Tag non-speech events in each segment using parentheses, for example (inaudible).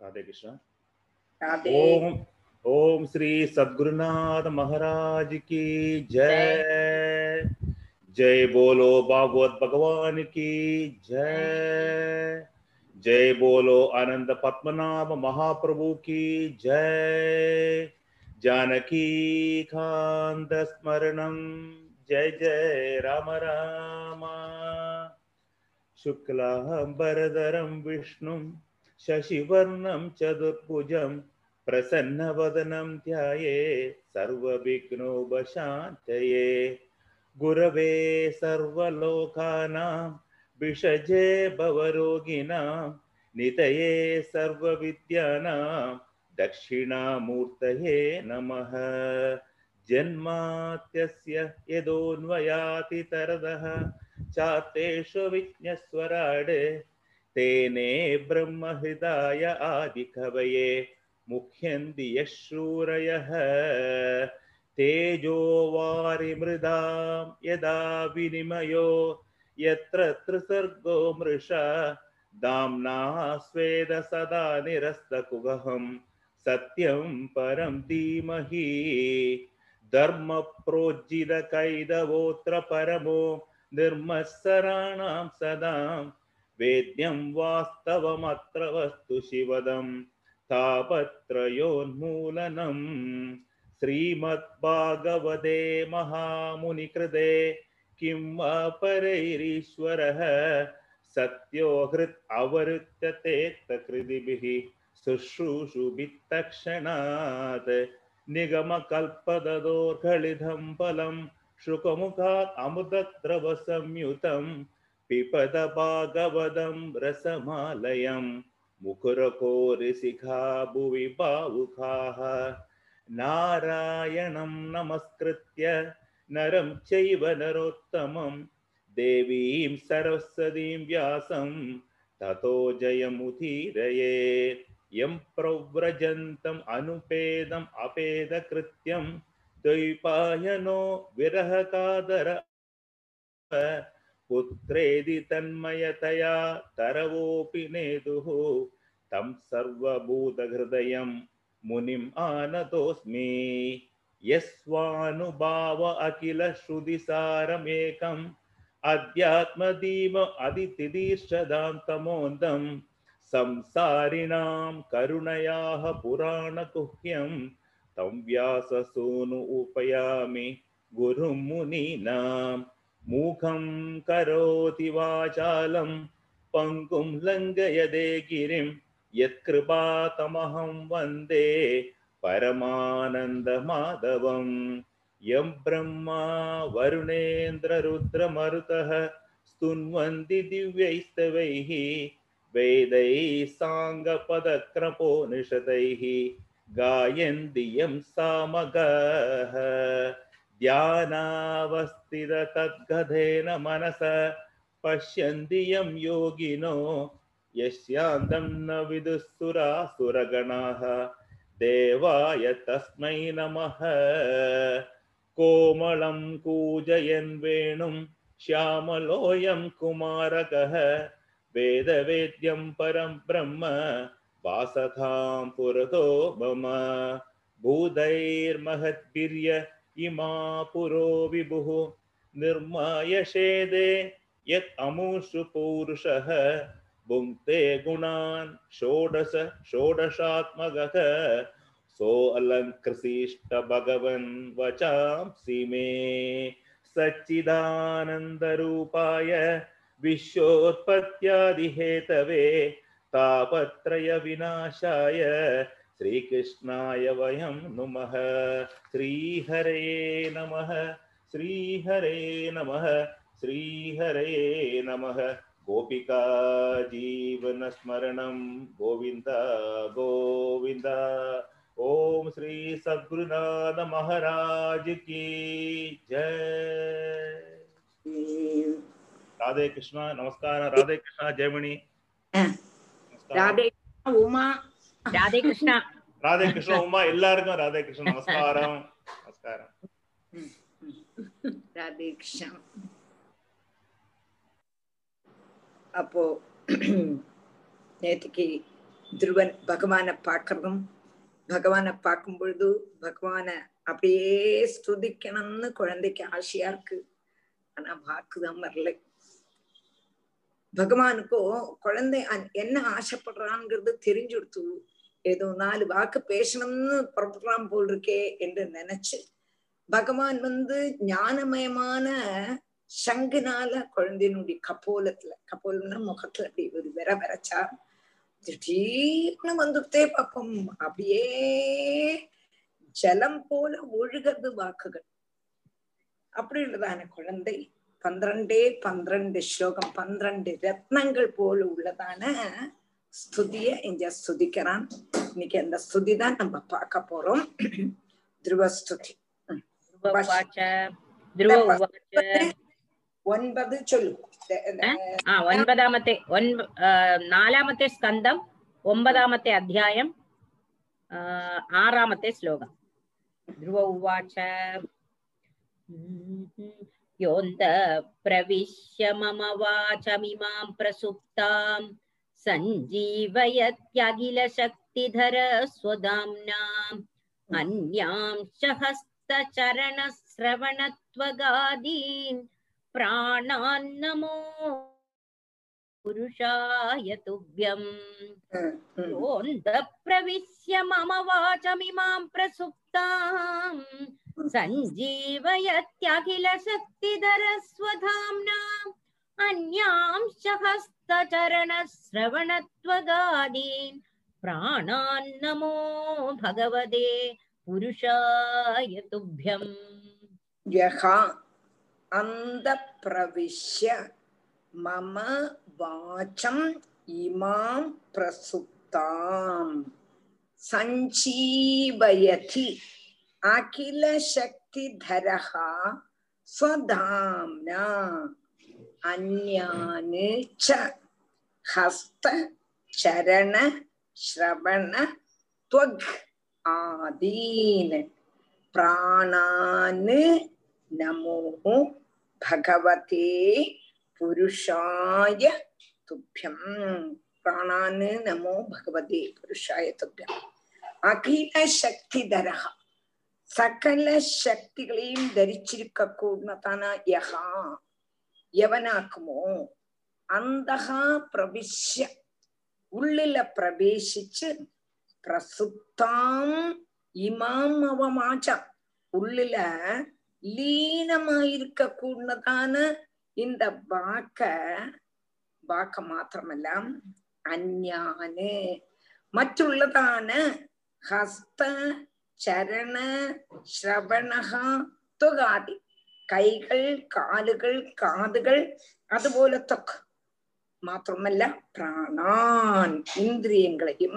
राधे। कृष्ण ओम ओम श्री सद्गुरुनाथ महाराज की जय। जय बोलो भागवत भगवान की जय। जय बोलो आनंद पद्मनाभ महाप्रभु की जय। जानकी कांत स्मरणम जय जय राम राम। शुक्लाम्बरधरं विष्णुं शशिवर्णं चतुर्भुजं प्रसन्नवदनं ध्याये सर्वविघ्नोपशान्तये गुरवे सर्वलोकानां विषजे भवरोगिणां नितये सर्वविद्यानां दक्षिणामूर्तये नमः जन्मात्यस्य यदोन्वयाति तरदः चातेषु विज्ञस्वराडे तेने ब्रह्महृदाय आदिकवये मुह्यन्ति यः शूरयः तेजो वारिमृदां यदा विनिमयो, यत्र त्रिसर्गो मृषा, दाम्ना स्वेद सदा निरस्तकुगहं सत्यं परं धीमहि। धर्मप्रोज्जितकैदवोऽत्र परमो निर्मत्सराणां सदा वेद्यं वास्तवमत्र वस्तु शिवदं तापत्रयोन्मूलनम् श्रीमद्भागवते महामुनिकृते किं वा परैरीश्वरः सत्यो हृत् अवरुत्यतेक्तकृतिभिः शुश्रूषुभित्तक्षणात् निगमकल्पददोर्घलितं फलं शुकमुखात् अमृतद्रवसंयुतं पिपद भागवतं रसमालयं मुकुरकोरिशिखा भुवि भावुकाः नारायणं नमस्कृत्य नरं चैव नरोत्तमं देवीं सरस्वतीं व्यासं ततो जयमुदीरये यं प्रव्रजन्तम् अनुपेदम् अपेदकृत्यं द्वैपायनो विरहकादर पुत्रेदि तन्मयतया तरवोऽपि नेदुः। तं सर्वभूतहृदयं मुनिम् आनतोऽस्मि। यस्वानुभाव अखिल श्रुतिसारमेकम् अध्यात्मदीप अदितिदीर्षदां तमोन्दं संसारिणां करुणयाः पुराणगुह्यं। तं व्याससूनु उपयामि गुरुं मुनीनां मूखं करोति वाचालं पङ्गुं लङ्घयदे गिरिं, यत्कृपातमहं वंदे परमानन्दमाधवम् यं ब्रह्मा वरुणेन्द्ररुद्रमरुतः, स्तुन्वन्ति दिव्यैस्तवैः, वेदैः साङ्गपदक्रपोनिषदैः, गायन्ति यं सामगः। ध्यानावस्थिततद्गधेन मनस पश्यन्ति यं योगिनो यस्यान्तं न विदुःसुरासुरगणाः। देवाय तस्मै नमः। कोमलं कूजयन् वेणुं श्यामलोऽयं कुमारकः वेदवेद्यं परं ब्रह्म वासथां पुरतो मम। भूतैर्महद्भिर्य इमा पुरो विभुः निर्मायषेदे यत् अमुषु पौरुषः भुङ्क्ते गुणान् षोडश षोडशात्मकः। वचांसि मे। सच्चिदानन्दरूपाय विश्वोत्पत्त्यादिहेतवे तापत्रयविनाशाय श्रीकृष्णाय वयं नुमः। श्रीहरे नमः। श्रीहरे नमः। श्रीहरे नमः। गोपिका जीवनस्मरणं गोविन्द गोविन्द। ॐ श्री सद्गुरुनाथ महाराज की जय। राधे कृष्ण, नमस्कार। राधे कृष्ण जयमणि राधे उमा। ராதே கிருஷ்ணா ராதே கிருஷ்ண உமா எல்லாருக்கும் ராதே கிருஷ்ண நமஸ்காரம். நமஸ்காரம். ராதே கிருஷ்ணா அப்போ நேற்றுக்கு துருவன் பகவானை பார்க்கறதும் பகவானை பார்க்கும் பொழுது பகவானை அப்படியே ஸ்துதிக்கணும்னு குழந்தைக்கு ஆசையா இருக்கு. ஆனா வாக்குதான் வரல. பகவானுக்கோ குழந்தை என்ன ஆசைப்படுறான்ங்கிறது தெரிஞ்சுடுத்து ஏதோ நாலு வாக்கு பேசணும்னு புறப்படுறான் போல் இருக்கே என்று நினைச்சு பகவான் வந்து ஞானமயமான சங்குனால குழந்தையினுடைய கப்போலத்துல கப்போலம்னா முகத்துல அப்படி ஒரு விர விரைச்சா திடீர்னு வந்துட்டே பார்ப்போம். அப்படியே ஜலம் போல ஒழுகிறது வாக்குகள். அப்படி உள்ளதான குழந்தை. பன்னிரண்டே பன்னிரண்டு ஸ்லோகம் பன்னிரண்டு ரத்னங்கள் போல உள்ளதான ஸ்துதிய இங்க ஸ்துதிக்கிறான் இன்னைக்கு அந்த ஸ்துதி தான் நம்ம பார்க்க போறோம் துருவஸ்துதி ஒன்பது சொல்லு ஒன்பதாமത്തെ നാലാമത്തെ സ്കന്ധം ഒമ്പതാമത്തെ അധ്യായം ആറാമത്തെ ശ്ലോകം. ധ്രുവ ഉവാച योऽन्त प्रविश्य मम वाचमिमां प्रसुप्तां सञ्जीवयत्यखिलशक्तिधर स्वदाम्नाम् अन्यां च प्राणान् नमो पुरुषाय तुभ्यम् योऽन्त प्रविश्य मम वाचमिमां प्रसुप् ताम् सञ्जीवयत्यखिलशक्तिधरस्वधाम्नाम् अन्यांश्च हस्तचरणश्रवणत्वगादीन् प्राणान्नमो भगवते पुरुषाय तुभ्यम् यः अन्तप्रविश्य मम वाचम् इमां प्रसुप्ताम् सञ्चीवयति अखिलशक्तिधरः स्वधाम्ना अन्यान् च हस्त चरण श्रवण त्वग् आदीन् प्राणान् नमो भगवते पुरुषाय तुभ्यम्। பிராணான்னு நமோ பகவதே புருஷாய துப்பியம் அகில சக்தி தரகா சகல சக்திகளையும் தரிச்சிருக்க கூடதானா யகா எவனாக்குமோ அந்தகா பிரவிஷ்ய உள்ளில பிரவேசிச்சு பிரசுத்தாம் இமாம் அவமாச்சா உள்ளில லீனமாயிருக்க கூடதான இந்த வாக்க வாக்க மாத்திரமல்ல அஞ்ஞானே மற்றுள்ளதான ஹஸ்த சரண ஸ்ரவணகா தொகாதி കൈകൾ കാലുകൾ കാതുകൾ അതുപോലത്തൊക്കെ മാത്രമല്ല പ്രാണാൻ ഇന്ദ്രിയങ്ങളെയും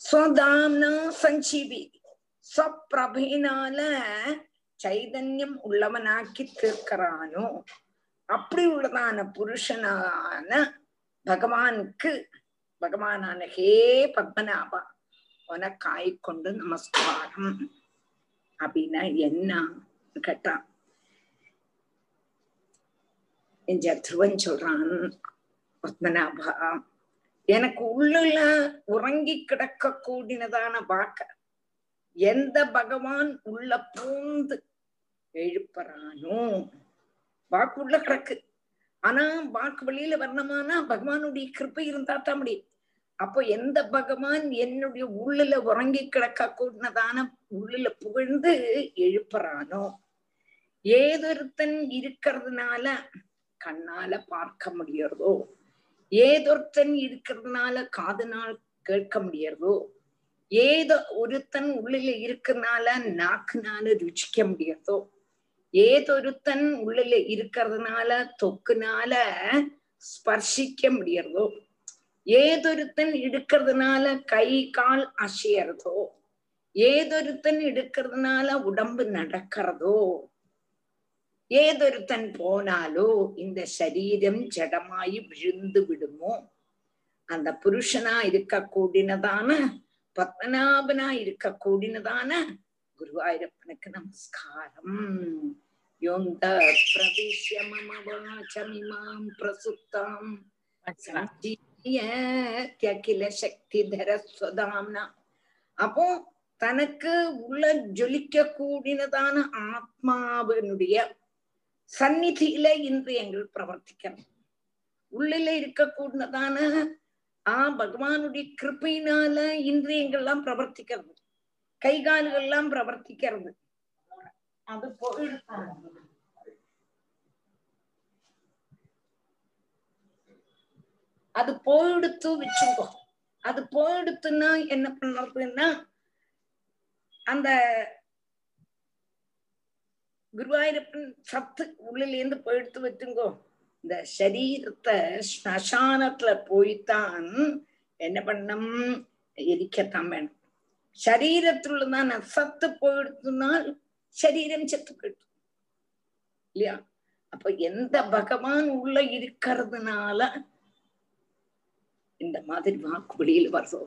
സ്വദാന സഞ്ജീവി സ്വപ്രഭയിനാല ചൈതന്യം ഉള്ളവനാക്കി തീർക്കറാനോ അപ്പടിയുള്ളതാണ് പുരുഷനാണ് பகவானுக்கு பகவானான ஹே பத்மநாபா உனக்காய்கொண்டு நமஸ்காரம். அப்படின்னா என்ன கேட்டான் என் ஜத்ருவன் சொல்றான் பத்மநாபா எனக்கு உள்ளுல உறங்கி கிடக்க கூடினதான வாக்க எந்த பகவான் உள்ள பூந்து எழுப்புறானோ வாக்கு உள்ள கிடக்கு. ஆனா வாக்கு வெளியில வரணுமானா பகவானுடைய கிருப்பை இருந்தா தான் முடியும். அப்போ எந்த பகவான் என்னுடைய உள்ளுல உறங்கி கிடக்க கூடதான உள்ளுல புகழ்ந்து எழுப்புறானோ? ஏதொருத்தன் இருக்கிறதுனால கண்ணால பார்க்க முடியறதோ? ஏதொருத்தன் இருக்கிறதுனால காதுனால் கேட்க முடியறதோ? ஏதோ ஒருத்தன் உள்ளில இருக்கிறதுனால நாக்குனால ருச்சிக்க முடியறதோ? ஏதொருத்தன் உள்ள இருக்கிறதுனால தொக்குனால ஸ்பர்ஷிக்க முடியறதோ? ஏதொருத்தன் எடுக்கிறதுனால கை கால் அசையறதோ? ஏதொருத்தன் எடுக்கிறதுனால உடம்பு நடக்கிறதோ? ஏதொருத்தன் போனாலோ இந்த சரீரம் ஜடமாயி விழுந்து விடுமோ? அந்த புருஷனா இருக்க கூடினதான பத்மநாபனா இருக்க கூடினதான குருவாயூரப்பனுக்கு நமஸ்காரம். யோந்த பிரவிஷ்ய மம வாச்சமிமாம் பிரசுத்தாம் சஞ்சீவயத்யகில அகில சக்தி தரஸ்வதாம்னா அப்போ தனக்கு உள்ள ஜொலிக்க கூடினதான ஆத்மாவினுடைய சந்நிதியில இந்திரியங்கள் பிரவர்த்திக்கணும் உள்ளில இருக்கக்கூடியதான ஆ பகவானுடைய கிருப்பையினால இந்திரியங்கள்லாம் பிரவர்த்திக்கிறது கை பிரவர்த்திக்கிறது. அது போயிடுச்சு அது போயிடுத்து வச்சுக்கோ. அது போயிடுத்துன்னா என்ன பண்ணுறதுன்னா அந்த குருவாயூரப்பன் சத்து உள்ளில இருந்து போயிடுத்து வச்சுங்கோ. இந்த சரீரத்தை ஸ்மசானத்துல போய்த்தான் என்ன பண்ணும்? எரிக்கத்தான் வேணும். சரீரத்துள்ளதான் சத்து போயிடுத்துனால் சரீரம் செத்து போயிடுது. இல்லையா? அப்ப எந்த பகவான் உள்ள இருக்கிறதுனால இந்த மாதிரி வாக்கு வெளியில வருதோ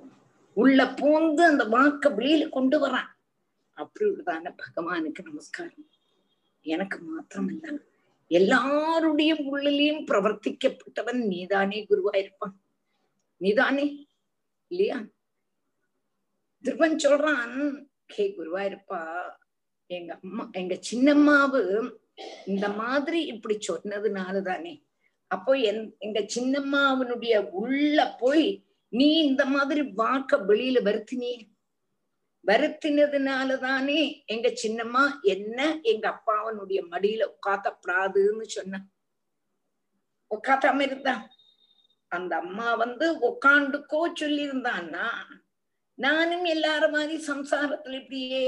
உள்ள பூந்து அந்த வாக்க வெளியில கொண்டு வரான் அப்படி உள்ளதான பகவானுக்கு நமஸ்காரம். எனக்கு மாத்திரமல்ல. எல்லாருடைய உள்ளிலையும் பிரவர்த்திக்கப்பட்டவன் நீதானே குருவாயிருப்பான் நீதானே? இல்லையா? திருப்பன் சொல்றான் ஹே குருவாயிருப்பா எங்க அம்மா எங்க சின்னம்மாவு இந்த மாதிரி இப்படி சொன்னதுனாலதானே. அப்போ என் எங்க சின்னம்மாவனுடைய உள்ள போய் நீ இந்த மாதிரி வாக்க வெளியில வருத்தினியே வருத்தினதுனாலதானே எங்க சின்னம்மா என்ன எங்க அப்பாவனுடைய மடியில உட்காத்தப்படாதுன்னு சொன்ன. உட்காத்தாம இருந்தா. அந்த அம்மா வந்து உக்காண்டுக்கோ சொல்லியிருந்தான்னா நானும் எல்லாரும் மாதிரி சம்சாரத்துல இப்படியே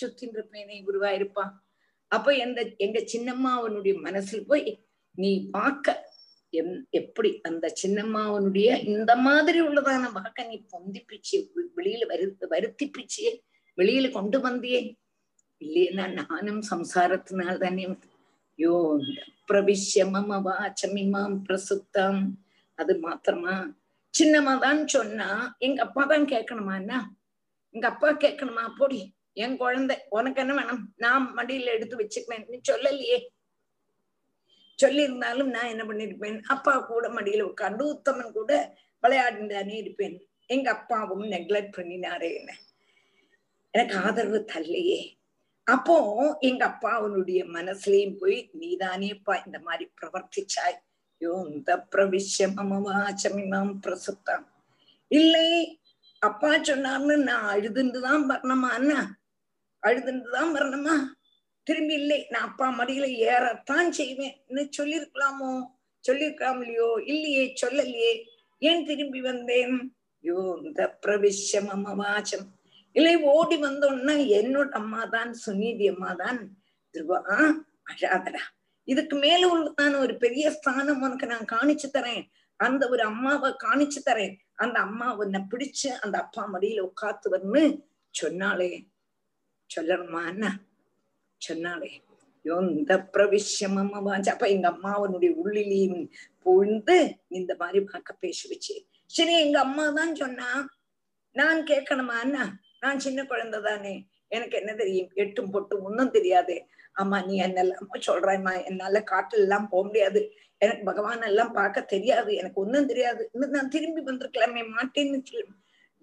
சுத்தின் இருப்பேனே குருவா இருப்பான் அப்ப எந்த எங்க சின்னம்மாவனுடைய மனசுல போய் நீ பார்க்க எப்படி அந்த சின்னம்மாவனுடைய இந்த மாதிரி உள்ளதான வாக்க நீ பொந்திப்பிச்சு வெளியில வரு வருத்திப்பிச்சியே வெளியில கொண்டு வந்தியே. இல்லையா நானும் சம்சாரத்தினால் தானே யோ பிரவிஷ்ய மம வாச்சமிமாம் பிரசுத்தம் அது மாத்திரமா சின்னமாதான் சொன்னா எங்க அப்பா தான் கேட்கணுமா என்ன? எங்க அப்பா கேட்கணுமா? போடி என் குழந்தை உனக்கு என்ன வேணும்? நான் மடியில எடுத்து வச்சுக்குவேன். நீ சொல்லலையே. சொல்லி இருந்தாலும் நான் என்ன பண்ணிருப்பேன்? அப்பா கூட மடியில உட்காந்து உத்தமன் கூட விளையாடிந்தானே இருப்பேன். எங்க அப்பாவும் நெக்லெக்ட் பண்ணினாரே என்ன? எனக்கு ஆதரவு தரலையே. அப்போ எங்க அப்பா அவனுடைய மனசுலயும் போய் நீதானேப்பா இந்த மாதிரி பிரவர்த்திச்சாய்? யோந்த பிரவிஷ்யமவாச்சமிமாம் பிரசுத்தம். இல்லை அப்பா சொன்னார்னு நான் அழுதுண்டுதான் வரணுமா அண்ணா அழுதுண்டுதான் வரணுமா திரும்பி இல்லை நான் அப்பா மடியில ஏறத்தான் செய்வேன் சொல்லிருக்கலாமோ சொல்லிருக்கலாம் இல்லையோ? இல்லையே சொல்லலையே. ஏன் திரும்பி வந்தேன்? யோ இந்த பிரவிஷ்யமவாச்சம் இல்லை ஓடி வந்தோன்னா என்னோட அம்மா தான் சுநீதி அம்மா தான் திருவா அழாதடா. இதுக்கு மேல உள்ளதான ஒரு பெரிய ஸ்தானம் உனக்கு நான் காணிச்சு தரேன். அந்த ஒரு அம்மாவை காணிச்சு தரேன். அந்த அம்மா உன்னை பிடிச்சு அந்த அப்பா மடியில உட்காத்துவன்னு சொன்னாலே சொல்லணுமா என்ன? சொன்னாலே எந்த பிரவிஷ்யமம்மா அப்ப எங்க அம்மாவனுடைய உள்ளிலையும் புழுந்து இந்த மாதிரி பார்க்க பேசி வச்சு சரி எங்க அம்மா தான் சொன்னா நான் கேட்கணுமா அண்ணா நான் சின்ன குழந்தை தானே எனக்கு என்ன தெரியும்? எட்டும் பொட்டும் ஒன்னும் தெரியாது. ஆமா நீ என்னெல்லாம் சொல்றேம்மா என்னால காட்டுல எல்லாம் போக முடியாது. எனக்கு பகவான் எல்லாம் பார்க்க தெரியாது. எனக்கு ஒன்னும் தெரியாது. இன்னும் நான் திரும்பி வந்திருக்கலாமே மாட்டேன்னு சொல்லு.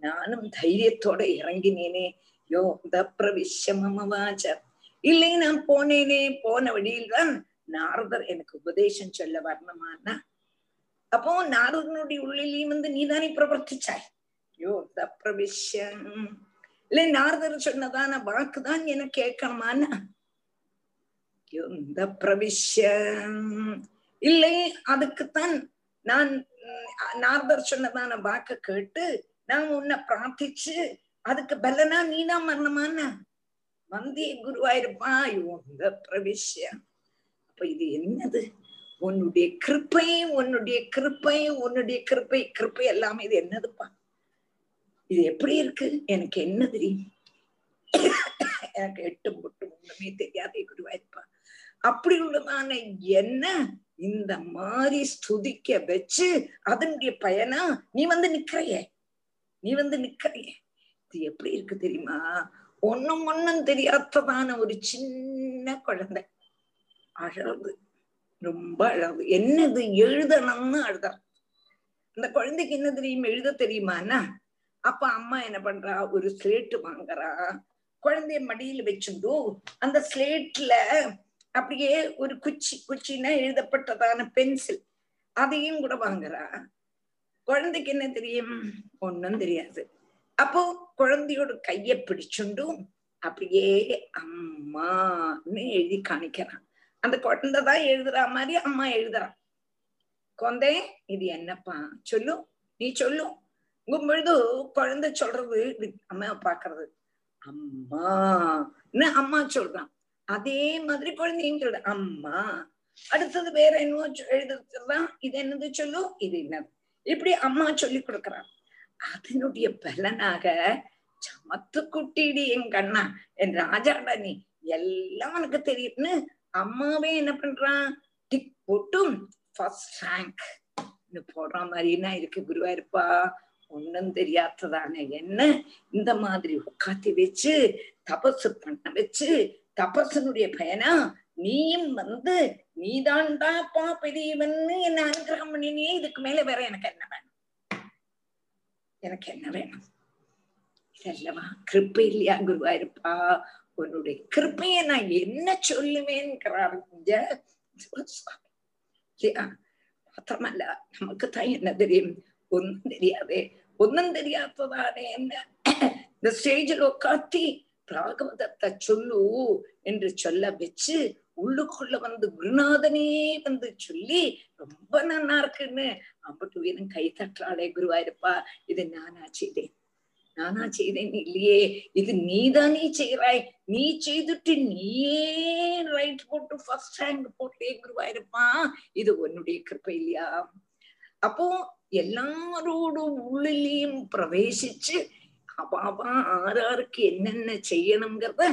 நானும் தைரியத்தோட இறங்கினேனே. யோ த இல்லை நான் போனேனே. போன வழியில் தான் நாரதர் எனக்கு உபதேசம் சொல்ல வரணுமான்னா. அப்போ நாரதனுடைய உள்ளிலையும் வந்து நீதானே பிரவர்த்திச்சாய். யோ தப்பிரவிஷம் பிரவிஷ்யம் இல்லை நாரதர் சொன்னதான வாக்குதான் எனக்கு கேட்கணுமான்னா இந்த பிரவிஷ்யம்? இல்லை அதுக்குத்தான் நான் நார்தர் சொன்னதான வாக்க கேட்டு நான் உன்னை பிரார்த்திச்சு அதுக்கு பலனா நீதான் மரணமான? வந்திய குருவாயிருப்பா இந்த பிரவிஷ்யம்? அப்ப இது என்னது? உன்னுடைய கிருப்பை உன்னுடைய கிருப்பை உன்னுடைய கிருப்பை கிருப்பை எல்லாமே இது என்னதுப்பா? இது எப்படி இருக்கு? எனக்கு என்ன தெரியும்? எனக்கு எட்டும் பொட்டும் ஒண்ணுமே தெரியாதே குருவாயிருப்பா. அப்படி உள்ளதான என்ன? இந்த மாதிரி ஸ்துதிக்க வச்சு அதனுடைய பயனா நீ வந்து நிக்கிறைய? நீ வந்து நிக்கிறைய? இது எப்படி இருக்கு தெரியுமா? ஒன்னும் ஒன்னும் தெரியாததான ஒரு சின்ன குழந்தை. அழகு. ரொம்ப அழகு. என்னது? எழுதணும்னு அழுதார் அந்த குழந்தைக்கு என்ன தெரியும்? எழுத தெரியுமாண்ணா அப்ப அம்மா என்ன பண்றா? ஒரு ஸ்லேட்டு வாங்குறா. குழந்தைய மடியில வச்சுட்டு அந்த ஸ்லேட்ல அப்படியே ஒரு குச்சி குச்சின்னா எழுதப்பட்டதான பென்சில். அதையும் கூட வாங்குறா. குழந்தைக்கு என்ன தெரியும்? ஒன்னும் தெரியாது. அப்போ குழந்தையோட கைய பிடிச்சுண்டும் அப்படியே அம்மான்னு எழுதி காணிக்கிறான் அந்த குழந்தை தான் எழுதுறா மாதிரி அம்மா எழுதுறான். கொந்தே இது என்னப்பா? சொல்லு நீ சொல்லும் பொழுது குழந்தை சொல்றது அம்மா பாக்குறது அம்மான்னு அம்மா சொல்றான். அதே மாதிரி குழந்தையும் சொல்ற அம்மா அடுத்தது வேற என்னவோ சொ- எழுதுறதுதான் இது என்னது சொல்லு இது என்னது? இப்படி அம்மா சொல்லி கொடுக்கறான் அதனுடைய பலனாக சமத்து குட்டிடி என் கண்ணா என் ராஜாடா நீ எல்லாம் உனக்கு தெரியும்னு அம்மாவே என்ன பண்றான்? டிக் போட்டும் ஃபர்ஸ்ட் ரேங்க் போடுற மாதிரினா இருக்கு குருவா இருப்பா ஒண்ணும் தெரியாததானே என்ன? இந்த மாதிரி உட்காத்தி வச்சு தபசு பண்ண வச்சு தபசனுடைய பயனா? நீயும் வந்து நீதான்டாப்பா பெரியவன்னு என்ன அனுகிரகம் பண்ணினியே இதுக்கு மேல வேற எனக்கு என்ன வேணும்? எனக்கு என்ன வேணும்? இதல்லவா கிருப்பை இல்லையா குருவா இருப்பா? உன்னுடைய கிருப்பைய நான் என்ன சொல்லுவேன்கிறாரு இல்லையா? மாத்திரமல்ல நமக்கு தான் என்ன தெரியும்? ஒன்னும் தெரியாதே. ஒன்னும் தெரியாததானே என்ன? இந்த ஸ்டேஜில் உட்காத்தி பிராகவதத்தை சொல்லு என்று சொல்ல வச்சு உள்ளுக்குள்ள வந்து குருநாதனே வந்து சொல்லி ரொம்ப நன்னா இருக்குன்னு அம்பட்டு உயிரும் கை தட்டுறாளே குருவாயிருப்பா. இது நானா செய்தேன். நானா செய்தேன் இல்லையே. இது நீதானே செய்யறாய் நீ செய்துட்டு நீயே ரைட் போட்டு ஃபர்ஸ்ட் ரேங்க் போட்டே குருவாயிருப்பா. இது உன்னுடைய கிருப்பை இல்லையா? அப்போ எல்லாரோடும் உள்ளிலையும் பிரவேசிச்சு அவாவா ஆறாருக்கு என்னென்ன செய்யணுங்கிறத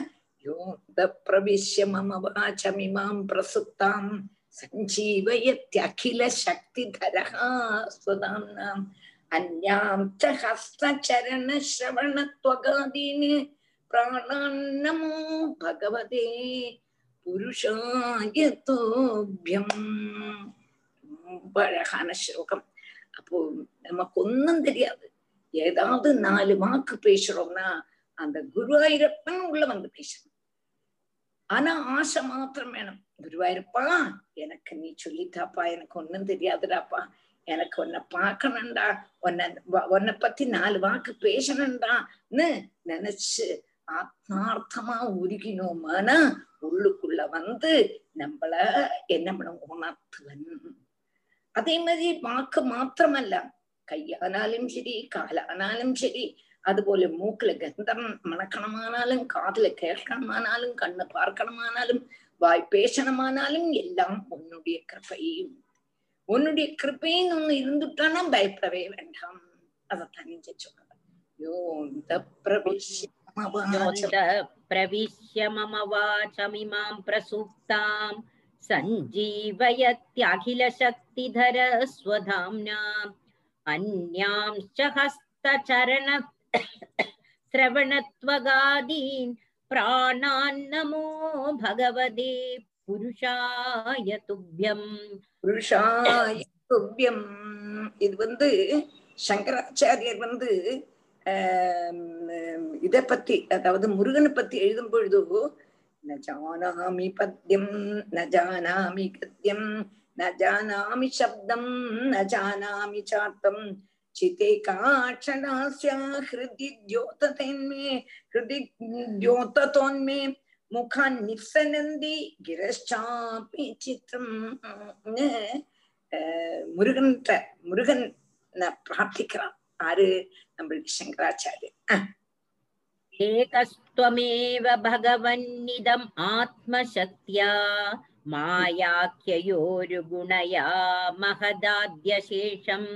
யோத பிரவிஷ்ய மம வாச்சமிமாம் பிரசுத்தாம் சஞ்சீவயத்யகில சக்தி தரகாஸ்வதாம் சுதாம் அந்யாம் ச ஹஸ்தச்சரண ஸ்ரவணத்வகாதீன் பிராணான் நமோ பகவதே புருஷாய தோபியம் ரொம்ப அழகான ஸ்லோகம் அப்போ நமக்கு ஒன்னும் தெரியாது ஏதாவது நாலு வாக்கு பேசுறோம்னா அந்த குருவாயிரப்பன் உள்ள வந்து பேசணும் ஆனா ஆசை மாத்திரம் வேணும். குருவாயிருப்பா எனக்கு நீ சொல்லிட்டாப்பா எனக்கு ஒன்னும் தெரியாதுடாப்பா. எனக்கு உன்னை பார்க்கணும்டா. உன்னை உன்னை பத்தி நாலு வாக்கு பேசணும்டான்னு நினைச்சு ஆத்மார்த்தமா உருகினோமானா உள்ளுக்குள்ள வந்து நம்மள என்ன பண்ண உணர்த்துவன். அதே மாதிரி வாக்கு மாத்திரமல்ல. கையானாலும் சரி காலானாலும் சரி அதுபோல மூக்குல கந்தம் மணக்கணமானாலும் காதுல கேட்கணுமானாலும் கண்ணு பார்க்கணுமானாலும் வாய் பேசணுமானாலும் எல்லாம் உன்னுடைய கிருப்பையும் உன்னுடைய கிருப்பையும் ஒண்ணு இருந்துட்டானா பயப்படவே வேண்டாம் அதத்தான் நீங்க சொல்றது யோந்த பிரவிஷ்ய மம வாச்சமிமாம் பிரசுப்தாம் சஞ்சீவயத்யகில சக்திதர ஸ்வதாம்னாம் अन्यांश्च हस्तचरण श्रवणत्वगादीन् प्राणान्नमो भगवते पुरुषाय तुभ्यम् புருஷாய துவ்யம் இது வந்து சங்கராச்சாரியர் வந்து ஆஹ் இத பத்தி அதாவது முருகனை பத்தி எழுதும் பொழுது ந ஜானாமி பத்யம் ந ஜானாமி கத்யம் ந ஜானாமி சப்தம் ந ஜானாமி சாத்தம் சிதே காட்சணாஸ்யா ஹிருதி தியோததேன்மே ஹிருதி தியோததோன்மே முகான் நிப்சனந்தி கிரஷ்சாபி சித்திரம் முருகன் முருகன் பிரார்த்திக்கிறான் ஆறு நம்மளுக்கு சங்கராச்சாரியர் एकस्त्वमेव भगवन्निदम् आत्मशक्त्या मायाख्ययोरुगुणया महदाद्यशेषम्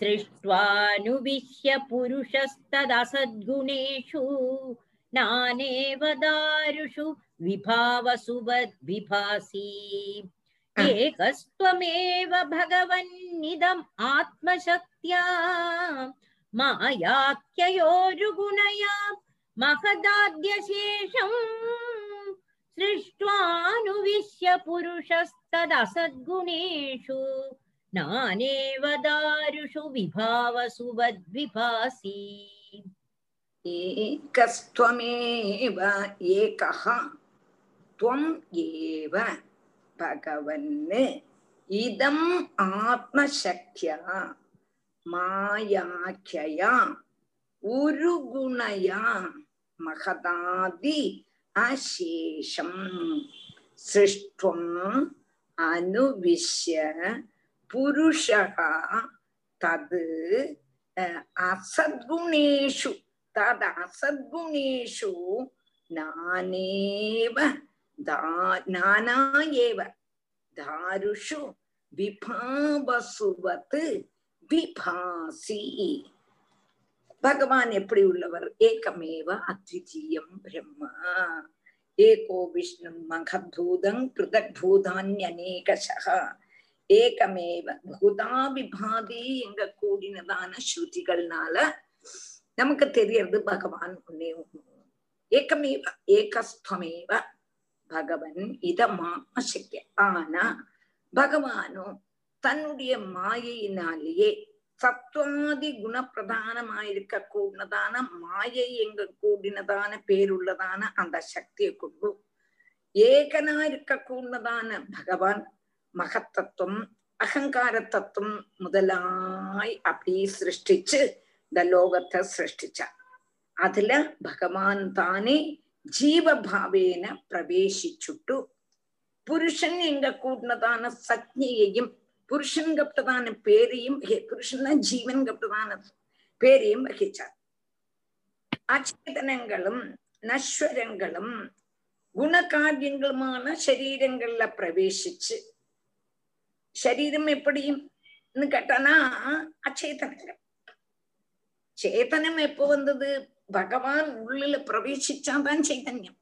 सृष्ट्वानुविश्य पुरुषस्तदसद्गुणेषु नानेव दारुषु विभावसु विभासि। एकस्त्वमेव भगवन्निदम् आत्मशक्त्या मायाख्ययोरुगुणया महदाद्यशेषम् सृष्ट्वानुविश्य पुरुषस्तदसद्गुणेषु नानेव दारुषु विभावसुवद्विभासि एकस्त्वमेव एकः त्वम् एव भगवन् इदम् आत्मशक्त्या मायाख्यया उरुगुणया महदादि அசேஷம் சிருஷ்டும் அனுவிஷ்ய புருஷகா தது அசத்குணேஷு தத் அசத்குணேஷு நானேவ நானா ஏவ தாருஷு விபாவசுவத் விபாசி பகவான் எப்படி உள்ளவர்? ஏகமேவ அத்விதீயம் பிரம்மா. ஏகோ விஷ்ணு மகபூதம் பிருதக் பூதான்யநேகசக ஏகமேவ பூதாபிபாதி எங்க கூடினதான ஸ்ருதிகள்னால நமக்கு தெரியறது பகவான் ஒன்னே ஒண்ணு ஏகமேவ ஏகஸ்துவமேவ பகவன் இத சக்தி ஆனா பகவானும் தன்னுடைய மாயையினாலேயே சத்வாதி குணப்பிரதானமாயிருக்க கூடினதான மாயை எங்க கூடினதான பேருள்ளதான அந்த சக்தியை கொண்டு ஏகனா இருக்க கூடினதான பகவான். மகத்தத்துவம் அகங்கார தத்துவம் முதலாய் அப்படி சிருஷ்டிச்சு இந்த லோகத்தை சிருஷ்டிச்சார். அதுல பகவான் தானே ஜீவபாவேன பிரவேசிச்சுட்டு புருஷன் எங்க கூட்டினதான சக்தியையும் പുരുഷൻകപ്റ്റതാന പേരെയും പുരുഷന് ജീവൻ കപ്റ്റതാന പേരെയും വഹിച്ചാർ അചേതനങ്ങളും നശ്വരങ്ങളും ഗുണകാര്യങ്ങളുമാണ് ശരീരങ്ങളിലെ പ്രവേശിച്ച് ശരീരം എപ്പടിയും എന്ന് കേട്ടാനാ അചേതനങ്ങൾ ചേതനം എപ്പോ വന്നത് ഭഗവാൻ ഉള്ളില് പ്രവേശിച്ചാതാൻ ചൈതന്യം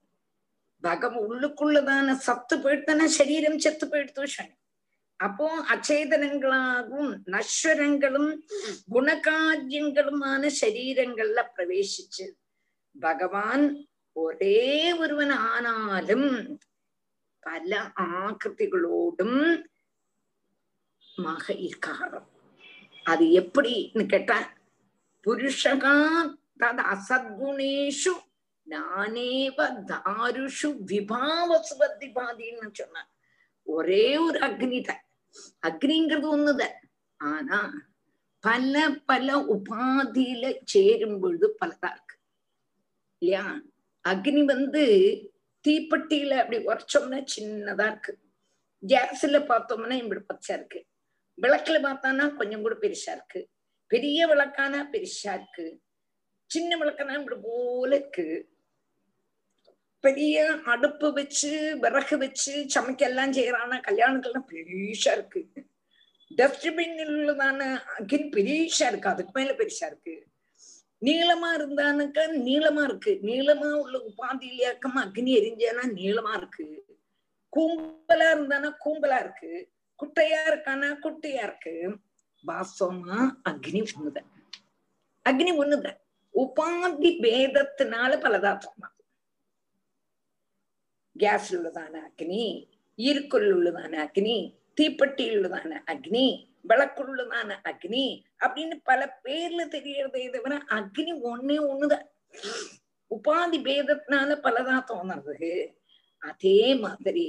ഭഗവാൻ ഉള്ളുക്കുള്ളതാണ് സത്ത് പേഴ്ത്തന ശരീരം ചെത്ത് പേഴ്ത്തു ക്ഷണി அப்போ அச்சேதனங்களாகவும் நஸ்வரங்களும் குணகாரியங்களுமான சரீரங்கள்ல பிரவேசிச்சு. பகவான் ஒரே ஒருவன் ஆனாலும் பல ஆக்கிருதிகளோடும் மக இருக்காரு அது எப்படின்னு கேட்டா புருஷகா தது அசத்குணேஷு நானேவ தாருஷு விபாவசுவத்தி பாதின்னு சொன்ன ஒரே ஒரு அக்னிதான். அக்னிங்கிறது ஒண்ணுதான் ஆனா பல பல உபாதியில சேரும் பொழுது பலதா இருக்கு. இல்லையா? அக்னி வந்து தீப்பெட்டியில அப்படி உரைச்சோம்னா சின்னதா இருக்கு. கேஸ்ல பார்த்தோம்னா இப்படி பச்சா இருக்கு. விளக்குல பார்த்தானா கொஞ்சம் கூட பெருசா இருக்கு. பெரிய விளக்கானா பெருசா இருக்கு. சின்ன விளக்கானா இப்படி போல இருக்கு. பெரிய அடுப்பு வச்சு விறகு வச்சு சமைக்க எல்லாம் செய்யறானா கல்யாணங்கள்லாம் பெருசா இருக்கு. டஸ்ட்பின் உள்ளதான அக்னி பெருசா இருக்கு. அதுக்கு மேல பெருசா இருக்கு. நீளமா இருந்தானுக்க நீளமா இருக்கு. நீளமா உள்ள உபாதியிலேயாக்கமா அக்னி எரிஞ்சானா நீளமா இருக்கு. கூம்பலா இருந்தானா கூம்பலா இருக்கு. குட்டையா இருக்கானா குட்டையா இருக்கு. வாசமா அக்னி ஒண்ணுதான் அக்னி ஒண்ணுதான் உபாதி பேதத்தினால பலதா கேஸ்ல உள்ளதான அக்னி ஈர்க்குள் உள்ளதான அக்னி தீப்பெட்டியில் உள்ளதான அக்னி விளக்குள்ளதான அக்னி அப்படின்னு பல பேர்ல தெரியறதே தவிர அக்னி ஒன்னே ஒண்ணுதான். உபாதி பேதத்தினால பலதா தோணுறது அதே மாதிரி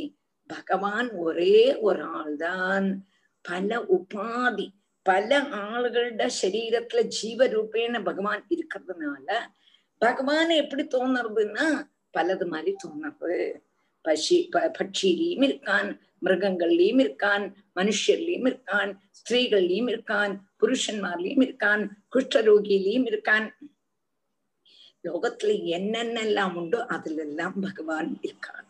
பகவான் ஒரே ஒரு ஆள் தான் பல உபாதி பல ஆளுகளோட சரீரத்துல ஜீவரூபேன பகவான் இருக்கிறதுனால பகவான் எப்படி தோணுறதுன்னா பலது மாதிரி தோணுறது பசி பட்சியிலையும் இருக்கான் மிருகங்கள்லயும் இருக்கான் மனுஷர்லயும் இருக்கான் ஸ்திரீகள்லயும் இருக்கான் புருஷன்மார்லயும் இருக்கான் குஷ்டரோகியிலையும் இருக்கான். லோகத்துல என்னென்னலாம் உண்டோ அதுல எல்லாம் பகவான் இருக்கான்.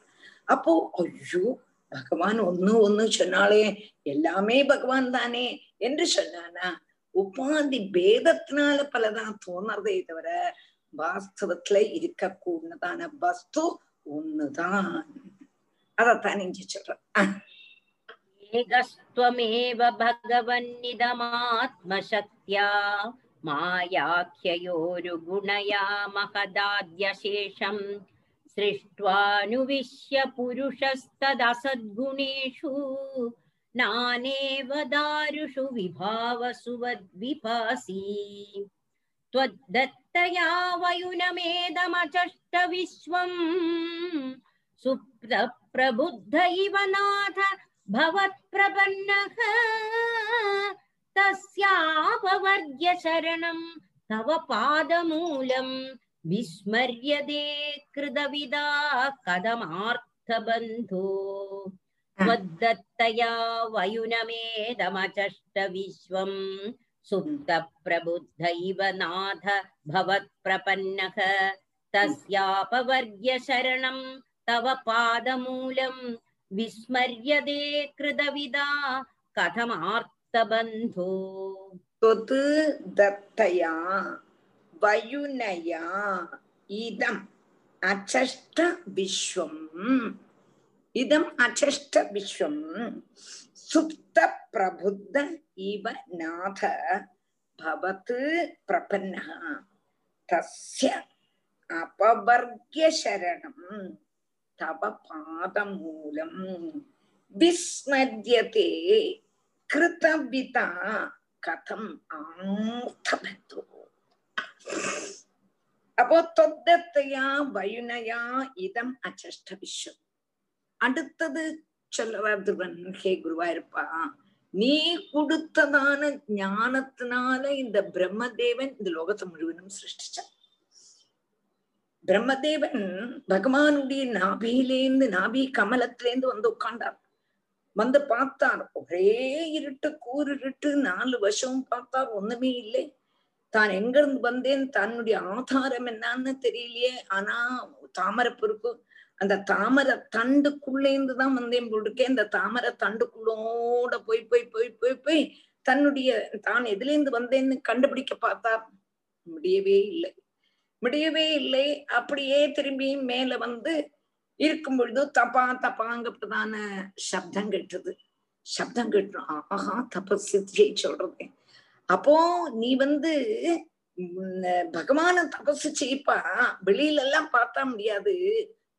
அப்போ ஐயோ பகவான் ஒன்னு ஒன்னு சொன்னாலே எல்லாமே பகவான் தானே என்று சொன்னானா? உபாதி பேதத்தினால பலதான் தோணுறதே தவிர வாஸ்தவத்துல இருக்க கூடதான வஸ்து ஒண்ணுதான். अदत्तानि एकस्त्वमेव भगवन्निदमात्मशक्त्या मायाख्ययोरुगुणया सृष्ट्वानुविश्य पुरुषस्तदसद्गुणेषु नानेव दारुषु विभावसु वद्विपासी त्वद्दत्तया वयुनमेदमचष्ट विश्वम् सुप्त सुप्तप्रबुद्ध इव नाथ भवत्प्रपन्नः तस्यापवर्ग्य शरणं तव पादमूलम् विस्मर्यते कृतविदा कदमार्थबन्धो त्वद्दत्तया वयुनमेदमचष्ट विश्वम् सुप्तप्रबुद्ध इव नाथ भवत्प्रपन्नः तस्यापवर्ग्य शरणं तव पादमूलम् विस्मर्यते कृतविदा कथमार्तबन्धो त्वत् दत्तया वयुनया इदम् अचष्ट विश्वम् इदम् अचष्ट विश्वम् सुप्त प्रबुद्ध इव नाथ भवत् प्रपन्नः तस्य अपवर्ग्य शरणम् தவ பாதமூலம் விஸ்மரியதே கிருதவிதா கதம் ஆர்த்தபத்து அப்போ தொத்தத்தையா வயுனையா இதம் அச்சஷ்ட விஸ்வம் அடுத்தது சொல்லுவார் துருவன் ஹே குருவாயிருப்பா நீ கொடுத்ததான ஞானத்தினால இந்த பிரம்மதேவன் இந்த லோகத்தை முழுவதும் சிருஷ்டிச்சான். பிரம்மதேவன் பகவானுடைய நாபியிலேந்து நாபி கமலத்திலேந்து வந்து உட்கார்ந்தார். வந்து பார்த்தார். ஒரே இருட்டு கூறிருட்டு நாலு வருஷம் பார்த்தார். ஒண்ணுமே இல்லை. தான் எங்க இருந்து வந்தேன்? தன்னுடைய ஆதாரம் என்னன்னு தெரியலையே. ஆனா தாமரை இருக்கு அந்த தாமரை தண்டுக்குள்ளேந்து தான் வந்தேன் போட்டிருக்கேன் இந்த தாமரை தண்டுக்குள்ளோட போய் போய் போய் போய் போய் தன்னுடைய தான் எதுல இருந்து வந்தேன்னு கண்டுபிடிக்க பார்த்தா முடியவே இல்லை. முடியவே இல்லை. அப்படியே திரும்பி மேல வந்து இருக்கும் பொழுது தப்பா தப்பாங்கப்பட்டதான சப்தம் கெட்டுது. சப்தம் கேட்டோம். ஆஹா தபசித்தியை சொல்றது. அப்போ நீ வந்து பகவான தபசு செய்ப்பா. வெளியில எல்லாம் பார்த்தா முடியாது.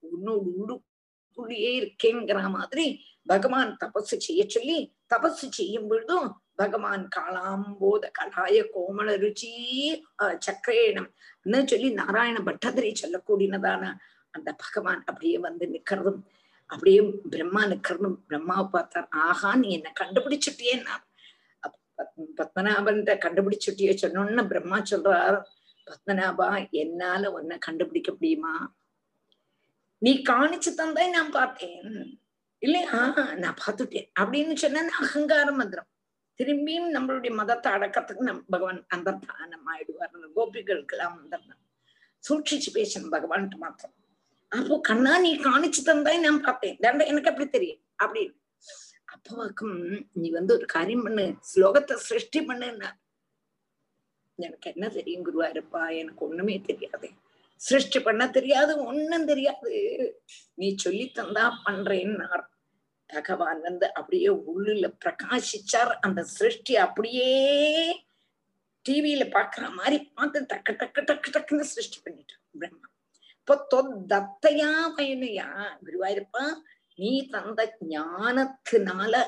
உன்னோட உள்ளுக்குள்ளேயே இருக்கேங்கிற மாதிரி பகவான் தபசு செய்ய சொல்லி தபசு செய்யும் பொழுதும் பகவான் காளாம்போத கலாய கோமள ருச்சி சக்கரேணம் சொல்லி நாராயண பட்டதிரி சொல்லக்கூடியனதான அந்த பகவான் அப்படியே வந்து நிக்கிறதும் அப்படியே பிரம்மா நிக்கிறதும் பிரம்மாவை பார்த்தார் ஆஹா நீ என்ன கண்டுபிடிச்சிட்டியேன்னா பத்மநாபன் கண்டுபிடிச்சுட்டிய சொன்னோன்னு பிரம்மா சொல்றார் பத்மநாபா என்னால உன்னை கண்டுபிடிக்க முடியுமா? நீ காணிச்சு தந்தா நான் பார்த்தேன். இல்லையா? நான் பார்த்துட்டேன். அப்படின்னு சொன்ன அகங்காரம் வந்துடும் திரும்பியும் நம்மளுடைய மதத்தை அடக்கத்துக்கு நம் பகவான் அந்தர்தானம் ஆயிடுவார் கோபிகளுக்கு எல்லாம் அந்தர்தான் சூட்சிச்சு பேசணும் பகவான்ட்டு மாத்திரம். அப்போ கண்ணா நீ காணிச்சு தந்தாய் நான் பார்த்தேன். தண்ட எனக்கு அப்படி தெரியும்? அப்படின்னு அப்பவாக்கும் நீ வந்து ஒரு காரியம் பண்ணு. ஸ்லோகத்தை சிருஷ்டி பண்ணுன்னா. எனக்கு என்ன தெரியும் குருவாயிருப்பா? எனக்கு ஒண்ணுமே தெரியாது. சிருஷ்டி பண்ண தெரியாது ஒண்ணும் தெரியாது. நீ சொல்லி தந்தா பண்றேன்னார். பகவான் வந்து அப்படியே உள்ளுல பிரகாசிச்சார். அந்த சிருஷ்டி அப்படியே டிவியில பாக்குற மாதிரி பார்த்து டக்கு டக்கு டக்கு டக்குன்னு சிருஷ்டி பண்ணிட்டார் பிரம்மா. இப்போ தொத்தத்தையா பயனையா குருவாயிருப்பா நீ தந்த ஞானத்தினால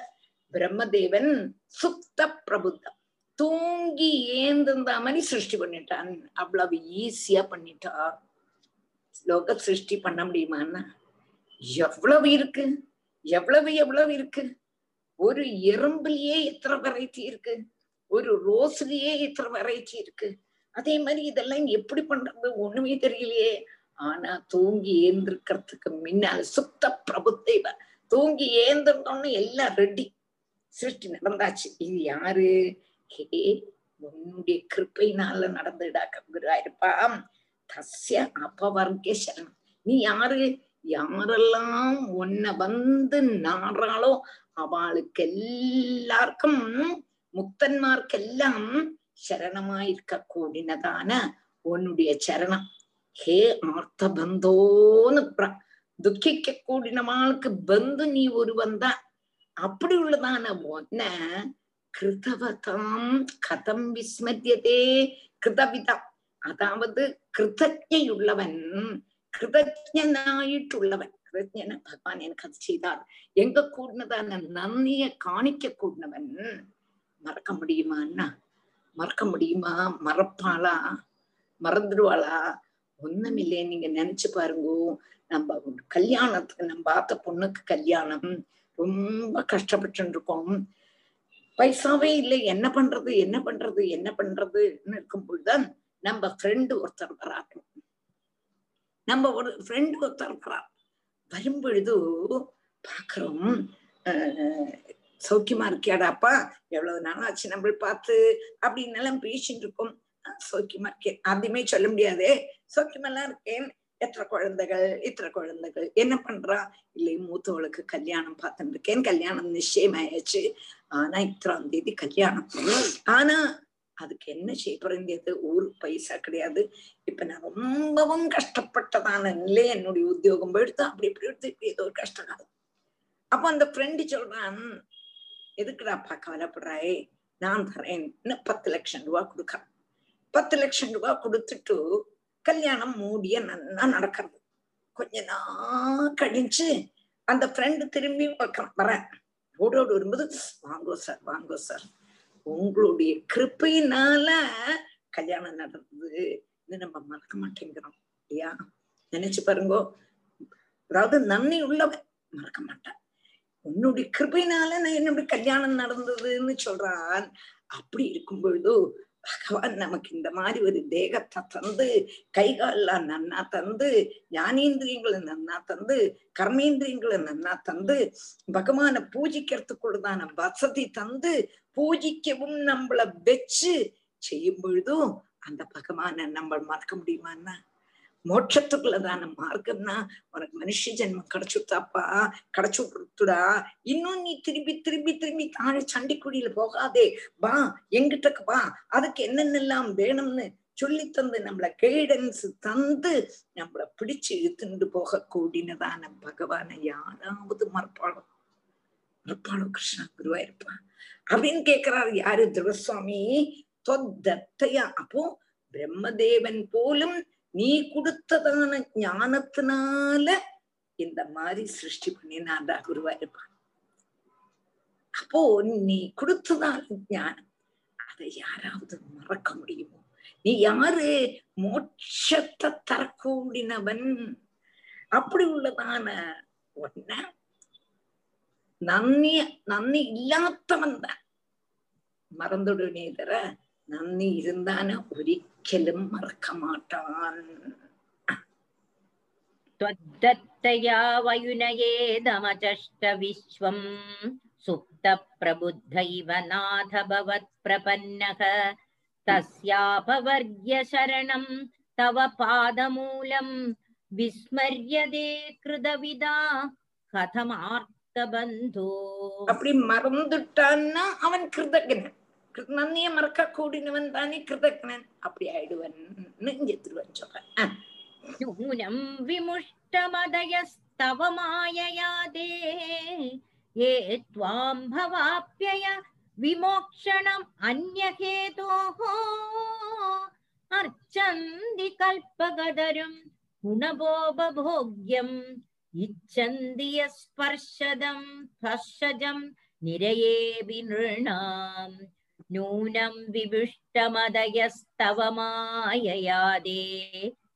பிரம்மதேவன் சுத்த பிரபுத்தம் தூங்கி ஏந்திருந்த மாதிரி சிருஷ்டி பண்ணிட்டான். அவ்வளவு ஈஸியா பண்ணிட்டா. லோக சிருஷ்டி பண்ண முடியுமான்னா? எவ்வளவு இருக்கு? எவ்வளவு எவ்வளவு இருக்கு? ஒரு எறும்புலயே எத்தனை வெரைட்டி இருக்கு? ஒரு ரோஸ்லயே எத்தனை வெரைட்டி இருக்கு? அதே மாதிரி இதெல்லாம் எப்படி பண்றது? ஒண்ணுமே தெரியலையே. ஆனா தூங்கி ஏந்திருக்கிறதுக்கு முன்னால் சுத்த பிரபுத்தேவ தூங்கி ஏந்திருந்தோன்னு எல்லாம் ரெடி சிருஷ்டி நடந்தாச்சு. இது யாரு? ஹே உன்னுடைய கிருப்பையினால நடந்துடா கங்குராயிருப்பாம் தஸ்ய அபவர்க்க சரணம் நீ யாரு? யாரெல்லாம் உன்னை வந்து நாடுறாளோ அவளுக்கு எல்லாருக்கும் முக்தன்மார்க்கெல்லாம் சரணமாயிருக்க கூடினதான உன்னுடைய சரணம். ஹே ஆர்த்த பந்தோன்னு துக்கிக்க கூடினவாளுக்கு பந்து நீ ஒருவன் தான் அப்படி உள்ளதான ஒன்ன கிருதவதாம் கதம் விஸ்மரியதே கிருதவிதம் அதாவது கிருதஜையுள்ளவன் கிருதஜனாயிட்டுள்ளவன் கிருதஜன பகவான் எனக்கு அது செய்தார் எங்க கூடினதான நன்னிய காணிக்க கூடினவன் மறக்க முடியுமான்னா மறக்க முடியுமா மறப்பாளா மறந்துடுவாளா ஒண்ணுமில்லை நீங்க நினைச்சு பாருங்க நம்ம கல்யாணத்துக்கு நம்ம பார்த்த பொண்ணுக்கு கல்யாணம் ரொம்ப கஷ்டப்பட்டு இருக்கோம் பைசாவே இல்லை. என்ன பண்றது? என்ன பண்றது? என்ன பண்றதுன்னு இருக்கும் பொழுதுதான் நம்ம ஃப்ரெண்டு ஒருத்தர் வராங்க நம்ம ஒரு ஃப்ரெண்டு ஒருத்தர் இருக்கிறார் வரும்பொழுது பாக்குறோம் சௌக்கியமா இருக்கியாடாப்பா எவ்வளவு நாளும் ஆச்சு நம்மள பார்த்து அப்படின்னு எல்லாம் பேசிட்டு இருக்கோம். சௌக்கியமா இருக்கேன். அதையுமே சொல்ல முடியாதே. சௌக்கியமெல்லாம் இருக்கேன். எத்தனை குழந்தைகள் இத்தனை குழந்தைகள் என்ன பண்றா? இல்லை மூத்தவளுக்கு கல்யாணம் பார்த்துட்டு இருக்கேன். கல்யாணம் நிச்சயமாயாச்சு. ஆனா இத்தனாம் தேதி கல்யாணம். ஆனா அதுக்கு என்ன செய்ய போறது ஒரு பைசா கிடையாது. இப்ப நான் ரொம்பவும் கஷ்டப்பட்டதான நிலை என்னுடைய உத்தியோகம் எடுத்து அப்படி இப்படி எடுத்து இப்படி ஏதோ ஒரு கஷ்டகாலம் அப்ப அந்த ஃப்ரெண்டு சொல்றான் எதுக்குடாப்பா கவலைப்படுறாய் நான் தரேன். இன்னும் பத்து லட்சம் ரூபாய் கொடுக்க. பத்து லட்சம் ரூபாய் கொடுத்துட்டு கல்யாணம் மூடிய நல்லா நடக்கிறது. கொஞ்ச நாள் கழிச்சு அந்த ஃப்ரெண்டு திரும்பி வைக்கிறான் வரேன் ரோடோடு வரும்போது வாங்கோ சார் வாங்கோ சார் உங்களுடைய கிருப்பையினால கல்யாணம் நடந்தது இது நம்ம மறக்க மாட்டேங்கிறோம் இல்லையா? நினைச்சு பாருங்க. அதாவது நன்மை உள்ளவன் மறக்க மாட்டான். உன்னுடைய கிருபையினால நான் என்னுடைய கல்யாணம் நடந்ததுன்னு சொல்றான். அப்படி இருக்கும் பொழுது பகவான் நமக்கு இந்த மாதிரி ஒரு தேகத்தை தந்து கைகாலெல்லாம் நன்னா தந்து ஞானேந்திரியங்களை நன்னா தந்து கர்மேந்திரியங்களை நன்னா தந்து பகவானை பூஜிக்கிறதுக்குள்ளதான வசதி தந்து பூஜிக்கவும் நம்மள வச்சு செய்யும் பொழுதும் அந்த பகவானை நம்ம மறக்க முடியுமான்னா மோட்சத்துக்குள்ளதான மார்க்கம்னா உனக்கு மனுஷ ஜென்மம் கிடைச்சுட்டாப்பா கிடைச்சு கொடுத்துடா இன்னும் நீ திரும்பி திரும்பி திரும்பி தாழ சண்டிக்குடியில போகாதே. வா எங்கிட்டக்கு வா. அதுக்கு என்னென்னலாம் வேணும்னு சொல்லி தந்து நம்மள கைடன்ஸ் தந்து நம்மள பிடிச்சு இழுத்துண்டு போக கூடினதான பகவான யாராவது மறுப்பாளோ? மறுப்பாளோ கிருஷ்ணா குருவாயிருப்பா. அப்படின்னு கேக்குறாரு யாரு? துருவசுவாமி தொத்தத்தையா? அப்போ பிரம்மதேவன் போலும் நீ கொடுத்ததான ஞானத்தினால இந்த மாதிரி சிருஷ்டி பண்ணினாண்டா குருவா இருப்பான் அப்போ நீ கொடுத்ததான ஞானம் அதை யாராவது மறக்க முடியுமோ? நீ யாரு? மோட்சத்தை தரக்கூடினவன் அப்படி உள்ளதான ஒன்ன நன்னி நன்னி இல்லாதவன் தான். மறந்துடுனே தர நன்னி இருந்தான ஒரிக்க ஒரிக்கலும் மறக்க மாட்டான் त्वद्दत्तया वयुनयेदमचष्ट विश्वम् सुप्तप्रबुद्ध इव नाथ भवत्प्रपन्नः तस्यापवर्ग्यशरणम् तव पादमूलम् விஸ்மரியதே கிருதவிதா கதமார்த்த பந்தோ அப்படி மறந்துட்டான்னா அவன் கிருதகனன் நன்னிய மறக்க கூடினவன் தானே கிருதக்னன் அப்படி ஆயிடுவன். இங்கெத்துருவன் சொல்றேன். விமுஷ்டமதயஸ்தவ மாயயாதே ஏ துவாம் பவாப்யய விமோக்ஷணம் அந்யகேதோஹோ அர்ச்சந்தி கல்பகதரும் குணபோபோக்யம் இச்சந்திய ஸ்பர்ஷதம் ஸ்பர்ஷஜம் நிரையேபி நிருணாம் नूनं विविष्टमदयस्तव माययादे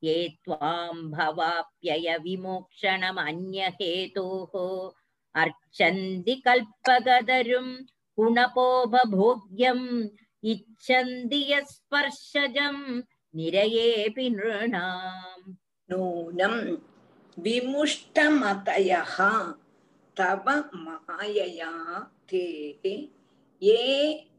ये त्वां भवाप्ययविमोक्षणमन्यहेतोः अर्चन्ति कल्पगदरुं गुणपोपभोग्यम् इच्छन्ति यस्पर्शजं निरयेऽपि नृणाम् नूनं विमुष्टमतयः तव मायया ते ये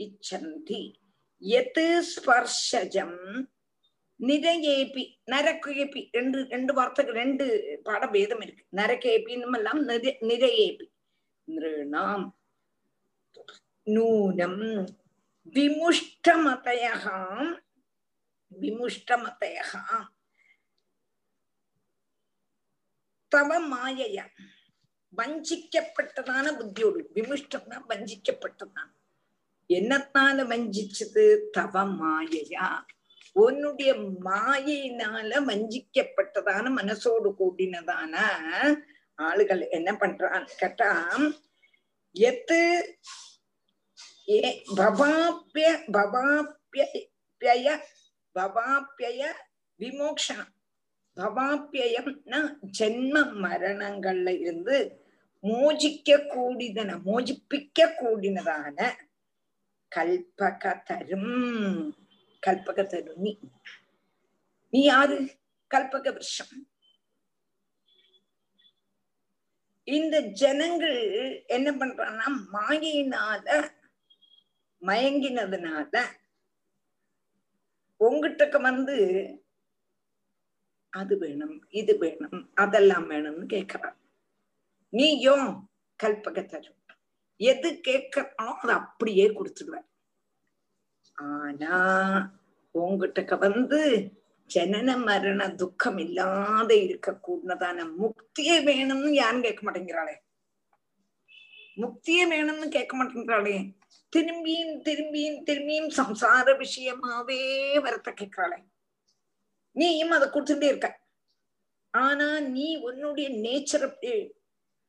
இச்சந்தி எத்து ஸ்பர்ஷஜம் நிரயேபி நரக்கேபி ரெண்டு ரெண்டு வார்த்தைகள் ரெண்டு பாடபேதம் இருக்கு நரகேபின்னு எல்லாம் நிரயேபி நிருணாம் நூனம் விமுஷ்டமதயாம் விமுஷ்டமதயாம் தவ மாயையா வஞ்சிக்கப்பட்டதான புத்தியோடு விமுஷ்டம்னா வஞ்சிக்கப்பட்டதான என்னத்தால வஞ்சிச்சது? தவ மாயையா? உன்னுடைய மாயினால வஞ்சிக்கப்பட்டதான மனசோடு கூடினதான ஆளுகள் என்ன பண்றான் கேட்டா எத்து ஏ பவாப்பிய பவாப்பிய பவாப்பிய விமோக்ஷனம் பவாப்பியம்னா ஜென்ம மரணங்கள்ல இருந்து மோஜிக்க கூடிதன மோஜிப்பிக்க கூடினதான கல்பக தரும் கல்பக தரும் நீ. நீ யாரு? கல்பக விருஷம். இந்த ஜனங்கள் என்ன பண்றான்னா மாயினால மயங்கினதுனால உங்ககிட்டக்கு வந்து அது வேணும் இது வேணும் அதெல்லாம் வேணும்னு கேக்குறான் நீயும் கல்பக தரும் எது கேட்கறனோ அதை அப்படியே கொடுத்துடுவார் ஆனா உங்ககிட்ட வந்து ஜனன மரண துக்கம் இல்லாத இருக்க கூடதான முக்தியே வேணும்னு யாரும் கேட்க மாட்டேங்கிறாளே. முக்தியே வேணும்னு கேட்க மாட்டேங்கிறாளே. திரும்பியும் திரும்பியும் திரும்பியும் சம்சார விஷயமாவே வரத்த கேட்கிறாளே. நீயும் அதை கொடுத்துட்டே இருக்க. ஆனா நீ உன்னுடைய நேச்சர்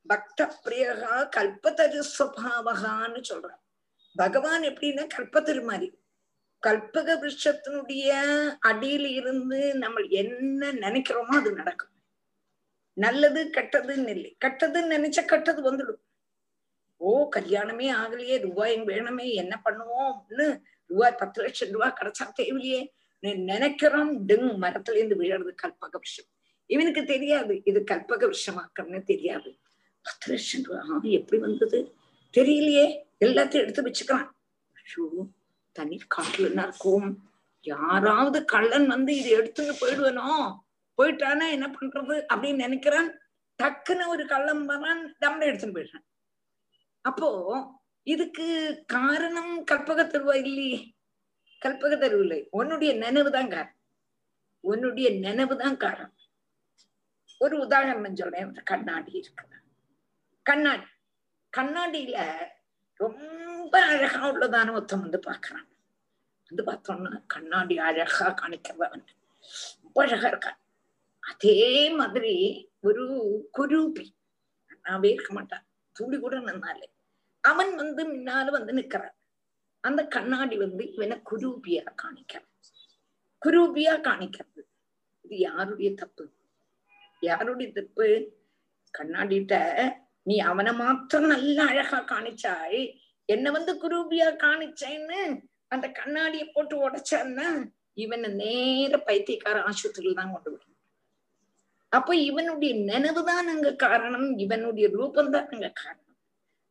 பக்த பிரியகா கல்பத்தரு சுவாவகான்னு சொல்ற பகவான் எப்படின்னா கல்பத்தரு மாதிரி. கல்பக விருஷத்தினுடைய அடியில இருந்து நம்ம என்ன நினைக்கிறோமோ அது நடக்கும். நல்லது கெட்டதுன்னு இல்லை. கெட்டதுன்னு நினைச்சா கெட்டது வந்துடும். ஓ கல்யாணமே ஆகலையே ரூபாய் வேணுமே என்ன பண்ணுவோம்னு ரூபாய் பத்து லட்சம் ரூபாய் கிடைச்சா தேவையே நினைக்கிறோம் டிங் மரத்துல இருந்து விழறது கல்பக விஷம் இவனுக்கு தெரியாது இது கல்பக விஷமாக்கம்னு தெரியாது. பத்து லட்சம் ரூபாய் எப்படி வந்தது? தெரியலையே. எல்லாத்தையும் எடுத்து வச்சுக்கிறான் ஐயோ தனி காட்டுலன்னா இருக்கும்? யாராவது கள்ளன் வந்து இது எடுத்துன்னு போயிடுவனோ? போயிட்டானா என்ன பண்றது அப்படின்னு நினைக்கிறான். டக்குன்னு ஒரு கள்ளம் வரான் நம்ம எடுத்துன்னு போயிடுறான். அப்போ இதுக்கு காரணம் கற்பக தருவா இல்லையே? கற்பக தருவு இல்லை. உன்னுடைய நினைவு தான் காரணம் உன்னுடைய நினைவு தான் காரணம். ஒரு உதாரணம் சொல்றேன். கண்ணாடி இருக்கு கண்ணாடி. கண்ணாடியில ரொம்ப அழகா உள்ளதான ஒருத்தன் வந்து பாக்குறான் வந்து பார்த்தோம்னா கண்ணாடி அழகா காணிக்கிறவன் ரொம்ப அழகா இருக்கான் அதே மாதிரி ஒரு குரூபி. நன்னாவே இருக்க மாட்டான். துளி கூட நின்னாலே. அவன் வந்து முன்னால வந்து நிக்கிறான். அந்த கண்ணாடி வந்து இவனை குரூபியா காணிக்கிறான். குரூபியா காணிக்கிறது. இது யாருடைய தப்பு? யாருடைய தப்பு? கண்ணாடிட்ட நீ அவனை மாத்திரம் நல்லா அழகா காணிச்சாய். என்ன வந்து குரூபியா காணிச்சேன்னு அந்த கண்ணாடிய போட்டு உடைச்சான்னா இவனை நேர பைத்தியக்கார ஆஸ்பத்திரியில தான் கொண்டு விடும் அப்ப இவனுடைய நினைவுதான் அங்க காரணம் இவனுடைய ரூபம் தான் அங்க காரணம்.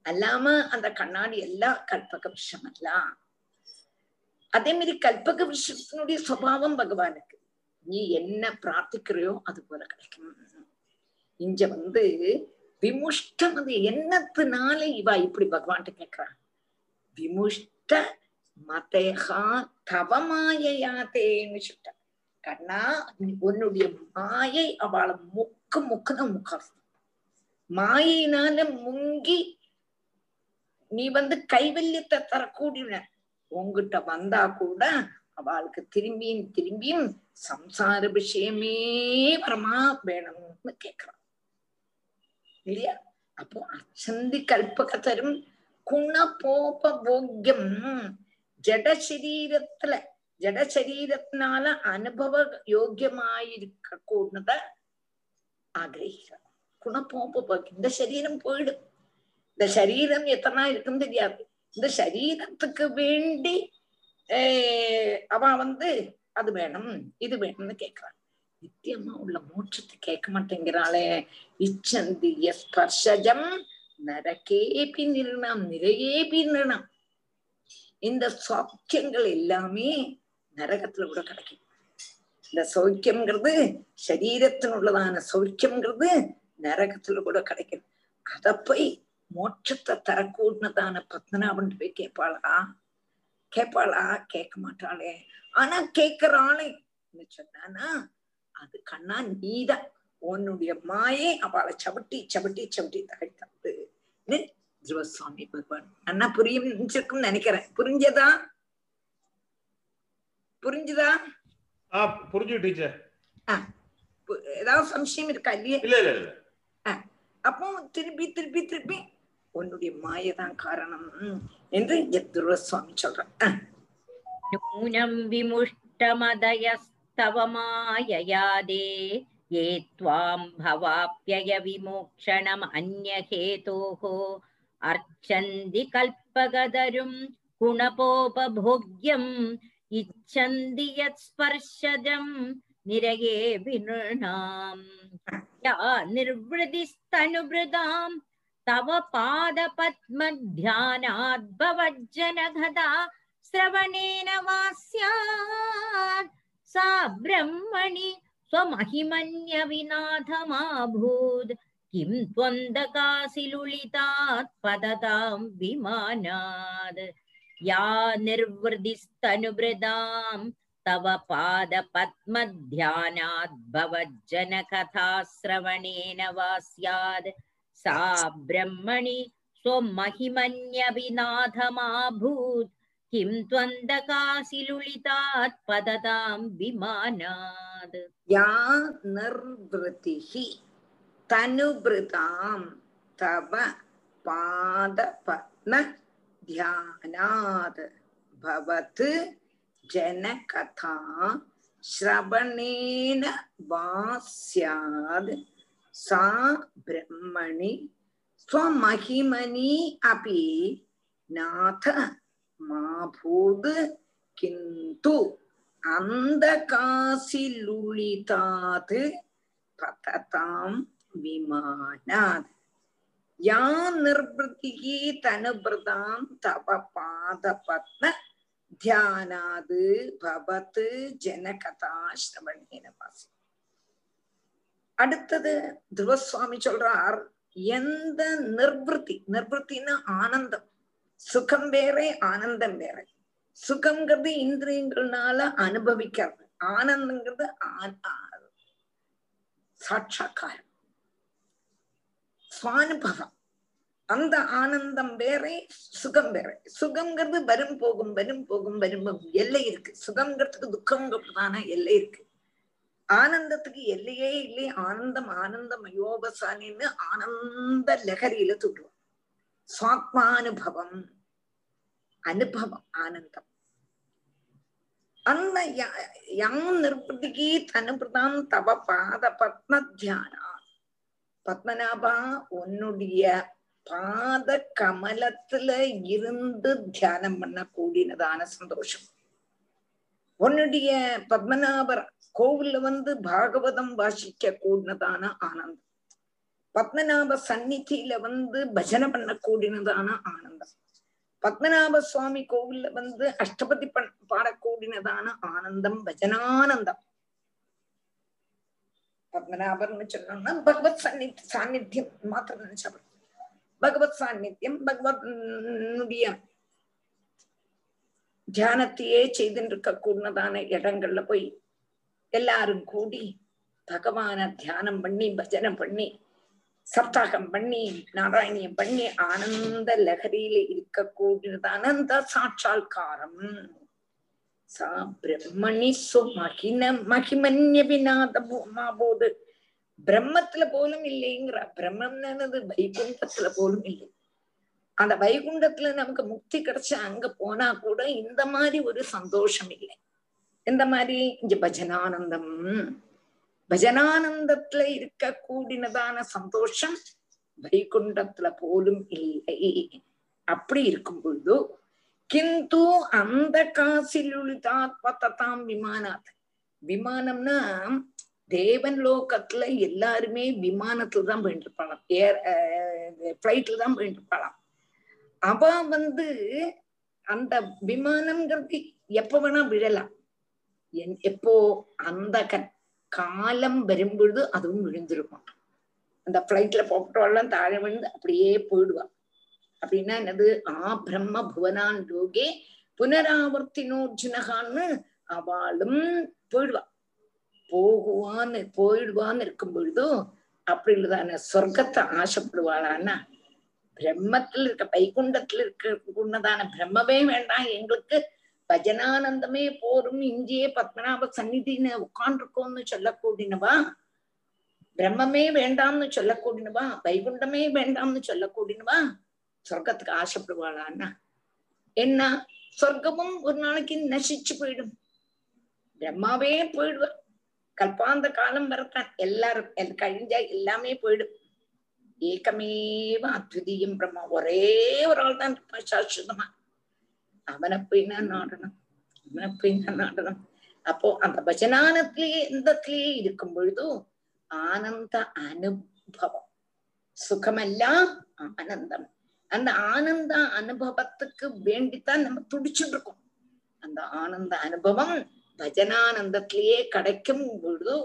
அல்லாம அந்த கண்ணாடி எல்லாம் கற்பக விஷயம் அல்ல. அதே மாதிரி கல்பக விஷயத்தினுடைய சுவாவம் பகவானுக்கு. நீ என்ன பிரார்த்திக்கிறையோ அது போல கிடைக்கும். இங்க வந்து விமுஷ்டம் அது என்னத்தினால இவா இப்படி பகவான்கிட்ட கேக்குறான் விமுஷ்ட மதேகா தவ மாயையாத்தேன்னு சொல்லிட்ட கண்ணா உன்னுடைய மாயை அவளை முக்கு முக்குதான் முக்காது மாயினால முங்கி நீ வந்து கைவல்யத்தை தரக்கூடிய உங்ககிட்ட வந்தா கூட அவளுக்கு திரும்பியும் திரும்பியும் சம்சார விஷயமே பரமா வேணும்னு கேக்குறான் இல்லையா அப்போ அச்சந்தி கல்பகதரும் குணபோபோக்கியம் ஜடசரீரத்துல ஜடசரீரத்தினால அனுபவ யோக்கியமாயிருக்க கூடத ஆகிரகிக்கிறார் குணபோபோக்கியம் இந்த சரீரம் போயிடும் இந்த சரீரம் எத்தனா இருக்குன்னு தெரியாது இந்த சரீரத்துக்கு வேண்டி அவ வந்து அது வேணும் இது வேணும்னு கேட்கிறான் நித்தியமா உள்ள மோட்சத்தை கேட்க மாட்டேங்கிறாளே. இச்சந்திய ஸ்பர்ஷஜம் நரகேபி நிர்ணம் நிறையேபி நிர்ணம். இந்த சௌக்கியங்கள் எல்லாமே நரகத்துல கூட கிடைக்கும். இந்த சௌக்கியம்ங்கிறது சரீரத்தினுள்ளதான சௌக்கியம்ங்கிறது நரகத்துல கூட கிடைக்கும். அத போய் மோட்சத்தை தரக்கூடதான பத்மநாபன் போய் கேட்பாளா? கேட்பாளா? கேட்க மாட்டாளே. ஆனா கேட்கிறாளே சொன்னானா அது கண்ணா நீதான் உன்னுடைய மாயே அவளை சவிட்டி சவிட்டி சவிட்டி தகழ்த்தது துருவசுவாமி பகவான். அண்ணா புரியும் நினைக்கிறேன். புரிஞ்சதா? புரிஞ்சுதா? ஆ புரிஞ்சு டீச்சர். ஏதாவது சம்சயம் இருக்கா இல்லையே? இல்ல இல்ல இல்ல. அப்போ திருப்பி திருப்பி திருப்பி உன்னுடைய மாயதான் காரணம். என்று துருவசுவாமி சொல்றான். அஹ், नूनं विमुष्टमदयस्तव माययादे ये त्वां भवाप्ययविमोक्षणम् अन्यहेतोः अर्चन्ति कल्पगदरुं गुणपोपभोग्यम् इच्छन्ति यत्स्पर्शजं निरयेऽपि नृणाम् या निर्वृतिस्तनुभृतां तव पादपद्मध्यानाद्भवज्जनगदा श्रवणेन वा स्यात् सा ब्रह्मणि स्वमहिमन्यविनाथमाभूत् किं त्वन्दकासिलुलितात् पततां विमानात् या निर्वृतिस्तनुभृतां तव पादपद्मध्यानात् भवज्जनकथा श्रवणेन वा स्यात् सा ब्रह्मणि स्वमहिमन्यविनाथमाभूत् किं त्वन्दकासिलुलितात् पदतां विमानात् या निर्वृतिः तनुभृतां तव पादपद्म ध्यानात् भवत् जनकथा श्रवणेन वा स्यात् सा ब्रह्मणि स्वमहिमनि अपि नाथ மாபூது கிந்து அந்த காசிலுளிதாது பததாம் விமானாத் யா நிர்வൃതിகி தனுபிரதாம் தவ பாத பத்ம தியானாது பவத் ஜனகதா ஸ்ரவணேன வாசி அடுத்தது துருவசுவாமி சொல்றார் எந்த நிர்வத்தி நிர்வൃத்தின்னா ஆனந்தம் சுகம் வேறே ஆனந்தம் வேற. சுகம்ங்கிறது இந்திரியங்கள்னால அனுபவிக்கிறது ஆனந்தங்கிறது ஆ- சுவானுபவம். அந்த ஆனந்தம் வேறே சுகம் வேற. சுகம்ங்கிறது வரும் போகும் வரும் போகும் வரும் போகும். எல்லை இருக்கு. சுகம்ங்கிறதுக்கு துக்கம்ங்கிறதான எல்லை இருக்கு. ஆனந்தத்துக்கு எல்லையே இல்லை. ஆனந்தம் ஆனந்தம் அயோபசானின்னு ஆனந்த லகரியில தூட்டுவோம் சுவாத்மானுபவம் அனுபவம் ஆனந்தம். அந்த ய- யம் நிர்பதிக்கு தனுபிரதாம் தவ பாத பத்ம தியானா பத்மநாபா உன்னுடைய பாத கமலத்துல இருந்து தியானம் பண்ண கூடினதான சந்தோஷம். உன்னுடைய பத்மநாபர் கோவில்ல வந்து பாகவதம் வாசிக்க கூடினதான ஆனந்தம். பத்மநாப சந்நிதியில வந்து பஜனை பண்ண கூடினதான ஆனந்தம். பத்மநாப சுவாமி கோவில்ல வந்து அஷ்டபதி பண் பாடக்கூடினதான ஆனந்தம் பஜனானந்தம். பத்மநாபர்னு சொன்னோம்னா பகவத் சந்நி சாநித்தியம் மாத்திரம் நினைச்சா பகவத் சாநித்தியம் பகவத்னுடைய தியானத்தையே செய்துட்டு இருக்க கூடதான இடங்கள்ல போய் எல்லாரும் கூடி பகவான தியானம் பண்ணி பஜனை பண்ணி சப்தாகம் பண்ணி நாராயணியம் பண்ணி ஆனந்த லகரியில இருக்கக்கூடியதான அந்த சாட்சா்காரம் சா பிரம்மணி சுமகின மகிமன்யவிநாத மாபோது. பிரம்மத்துல போலும் இல்லைங்கிற பிரம்மம்னது வைகுண்டத்துல போலும் இல்லை. அந்த வைகுண்டத்துல நமக்கு முக்தி கிடைச்ச அங்க போனா கூட இந்த மாதிரி ஒரு சந்தோஷம் இல்லை. இந்த மாதிரி இங்க பஜனானந்தம் பஜனானந்தத்துல இருக்க கூடினதான சந்தோஷம் வைகுண்டத்துல போலும் இல்லை. அப்படி இருக்கும் பொழுது கிந்து அந்த காசிலுளிதாத்மதாம் விமானாத். விமானம்னா தேவன் லோகத்துல எல்லாருமே விமானத்துல தான் போயிட்டு இருப்பாளாம் ஏர் ஃபிளைட்ல தான் போயிட்டு இருப்பாளாம் அவ வந்து அந்த விமானம்ங்கிறது எப்ப வேணா விழலாம். என்- எப்போ அந்த காலம் வரும்பொழுது அதுவும் விழுந்திருக்கும். அந்த பிளைட்ல போட்டோெல்லாம் தாழ விழுந்து அப்படியே போயிடுவா. அப்படின்னா என்னது? ஆ பிரம்ம புவனான் லோகே புனராவர்த்தினோர்ஜுனகான்னு அவளும் போயிடுவா. போகுவான்னு போயிடுவான்னு இருக்கும் பொழுதும் அப்படி இல்லதான சொர்க்கத்தை ஆசைப்படுவாளான்னா? பிரம்மத்துல இருக்க வைகுண்டத்துல இருக்க உன்னதான பிரம்மவே வேண்டாம் எங்களுக்கு. பஜனானந்தமே போரும் இங்கேயே பத்மநாப சந்நிதின்னு உட்கார்ந்துருக்கோம்னு சொல்லக்கூடினவா? பிரம்மமே வேண்டாம்னு சொல்லக்கூடினவா? வைகுண்டமே வேண்டாம்னு சொல்லக்கூடினவா? சொர்க்கத்துக்கு ஆசைப்படுவாளான்னா? என்ன? சொர்க்கமும் ஒரு நாளைக்கு நசிச்சு போயிடும். பிரம்மாவே போயிடுவார் கல்பாந்த காலம் வரத்தான். எல்லாரும் கழிஞ்சா எல்லாமே போயிடும். ஏக்கமேவ அத்விதீயம் பிரம்மா. ஒரே ஒரு ஆள் தான் இருப்பான் சாஸ்வதமா. அவனை போய் நான் நாடணும். அவனை போய் நான் நாடணும். அப்போ அந்த பஜனானத்திலேயே இந்தத்திலேயே இருக்கும் பொழுதும் ஆனந்த அனுபவம். சுகமல்ல ஆனந்தம். அந்த ஆனந்த அனுபவத்துக்கு வேண்டித்தான் நம்ம துடிச்சுட்டு இருக்கோம் அந்த ஆனந்த அனுபவம் பஜனானந்தத்திலேயே கிடைக்கும் பொழுது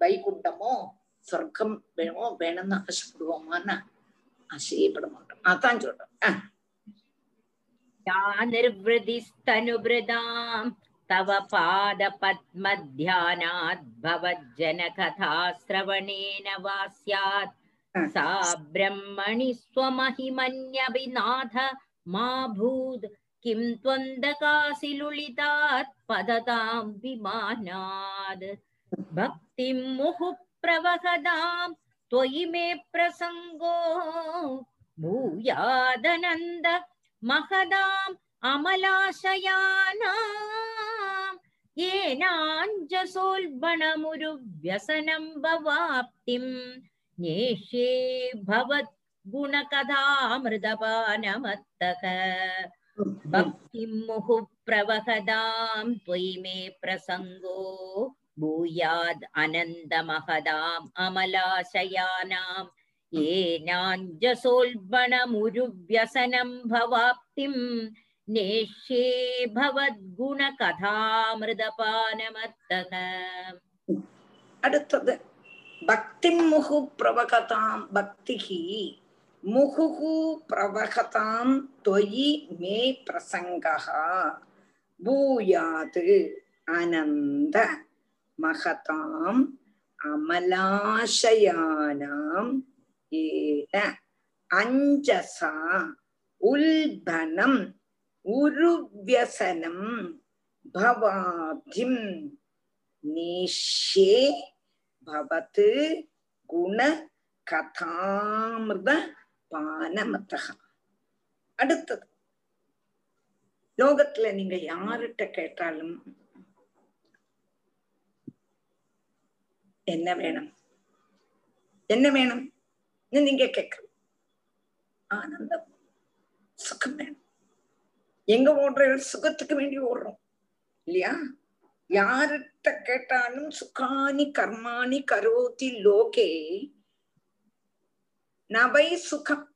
வைகுண்டமோ சொர்க்கம் வேணுமோ வேணும்னு ஆசைப்படுவோமான்னு ஆசையப்பட மாட்டோம். அதான் சொல்றோம் அஹ் या निर्वृतिस्तनुभृदाम् तव भवज्जनकथाश्रवणेन वा स्यात्। सा ब्रह्मणि स्वमहिमन्यभिनाथ मा भूत् किं त्वन्दकासि लुलितात् पदतां विमानात् भक्तिं मुहुः प्रवहदां त्वयि मे प्रसङ्गो। भूयादनन्द महदाम् अमलाशयानाम् येनाञ्जसोल्बणमुरुव्यसनं भवाप्तिम् नेष्ये भवद्गुणकथामृतपानमत्तक भक्तिं मुहुः प्रवहदां त्वयि मे प्रसङ्गो भूयाद् अनन्दमहदाम् अमलाशयानाम् येनाञ्जसोल्बणमुरुव्यसनं भवाप्तिं नेष्ये भवद्गुणकथामृतपानमत्तक அடுத்தது பக்தி முகு பிரவகதாம் பக்திகி முகுகு பிரவகதாம் தொயி மே பிரசங்கா பூயாது அனந்த மகதாம் அமலாசயானாம் ஏன அஞ்சசா உல்பனம் உருவியசனம் பவாதிம் நேஷ்யே பவத்து குண கதாமிருத பானமத்தக அடுத்தது. லோகத்துல நீங்க யார்கிட்ட கேட்டாலும் என்ன வேணும்? என்ன வேணும்? நீங்க கேட்கணும் ஆனந்தம் சுகம் வேணும் எங்க ஓடுற சுகத்துக்கு வேண்டி ஓடுறோம் இல்லையா யார்கிட்ட கேட்டாலும் சுகானி கர்மாணி கரோதி லோகே நபை சுகம்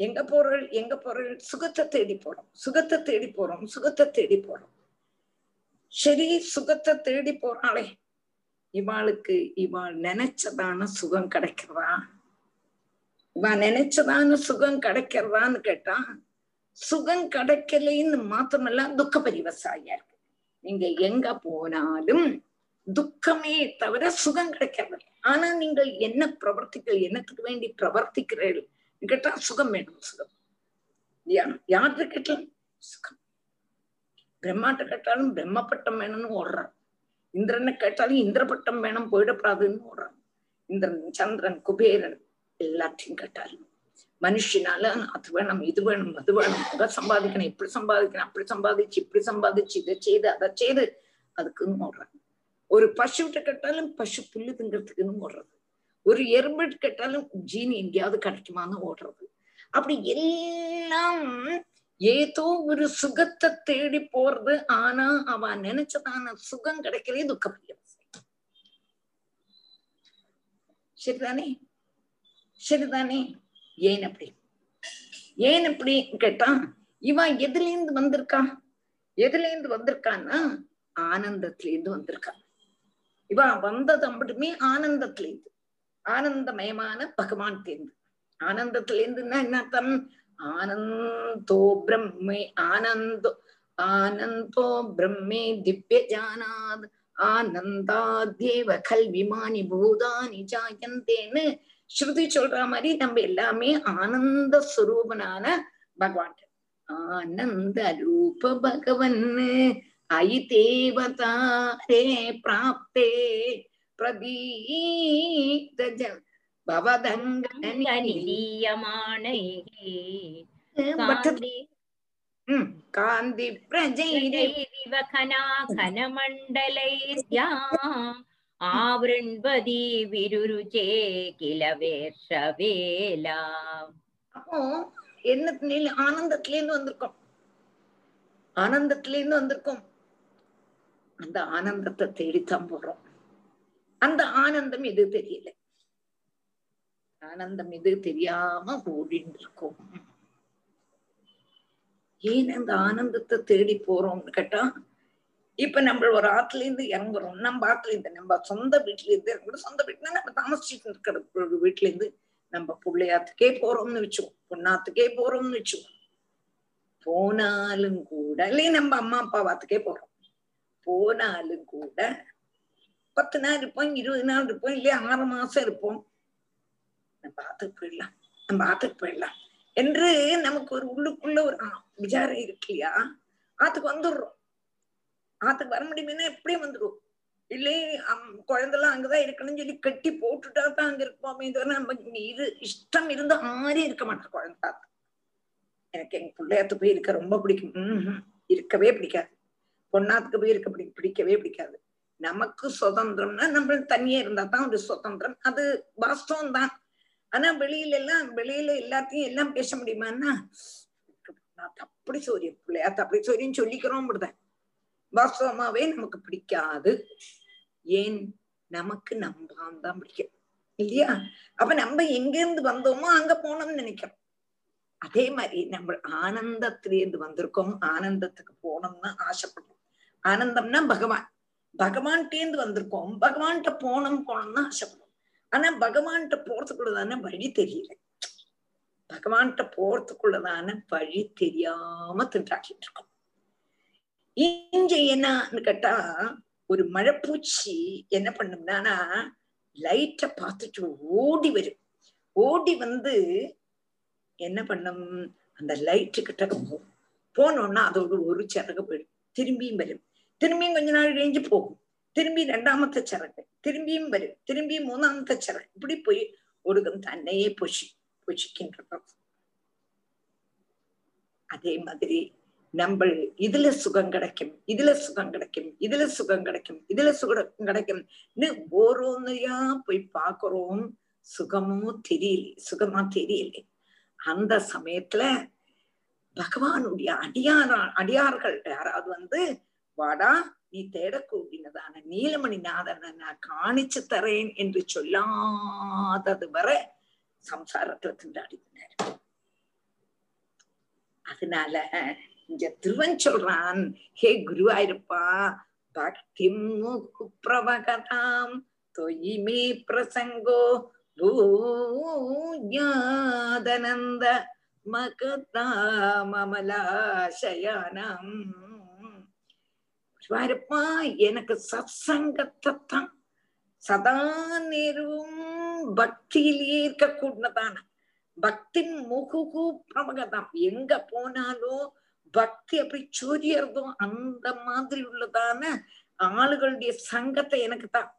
எங்க போறோம் எங்க போறோம் சுகத்தை தேடி போறோம் சுகத்தை தேடி போறோம் சுகத்தை தேடி போறோம் சரி சுகத்தை தேடி போறாளே இவாளுக்கு இவாள் நினைச்சதான சுகம் கிடைக்கிறதா இவா நினைச்சதான சுகம் கிடைக்கிறதான்னு கேட்டா சுகம் கிடைக்கலைன்னு மாத்திரமல்ல துக்க பரிவசாயா இருக்கு. நீங்க எங்க போனாலும் துக்கமே தவிர சுகம் கிடைக்கிறது ஆனா நீங்கள் என்ன பிரவர்த்திகள் என்னத்துக்கு வேண்டி பிரவர்த்திக்கிறீர்கள் கேட்டா சுகம் வேணும் சுகம். யார்கிட்ட கேட்டாலும் சுகம். பிரம்மாட்ட கேட்டாலும் பிரம்ம பட்டம் வேணும்னு ஓடுறான். இந்திரனை கேட்டாலும் இந்திர பட்டம் வேணும் போயிடப்படாதுன்னு ஓடுறான். இந்திரன் சந்திரன் குபேரன் எல்லாத்தையும் கேட்டாலும் மனுஷனால அது வேணும் இது வேணும் அது வேணும். அதை சம்பாதிக்கணும் இப்படி சம்பாதிக்கணும் அப்படி சம்பாதிச்சு இப்படி சம்பாதிச்சு இதை செய்து அதை செய்து அதுக்குன்னு ஓடுறாங்க ஒரு பசுகிட்ட கேட்டாலும் பசு புல்லு திங்கிறதுக்குன்னு ஓடுறது. ஒரு எறும்பு கேட்டாலும் ஜீனி எங்கேயாவது கிடைக்குமான்னு ஓடுறது. அப்படி எல்லாம் ஏதோ ஒரு சுகத்தை தேடி போறது. ஆனா அவ நினைச்சதான சுகம் கிடைக்கிறதே துக்கப்படியா சரிதானே? சரிதானே? ஏன் அப்படி? ஏன் அப்படி கேட்டா இவன் எதுல இருந்து வந்திருக்கா? எதுல இருந்து வந்திருக்கான்னா ஆனந்தத்துல இருந்து வந்திருக்கா. இவ வந்தது மட்டுமே ஆனந்தத்துல இருந்து ஆனந்தமயமான பகவான் தேர்ந்து ஆனந்தத்துல இருந்துன்னா என்ன அர்த்தம்? ஆனந்தோ பிரம்மே ஆனந்தோ ஆனந்தோ பிரம்மே திவ்ய ஜானாத் ஆனந்தாத்யேவ கல்விமானி பூதானி ஜாயந்தேன்னு ஸ்ருதி சொல்ற மாதிரி நம்ம எல்லாமே ஆனந்த ஸ்வரூபனான பகவான். ஆனந்த ரூப பகவன். ஐ தேவதாரே பிராப்தே பிரதீத காந்தி பிரஜை கனா கனமண்டலை ஸ்யாம் ആവൃൺപതി വിരുചേ കില വേഷവേല அப்போ என்ன ஆனந்தத்துல இருந்து வந்திருக்கோம். ஆனந்தத்துல இருந்து வந்திருக்கோம். அந்த ஆனந்தத்தை தேடித்தான் போறோம். அந்த ஆனந்தம் எது தெரியல. ஆனந்தம் இது தெரியாம ஓடிட்டு இருக்கோம் ஏன் அந்த ஆனந்தத்தை தேடி போறோம்னு கேட்டா இப்ப நம்ம ஒரு ஆத்துல இருந்து இறங்குறோம். நம்ம ஆத்துல இருந்து நம்ம சொந்த வீட்டுல இருந்து இறங்குறோம். சொந்த வீட்டுல நம்ம தாமசிச்சுட்டு இருக்கிற ஒரு வீட்டுல இருந்து நம்ம பிள்ளையாத்துக்கே போறோம்னு வச்சுக்கோ பொண்ணாத்துக்கே போறோம்னு வச்சுக்கோ போனாலும் கூட இல்லையே நம்ம அம்மா அப்பா வாத்துக்கே போறோம். போனாலும் கூட பத்து நாள் இருப்போம் இருபது நாள் இருப்போம் இல்லையா ஆறு மாசம் இருப்போம். நம்ம ஆத்துக்கு போயிடலாம். நம்ம ஆத்துக்கு போயிடலாம். என்று நமக்கு ஒரு உள்ளுக்குள்ள ஒரு விசாரம் இருக்கு இல்லையா? ஆத்துக்கு வந்துடுறோம். ஆத்துக்கு வர முடியுமேன்னா எப்படியும் வந்துடும் இல்லை குழந்தெல்லாம் அங்கதான் இருக்கணும்னு சொல்லி கட்டி போட்டுட்டா தான் அங்க இருப்போமே தவிர நம்ம இரு இஷ்டம் இருந்து ஆரே இருக்க மாட்டோம் குழந்தை எனக்கு எங்க பிள்ளையாத்து போய் இருக்க ரொம்ப பிடிக்கும். இருக்கவே பிடிக்காது. பொண்ணாத்துக்கு போய் இருக்க பிடி பிடிக்கவே பிடிக்காது. நமக்கு சுதந்திரம்னா நம்ம தனியே இருந்தா தான் ஒரு சுதந்திரம். அது வாஸ்தவம் தான். ஆனா வெளியில எல்லாம் வெளியில எல்லாத்தையும் எல்லாம் பேச முடியுமான்னா அப்படி சோரியம் பிள்ளையாத்து அப்படி சோரியம் சொல்லிக்கிறோம் அப்படிதான். வாஸ்தவமாவே நமக்கு பிடிக்காது. ஏன்? நமக்கு நம்பான் தான் பிடிக்கும். இல்லையா? அப்ப நம்ம எங்க இருந்து வந்தோமோ அங்க போனோம்னு நினைக்கிறோம் அதே மாதிரி நம்ம ஆனந்தத்திலேருந்து வந்திருக்கோம். ஆனந்தத்துக்கு போனோம்னு ஆசைப்படுறோம். ஆனந்தம்னா பகவான். பகவான்கிட்டேந்து வந்திருக்கோம். பகவான்கிட்ட போனோம் போனோம்னு ஆசைப்படுறோம். ஆனா பகவான்கிட்ட போறதுக்குள்ளதான வழி தெரியல. பகவான்கிட்ட போறதுக்குள்ளதான வழி தெரியாம திண்டாடிட்டு இருக்கோம். இங்க என்னன்னு கேட்டா ஒரு மழைப்பூச்சி என்ன பண்ணும்னானா லைட்ட பார்த்துட்டு ஓடி வரும். ஓடி வந்து என்ன பண்ணும்? அந்த லைட்டு கிட்ட போகும். போனோம்னா அதோட ஒரு சிறகு போயிடும். திரும்பியும் வரும். திரும்பியும் கொஞ்ச நாள் கழிஞ்சு போகும். திரும்பி ரெண்டாமത്തെ சிறகு. திரும்பியும் வரும். திரும்பியும் மூணாமത്തെ சிறகு. இப்படி போய் ஒருகம் தன்னையே பொஷி பொஷிக்கின்றது. அதே மாதிரி நம்ம இதுல சுகம் கிடைக்கும் இதுல சுகம் கிடைக்கும் இதுல சுகம் கிடைக்கும் இதுல சுகம் கிடைக்கும்னு ஓரோன்னையா போய் பாக்குறோம். சுகமும் தெரியல சுகமா தெரியல. அந்த சமயத்துல பகவானுடைய அடியார அடியார்கள் யாராவது வந்து வாடா நீ தேடக்கூடியதான நீலமணி நாதனை நான் காணிச்சு தரேன் என்று சொல்லாதது வரை சம்சாரத்துல திண்டாடினார் அதனால இங்க திருவன் சொல்றான் ஹே குருவாயிருப்பா பக்தி பிரபகதாம் தொய்மே பிரசங்கோ பூயாதனந்த மகதாமலாசயானம் குருவாயிருப்பா எனக்கு சத்சங்கத்தை தான் சதா நேரமும் பக்தியிலேயே இருக்கக்கூடதான பக்தி முகுகு பிரமகதம் எங்க போனாலும் பக்தி அப்படி சொரியறதும் அந்த மாதிரி உள்ளதான ஆளுகளுடைய சங்கத்தை எனக்கு தான்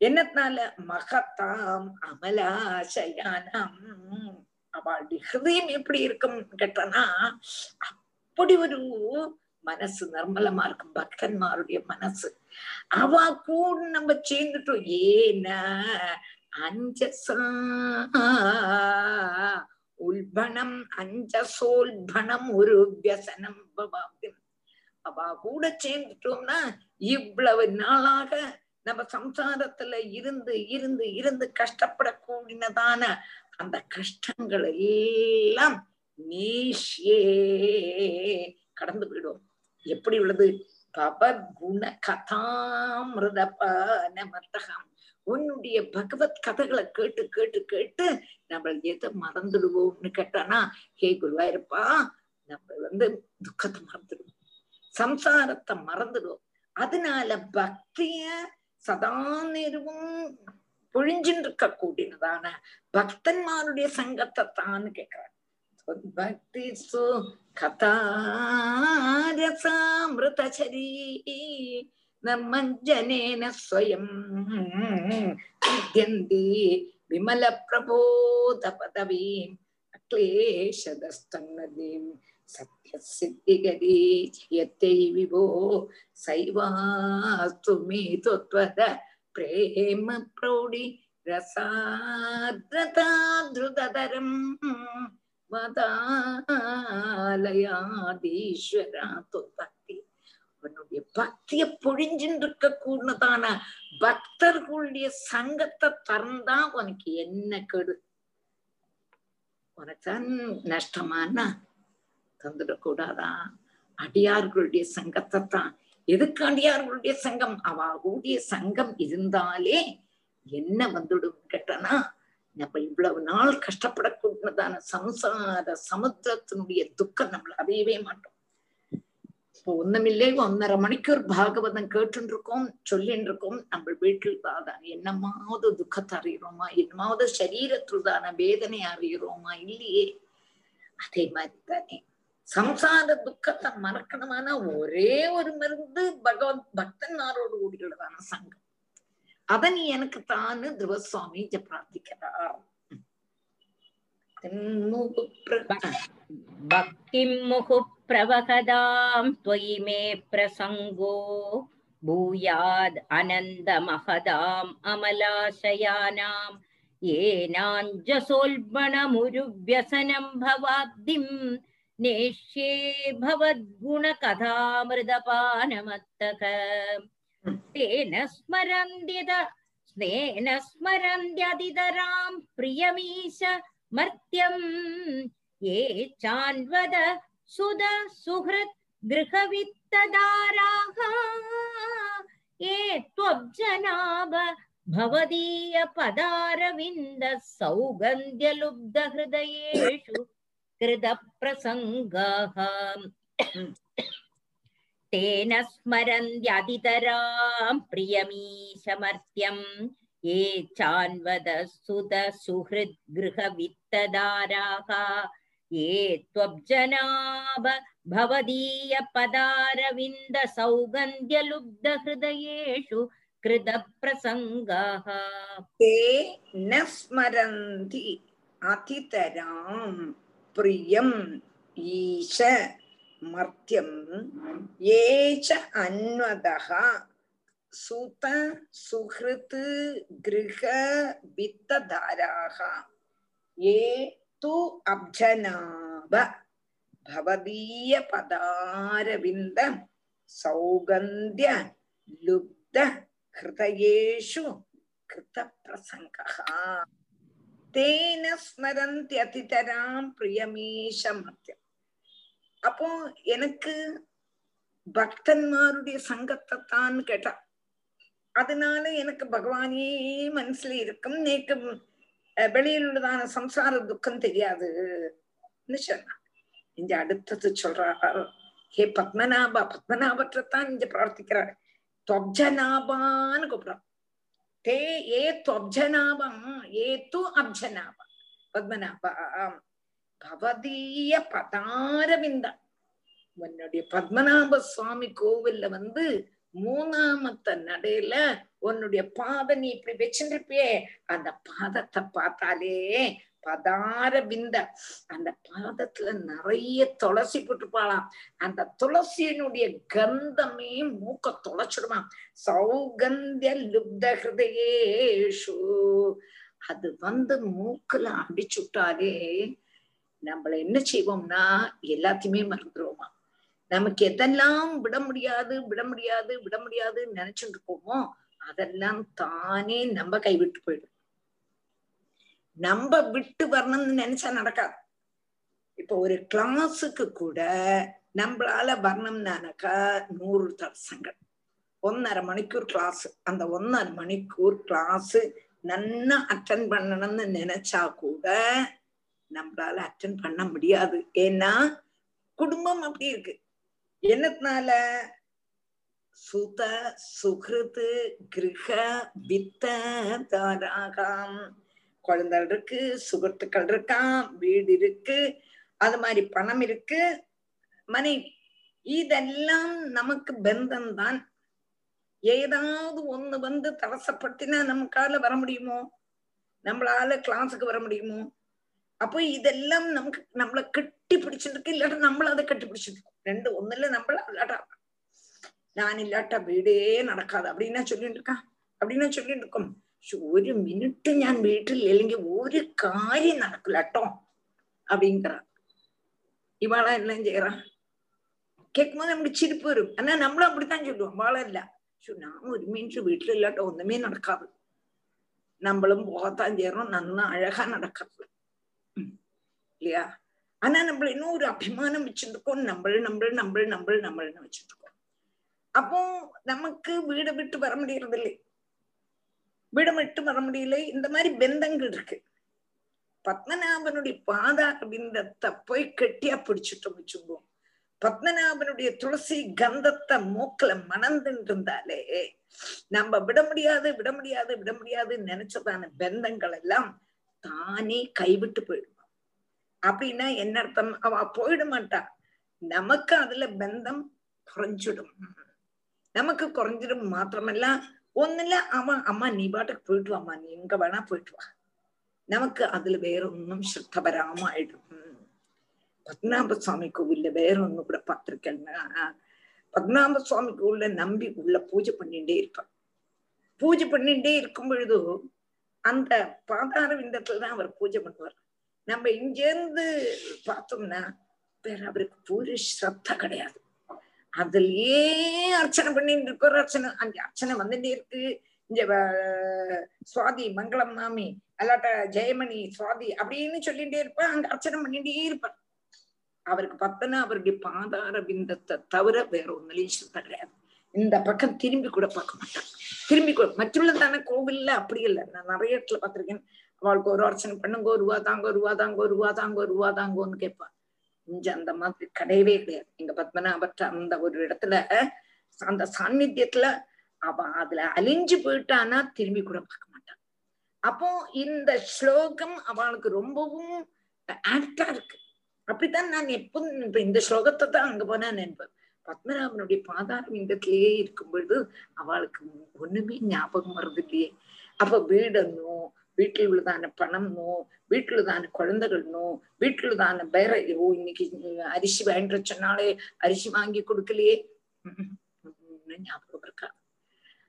என்னத்தினால? மகத்தாம் அமலாசயானம். அவளுடைய ஹிருதயம் எப்படி இருக்கும் கேட்டனா அப்படி ஒரு மனசு நிர்மலமா இருக்கும் பக்தன்மாருடைய மனசு. அவ கூட நம்ம சேர்ந்துட்டோம். ஏன்னா அஞ்சசா. உல்பணம் அஞ்சசோல்பணம் ஒரு வியசனம். அவா அவ கூட சேர்ந்துட்டோம்னா இவ்வளவு நாளாக நம்ம சம்சாரத்துல இருந்து இருந்து இருந்து கஷ்டப்படக்கூடியதான அந்த கஷ்டங்கள் எல்லாம் நீஷே கடந்து போயிடும். எப்படி உள்ளது? பவத்குண கதாமிருதபானமர்த்தகம். உன்னுடைய பகவத் கதைகளை கேட்டு கேட்டு கேட்டு நம்ம எதை மறந்துடுவோம்னு கேட்டானா ஹே குருவாயிருப்பா நம்ம வந்து துக்கத்தை மறந்துடுவோம். சம்சாரத்தை மறந்துடுவோம். அதனால பக்திய சதா நேரமும் பொழிஞ்சின்னு இருக்க கூடினதான பக்தன்மாருடைய சங்கத்தை தான் கேட்கிறார் பக்தி சு கதாரசாமிருதச்சரி नर्मञ्जनेन स्वयं विद्यन्ति विमलप्रबोधपदवीम् अक्लेशदस्तन्नदीं सत्यसिद्धिगदी यत्यै विभो सैवास्तु मे त्वद प्रेम प्रौढि रसाद्रताद्रुतरम् वदालयादीश्वरा त्वत् அவனுடைய பக்திய பொழிஞ்சுட்டு இருக்க கூடதான பக்தர்களுடைய சங்கத்தை திறந்தா உனக்கு என்ன கெடு? உனக்கு நஷ்டமானா? தந்துடக்கூடாதா? அடியார்களுடைய சங்கத்தை தான் எதுக்கு அடியார்களுடைய சங்கம்? அவாவுடைய சங்கம் இருந்தாலே என்ன வந்துடும் கேட்டனா? நம்ம இவ்வளவு நாள் கஷ்டப்படக்கூடியதான சம்சார சமுத்திரத்தினுடைய துக்கம் நம்மள அறியவே மாட்டோம். இப்போ ஒண்ணுமில்லை ஒன்னரை மணிக்கூர் பாகவதம் கேட்டுன்னு இருக்கோம் சொல்லிட்டு இருக்கோம் நம்ம வீட்டில் தான் என்னமாவது துக்கத்தை அறிகிறோமா என்னமாவது சரீரத்துதான வேதனை அறிகிறோமா இல்லையே. அதே மாதிரி தானே சம்சார துக்கத்தை மறக்கணுமானா ஒரே ஒரு மருந்து பகவத் பக்தன்மாரோடு கூடியுள்ளதான சங்கம். அத நீ எனக்கு தானு துருவசுவாமி பிரார்த்திக்கிறார். भक्तिं मुहुः प्रवहदां त्वयि मे प्रसङ्गो। भूयाद् अनन्दमहदाम् अमलाशयानां येनाञ्जसोल्बणमुरुव्यसनं भवाब्धिं नेष्ये भवद्गुणकथामृतपानमत्तक तेन स्मरन्त्यत स्नेन स्मरन्त्यदितरां प्रियमीश मर्त्यम्। ये चान्वद सुद सुहृत् गृहवित्तदाराः ये त्वब्जनाभ भवदीय पदारविन्द सौगन्ध्यलुब्धहृदयेषु कृतप्रसङ्गाः तेन स्मरन्त्यदितरां प्रियमीशमर्त्यम् ये चान्वद सुत सुहृद् गृहवित्तदाराः ये त्वब्जनाभ भवदीय पदारविन्द सौगन्ध्यलुब्धहृदयेषु कृतप्रसङ्गाः ते न स्मरन्ति अतितरां प्रियम् ईश मर्त्यं ये च अन्वदः सुत सुहृत् गृह वित्तधाराः ये தூ அப்ஜனாப பவதீய பதாரவிந்த சௌகந்திய லுப்த ஹிருதயேஷு கிருத பிரசங்கா தேன ஸ்மரந்தியதிதராம் பிரியமீஷமத்தியம் அப்போ எனக்கு பக்தன்மாருடைய சங்கத்தை தான் கேட்டா. அதனால எனக்கு பகவானே மனசுல இருக்கும் நேக்கு வெளியில் உள்ளதான சம்சார துக்கம் தெரியாது. சொன்னான் இங்க அடுத்தது சொல்றார் ஹே பத்மநாபா பத்மநாபத்தைத்தான் இங்க பிரார்த்திக்கிறார். தொப்ஜநாபான்னு கூப்பிடுறான். தே ஏ தொப்ஜநாபம் ஏ து அப்ஜநாபா பத்மநாபா பவதீய பதாரவிந்தா. உன்னுடைய பத்மநாப சுவாமி கோவில்ல வந்து மூணாமத்த நடையில உன்னுடைய பாத நீ இப்படி வச்சுருப்பியே அந்த பாதத்தை பார்த்தாலே பதார பிந்த அந்த பாதத்துல நிறைய துளசி போட்டுப்பாளாம் அந்த துளசியினுடைய கந்தமே மூக்க தொலைச்சிடுமா சௌகந்திய லுப்த ஹிருதயேஷு. அது வந்து மூக்குல அடிச்சுட்டாலே நம்மள என்ன செய்வோம்னா எல்லாத்தையுமே மறந்துடுவோமா நமக்கு எதெல்லாம் விட முடியாது விட முடியாது விட முடியாதுன்னு நினைச்சுட்டு இருக்கோமோ அதெல்லாம் தானே நம்ம கைவிட்டு போயிடும். நம்ம விட்டு வரணும்னு நினைச்சா நடக்காது. இப்ப ஒரு கிளாஸுக்கு கூட நம்மளால வரணும்னாக்கா நூறு தடசங்கள். ஒன்னரை மணிக்கூர் கிளாஸ் அந்த ஒன்னரை மணிக்கூர் கிளாஸ் நன்னா அட்டன் பண்ணணும்னு நினைச்சா கூட நம்மளால அட்டன் பண்ண முடியாது. ஏன்னா குடும்பம் அப்படி இருக்கு. என்னத்தினால? சுத சுகிருத்து கிரக வித்த தாராகாம். குழந்தைகள் இருக்கு சுகத்துக்கள் இருக்கான் வீடு இருக்கு அது மாதிரி பணம் இருக்கு. மனைவி இதெல்லாம் நமக்கு பந்தம் தான் ஏதாவது ஒண்ணு வந்து தடசப்பட்டுனா நமக்கால வர முடியுமோ? நம்மளால கிளாஸுக்கு வர முடியுமோ? அப்போ இதெல்லாம் நமக்கு நம்மள கட்டி பிடிச்சிருக்கு இல்லாட்டா நம்மள அதை கட்டி பிடிச்சிருக்கோம் ரெண்டு ஒண்ணுல நம்மள இல்லாட்டா நான் இல்லாட்டா வீடே நடக்காது அப்படின்னா சொல்லிட்டு இருக்கான் அப்படின்னா சொல்லிட்டு இருக்கோம் ഒരു മിനിറ്റ് ഞാൻ വീട്ടിൽ ഇല്ലെങ്കിൽ ഒരു കാര്യം നടക്കില്ലട്ടോ அப்படிங்கிறான் இவாளா எல்லாம் செய்யறான் கேட்கும்போது நமக்கு சிரிப்பு வரும் ஆனா நம்மளும் அப்படித்தான் சொல்லுவோம் வாழ இல்ல நான் ஒரு மீன்ஸ் வீட்டுல இல்லாட்ட ஒண்ணுமே நடக்காது நம்மளும் போகத்தான் செய்யறோம் நல்லா அழகா நடக்காது இல்லையா? ஆனா நம்ம இன்னும் ஒரு அபிமானம் வச்சிருக்கோம் நம்மள நம்மள் நம்மள் நம்மள் நம்மள்னு வச்சிருக்கோம் அப்போ நமக்கு வீடை விட்டு வர முடியறது இல்லை வீடை விட்டு வர முடியல. இந்த மாதிரி பெந்தங்கள் இருக்கு. பத்மநாபனுடைய பாதா பிந்தத்தை போய் கெட்டியா பிடிச்சிட்டோம் வச்சுக்குவோம் பத்மநாபனுடைய துளசி கந்தத்தை மூக்கல மணந்துட்டு இருந்தாலே நம்ம விட முடியாது விட முடியாது விட முடியாது நினைச்சதான பெந்தங்கள் எல்லாம் தானே கைவிட்டு போயிடும். அப்படின்னா என்ன அர்த்தம்? அவ போயிட மாட்டா. நமக்கு அதுல பந்தம் குறைஞ்சிடும். நமக்கு குறைஞ்சிடும் மாத்திரமல்ல. ஒண்ணுல அவன் அம்மா நீ பாட்டுக்கு போயிட்டு வாமா நீ எங்க வேணா போயிட்டு வா. நமக்கு அதுல வேற ஒன்னும் ஸ்ரத்த வராம ஆயிடும். பத்மநாப சுவாமி கோவில்ல வேற ஒண்ணு கூட பார்த்திருக்கேன்னா பத்மநாப சுவாமி கோவில்ல நம்பி உள்ள பூஜை பண்ணிட்டே இருப்பான் பூஜை பண்ணிட்டே இருக்கும் பொழுது அந்த பாதார விந்தத்துலதான் அவர் பூஜை பண்ணுவார். நம்ம இங்க இருந்து பார்த்தோம்னா வேற அவருக்கு பூரி ஸ்ரத்த கிடையாது. அதுலயே அர்ச்சனை பண்ணிட்டு இருக்கிற அர்ச்சனை. அந்த அர்ச்சனை வந்துட்டே இருக்கு. இந்த சுவாதி மங்களம் மாமி அல்லாட்ட ஜெயமணி சுவாதி அப்படின்னு சொல்லிட்டே இருப்பேன் அங்க அர்ச்சனை பண்ணிட்டே இருப்பார் அவருக்கு பத்தனா அவருடைய பாதார பிந்தத்தை தவிர வேற ஒன்னுலையும் சுத்த கிடையாது. இந்த பக்கம் திரும்பி கூட பார்க்க மாட்டான். திரும்பி கூட மற்றுள்ள தானே கோவில்ல அப்படி இல்லை. நான் நிறைய இடத்துல பார்த்திருக்கேன். அவளுக்கு ஒரு அர்ச்சனை பண்ணுங்க ஒரு ரூபா தாங்க ஒரு ரூபா தாங்க ஒரு ரூபா தாங்க ஒரு ரூபா தாங்கன்னு கேட்பா இங்க அந்த மாதிரி கிடையவே கிடையாது. எங்க பத்மநாபற்ற அந்த ஒரு இடத்துல அந்த சாநித்தியத்துல அவ அதுல அழிஞ்சு போயிட்டானா திரும்பி கூட பார்க்க மாட்டான். அப்போ இந்த ஸ்லோகம் அவளுக்கு ரொம்பவும் ஆக்டா இருக்கு. அப்படித்தான் நான் எப்பவும் இப்ப இந்த ஸ்லோகத்தை தான் அங்க போனா நினைப்பேன். பத்மநாபனுடைய பாதார இருக்கும் பொழுது அவளுக்கு ஒண்ணுமே ஞாபகம் வருது இல்லையே அப்ப வீடணும் வீட்டில் உள்ளதான பணம்னோ வீட்டில் உள்ளதான குழந்தைகள்னோ வீட்டில் உள்ளதான பேர ஓ இன்னைக்கு அரிசி வாங்கிட்டு சொன்னாலே அரிசி வாங்கி கொடுக்கலையே. ஞாபகம் இருக்கா?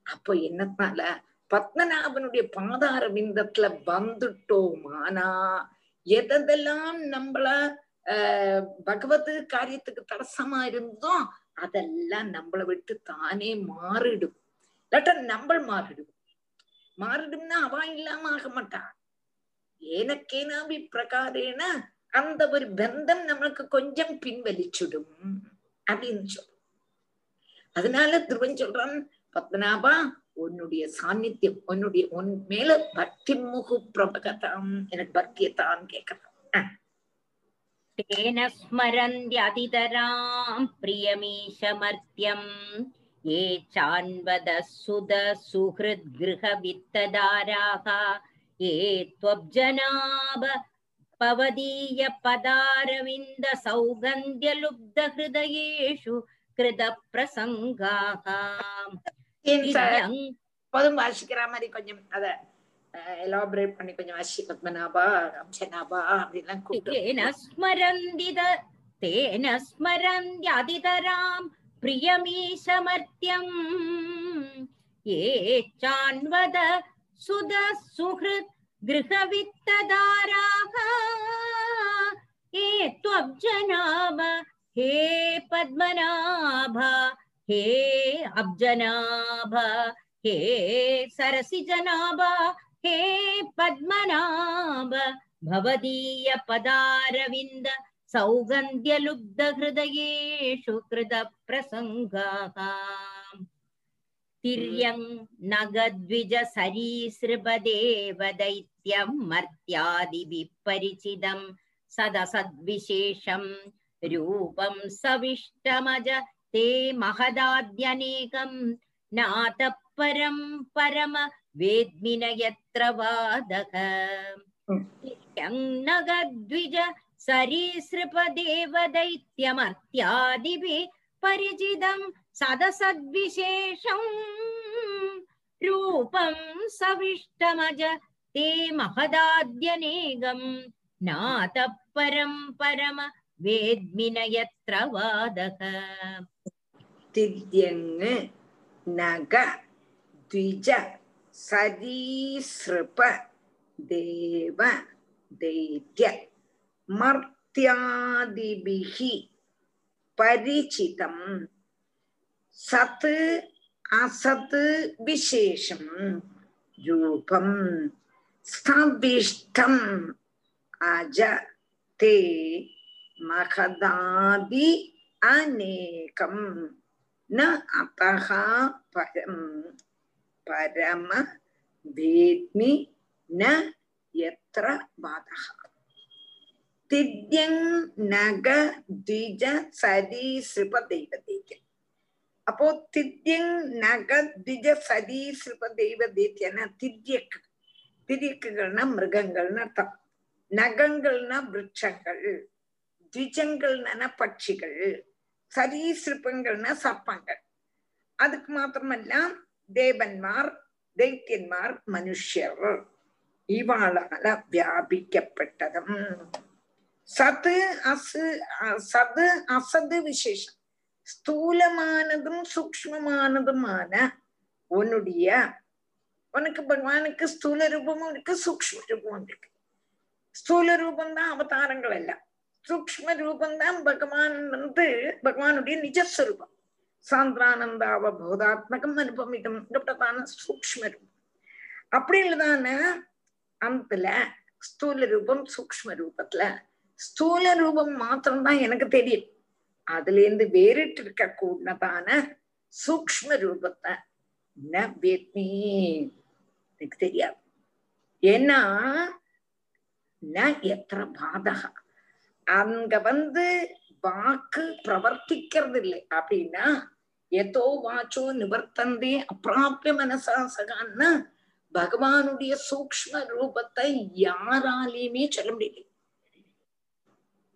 அப்போ என்னத்தால பத்மநாபனுடைய பாதார விந்தத்துல வந்துட்டோமானா? எதெல்லாம் நம்மள ஆஹ் பகவத் காரியத்துக்கு தடசமா இருந்தோம் அதெல்லாம் நம்மளை விட்டு தானே மாறிடும். இல்லாட்டா நம்ம மாறிடும் மாறிடும்னா அவ இல்லாம ஆக மாட்டா ஏனக்கேனாபி பிரகாரேன அந்த ஒரு பந்தம் நம்மளுக்கு கொஞ்சம் பின்வலிச்சுடும் அப்படின்னு சொல்றோம் அதனால திருவன் சொல்றான் பத்மநாபா உன்னுடைய சாநித்தியம் உன்னுடைய உன் மேல பக்தி முகு பிரபகதாம் எனக்கு பக்தியத்தான் கேட்கறான் तेन स्मरन्त्यतितराम् प्रियमीशमर्त्यम् ये चान्वदः सुदसुहृद्गृहवित्तदाराः ये त्वब्जनाभ पवदीयपदारविन्द सौगन्ध्यलुब्धहृदयेषु कृतप्रसङ्गाः போதும் வாசிக்கிற மாதிரி கொஞ்சம் அத எலாபரேட் பண்ணி கொஞ்சம் வாசி பத்மநாபா அம்சநாபா அப்படிலாம் तेन स्मरन्दिद तेन स्मरन्त्यतितराम् प्रियमीशमर्त्यम् ये चान्वद सुद सुहृत् गृहवित्तदाराः हे त्वब्जनाभ हे पद्मनाभ, हे अब्जनाभ, हे सरसिजनाभ, हे पद्मनाभ। भवदीय पदारविन्द सौगन्ध्यलुब्धहृदयेषु कृतप्रसङ्गाः तिर्यङ् नगद्विज सरीसृपदेवदैत्यं मर्त्यादिभिः परिचितं सदसद्विशेषं रूपं सविष्टमज ते महदाद्यनेकं नातः परं परम वेद्मि न यत्र वादः नगद्विज सरीसृपदेवदैत्यमर्त्यादिभिः परिचितं सदसद्विशेषम् रूपं सविष्टमज ते महदाद्यनेगम् नातः परं परम वेद्मिन यत्र वादः तिर्यङ् नग द्विज सरीसृप देव दैत्य मर्त्यादिभिः परिचितं सत् असत् विशेषं रूपं स्थाभिष्टम् अज ते महदादि अनेकं न अतः परं परम वेद्मि न यत्र बाधः தித்யங் நக த்விஜ சதி சிருப தெய்வ தேத்திய அப்போ தித்யங் நக த்விஜ சதி சிருப தெய்வ தேத்தியன்னா தித்யக்கு. திதிக்குகள்னா மிருகங்கள்னு அர்த்தம். நகங்கள்னா விரட்சங்கள். த்விஜங்கள்னா பட்சிகள். சரீசிருப்பங்கள்னா சர்ப்பங்கள் அதுக்கு மாத்திரமல்ல தேவன்மார் தைத்தியன்மார் மனுஷர். இவாளால வியாபிக்கப்பட்டதும். சது அசு சது அசது விசேஷம். ஸ்தூலமானதும் சூக்மமானதுமான உன்னுடைய உனக்கு பகவானுக்கு ஸ்தூல ரூபமும் இருக்கு சூக்ம ரூபமும் இருக்கு. ஸ்தூல ரூபம் தான் அவதாரங்கள் எல்லாம். சூக்ம ரூபம் தான் பகவான் வந்து பகவானுடைய நிஜஸ்வரூபம். சாந்திரானந்தாவ போதாத்மகம் அனுபவிதம் இப்படித்தான சூக்ம ரூபம். அப்படி இல்லதான அந்தல ஸ்தூல ரூபம் சூக்ம ரூபத்துல ஸ்தூல ரூபம் மாத்திரம்தான் எனக்கு தெரியும். அதுல இருந்து வேறிட்டு இருக்க கூடதான சூக்ம ரூபத்தை வேத்மி. எனக்கு தெரியாது. ஏன்னா எத்திர பாதக. அங்க வந்து வாக்கு பிரவர்த்திக்கிறது இல்லை அப்படின்னா எதோ வாச்சோ நிவர்த்தந்தே அப்பிராபிய மனசாசகான்னா பகவானுடைய சூக்ம ரூபத்தை யாராலையுமே சொல்ல முடியல.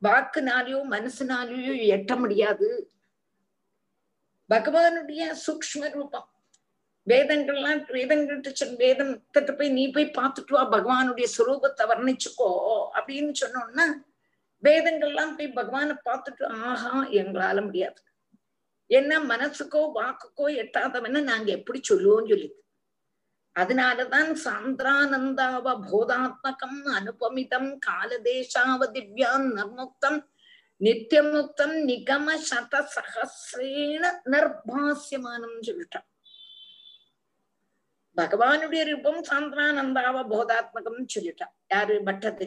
வாக்குனாலேயோ மனசுனாலேயோ எட்ட முடியாது. பகவானுடைய சூக்ம ரூபம். வேதங்கள்லாம் வேதங்கள்ட்ட சொல் வேதத்திட்ட போய் நீ போய் பார்த்துட்டு வா பகவானுடைய சுரூபத்தை வர்ணிச்சுக்கோ அப்படின்னு சொன்னோம்னா வேதங்கள்லாம் போய் பகவானை பார்த்துட்டு ஆஹா எங்களால முடியாது. என்ன மனசுக்கோ வாக்குக்கோ எட்டாதவன நாங்க எப்படி சொல்லுவோம்னு சொல்லி அதனாலதான் சாந்திரானந்தாவ போதாத்மகம் அனுபமிதம் காலதேசாவதிவ்யான் நர்முக்தம் நித்தியமுக்தம் நிகம சத சகசிரேண நிர்பாசியமானம் சொல்லிட்டான் பகவானுடைய ரூபம் சாந்திரானந்தாவ போதாத்மகம் சொல்லிட்டான் யாரு பட்டது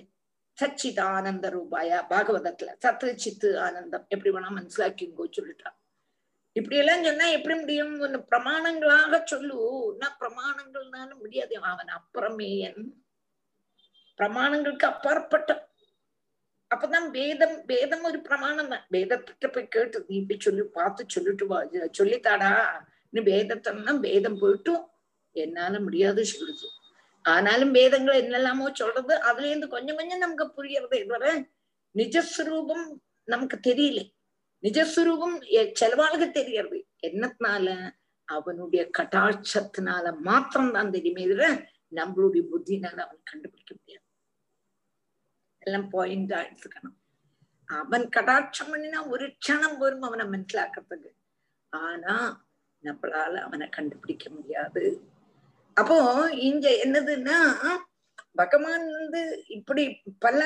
சச்சிதானந்த ரூபாயா பாகவதத்துல சத்து சித்து ஆனந்தம் எப்படி வேணா மனசிலாக்கிங்கோ சொல்லிட்டான் இப்படி எல்லாம் சொன்னா எப்படி முடியும்? ஒன்னு பிரமாணங்களாக சொல்லு. என்ன பிரமாணங்கள்னாலும் முடியாது. அவன் அப்புறமேயன் பிரமாணங்களுக்கு அப்பாற்பட்ட அப்பதான் வேதம் வேதம் ஒரு பிரமாணம் தான். வேதத்திட்ட போய் கேட்டு நீ இப்படி சொல்லி பார்த்து சொல்லிட்டு வா. சொல்லித்தாடா. நீ வேதத்தன்னா வேதம் போயிட்டும் என்னால முடியாது சொல்லுது. ஆனாலும் வேதங்கள் என்னெல்லாமோ சொல்றது அதுல இருந்து கொஞ்சம் கொஞ்சம் நமக்கு புரியறது. இதுவரை நிஜஸ்வரூபம் நமக்கு தெரியல. நிஜஸ்வரூபம் செலவாளுக்கு தெரியறது என்னத்தினால? அவனுடைய கட்டாட்சத்தினால மாத்திரம் தான் தெரியுமே இதுல நம்மளுடைய புத்தினால அவன் கண்டுபிடிக்க முடியாது. எல்லாம் பாயிண்டா எடுத்துக்கணும். அவன் கடாட்சம் பண்ணினா ஒரு க்ஷணம் வரும் அவனை மனசிலாக்கிறதுக்கு ஆனா நம்மளால அவனை கண்டுபிடிக்க முடியாது. அப்போ இங்க என்னதுன்னா பகவான் வந்து இப்படி பல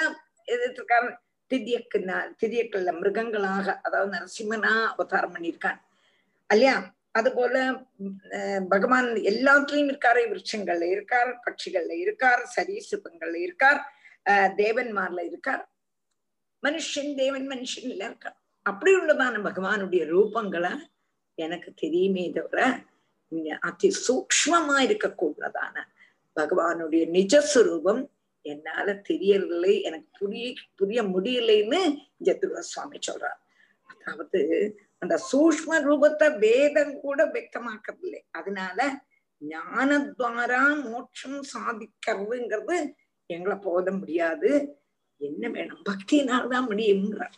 எதிர்த்திருக்காரு. திரியக்குனா திரியக்கல்ல மிருகங்களாக அதாவது நரசிம்மனா அவதாரம் பண்ணியிருக்கான். இல்லையா அது போல பகவான் எல்லாத்துலயும் இருக்காரு. விருட்சங்கள்ல இருக்கார் பட்சிகள்ல இருக்கார் சரீசிருப்பங்கள்ல இருக்கார் அஹ் தேவன்மார்ல இருக்கார். மனுஷன் தேவன் மனுஷன் எல்லாம் இருக்கான் அப்படி உள்ளதான பகவானுடைய ரூபங்களை எனக்கு தெரியுமே தவிர இங்க அதி சூக்மமா இருக்கக்கூடதான. பகவானுடைய நிஜஸ்வரூபம் என்னால தெரியவில்லை எனக்கு புரிய புரிய முடியலைன்னு ஜத்துருவ சுவாமி சொல்றார். அதாவது அந்த சூஷ்ம ரூபத்தை வேதம் கூட வெக்கமாக்கவில்லை அதனால ஞானத்வாரா மோட்சம் சாதிக்கிறதுங்கிறது எங்களை போத முடியாது. என்ன வேணும்? பக்தினால்தான் முடியுங்கிறார்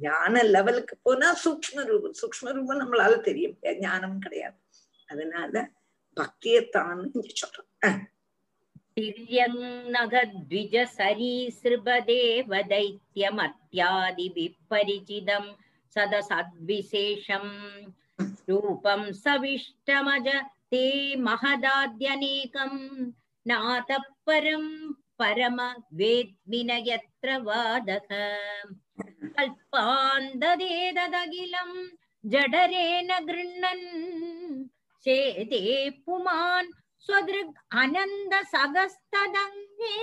ஞான லெவலுக்கு போனா சூக்ம ரூபம் சூக்ம ரூபம் நம்மளால தெரியும் ஞானம் கிடையாது. அதனால பக்தியத்தான் இங்க சொல்றோம் तिर्यङ्नघद्विज सरीसृपदेव दैत्यमत्यादिविपरिचितं सदसद्विशेषम् रूपं सविष्टमज ते महदाद्यनेकं नातः परं परम वेद्मि न यत्र वादः कल्पान्ददेददखिलं जडरेण गृह्णन् शेते पुमान् स्वदृग् अनन्द सगस्तदङ्गे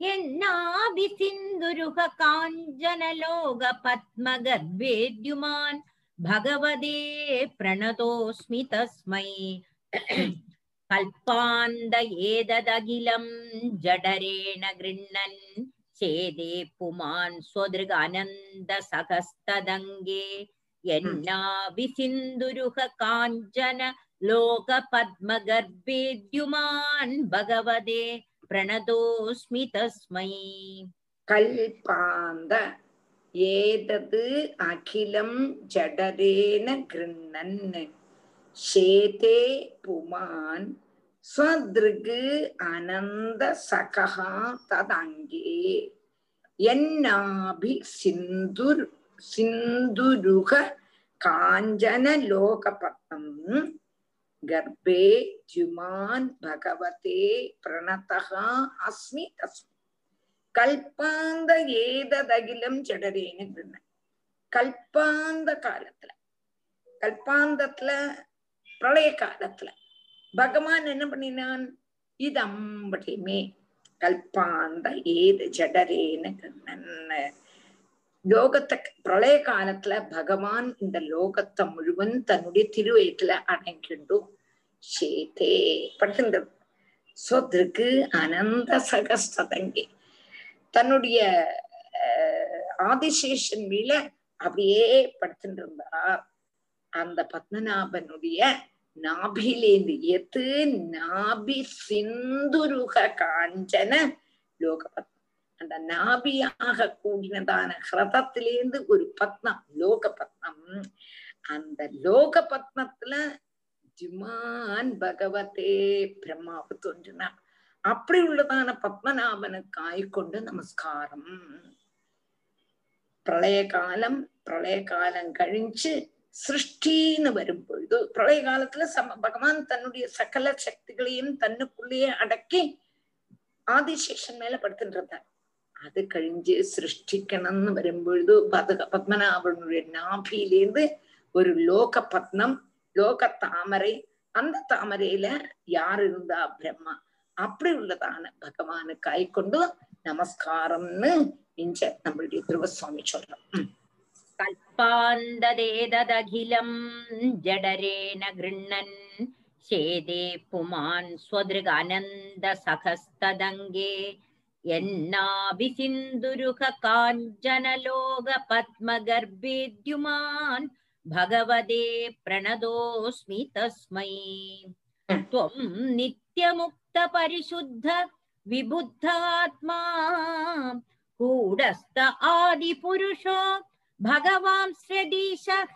यन्नाभिसिन्धुरुह काञ्जनलोक पद्मगर्भेद्युमान् भगवते प्रणतोऽस्मि तस्मै कल्पान्द एतदखिलं जडरेण गृह्णन् चेदे पुमान् स्वदृग् अनन्द सगस्तदङ्गे यन्नाभिसिन्धुरुह काञ्चन लोकपद्मगर्भेद्युमान् भगवदे प्रणतोऽस्मि तस्मै कल्पान्द एतत् अखिलं जडरेन गृह्णन् शेते पुमान् स्वदृग् अनन्दसखः तदङ्गे यन्नाभि सिन्धुर् सिन्धुरुह काञ्चनलोकपद्मम् கர்ப்பே ஜுமான் பகவதே பிரணதா அஸ்மி தஸ்மி கல்பாந்த ஏததகிலம் ஜடரேன்னு கல்பாந்த காலத்துல கல்பாந்தத்துல பிரளய காலத்துல பகவான் என்ன பண்ணினான் இது அம்படியுமே கல்பாந்த ஏது ஜடரேன்னு லோகத்தை பிரளய காலத்துல பகவான் இந்த லோகத்தை முழுவன் தன்னுடைய திருவயத்துல அடங்கிண்டும் சேதே படுகின்றது சொத்திற்கு அனந்த சகஸ்தங்கி தன்னுடைய ஆதிசேஷன் மேல அப்படியே படுத்துட்டு இருந்தார் அந்த பத்மநாபனுடைய நாபிலேந்து எது நாபி சிந்துருக காஞ்சன லோகபத்மம் அந்த நாபியாக கூடினதான ஹிரதத்திலேந்து ஒரு பத்னம் லோக பத்னம் அந்த லோக பத்னத்துல ஜிமான் பகவதே பிரம்மாவு தோன்றினார். அப்படி உள்ளதான பத்மநாபனுக்கு ஆய்கொண்டு நமஸ்காரம். பிரளய காலம் பிரளய காலம் கழிஞ்சு சிருஷ்டின்னு வரும் பொழுது பிரளய காலத்துல சம பகவான் தன்னுடைய சகல சக்திகளையும் தன்னுக்குள்ளேயே அடக்கி ஆதிசேஷன் மேல படுத்துன்றார் அது கழிஞ்சு சிருஷ்டிக்கணும்னு வரும்பொழுது பத பத்மநாபனுடைய நாபியிலேருந்து ஒரு லோக பத்னம் லோக தாமரை அந்த தாமரையில யார் இருந்தா பிரம்மா? அப்படி உள்ளதான பகவானுக்காய் கொண்டு நமஸ்காரம்னு இஞ்ச நம்மளுடைய துருவசுவாமி சொல்றோம் கல்பாந்ததேததகிலம் ஜடரேன கிருண்ணன் சேதே புமான் ஸ்வதிருக அனந்த சகஸ்ததங்கே என்னாபிசிந்துருக காஞ்சனலோக பத்மகர்பேத்யுமான் भगवते प्रणतोऽस्मि तस्मै। त्वं नित्यमुक्तपरिशुद्ध विबुद्धात्मा। कूढस्थ आदिपुरुषो भगवांस्यदीशः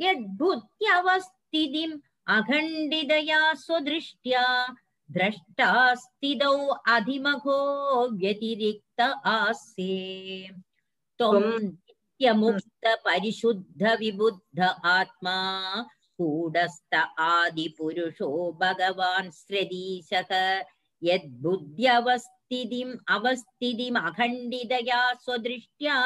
यद्बुद्ध्यवस्थितिम् अखण्डितया स्वदृष्ट्या द्रष्टास्तिदौ अधिमघो व्यतिरिक्त आस्ये। त्वं नित्यमुक्त परिशुद्ध विबुद्ध आत्मा कूढस्थ आदिपुरुषो भगवान् श्रदीशः यद्बुद्ध्यवस्थितिम् अवस्थितिम् अखण्डितया स्वदृष्ट्या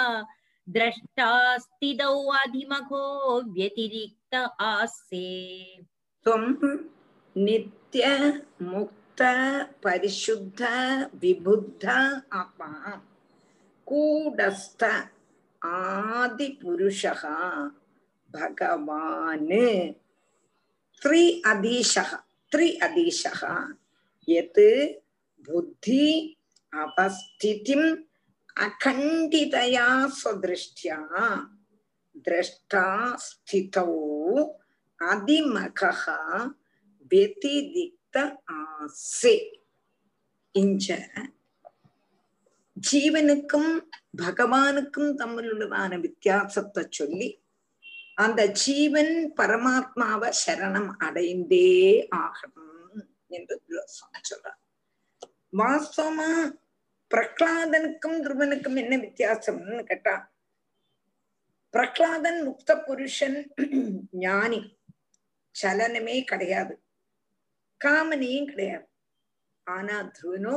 द्रष्टास्तिदौ अधिमघो व्यतिरिक्त आस्ये त्वं नित्य मुक्त परिशुद्ध विबुद्ध आत्मा ஆதி புருஷகா பகவான். த்ரி அதீஷகா த்ரி அதீஷகா. எது? புத்தி அவஸ்திதிம் அகண்டிதயா சுதிருஷ்டியா. திரஷ்டா ஸ்திதௌ அதிமகா வெதிதிக்த ஆசே. இஞ்ச ஜீவனுக்கும் பகவானுக்கும் தம்மிலுள்ளதான வித்தியாசத்தை சொல்லி அந்த ஜீவன் பரமாத்மாவை சரணம் அடைந்தே ஆகணும் என்று துரோசம் சொல்றார் வாஸ்தவமா பிரகலாதனுக்கும் துருவனுக்கும் என்ன வித்தியாசம்னு கேட்டா பிரகலாதன் முக்த புருஷன் ஞானி சலனமே கிடையாது காமனையும் கிடையாது ஆனா துருவனோ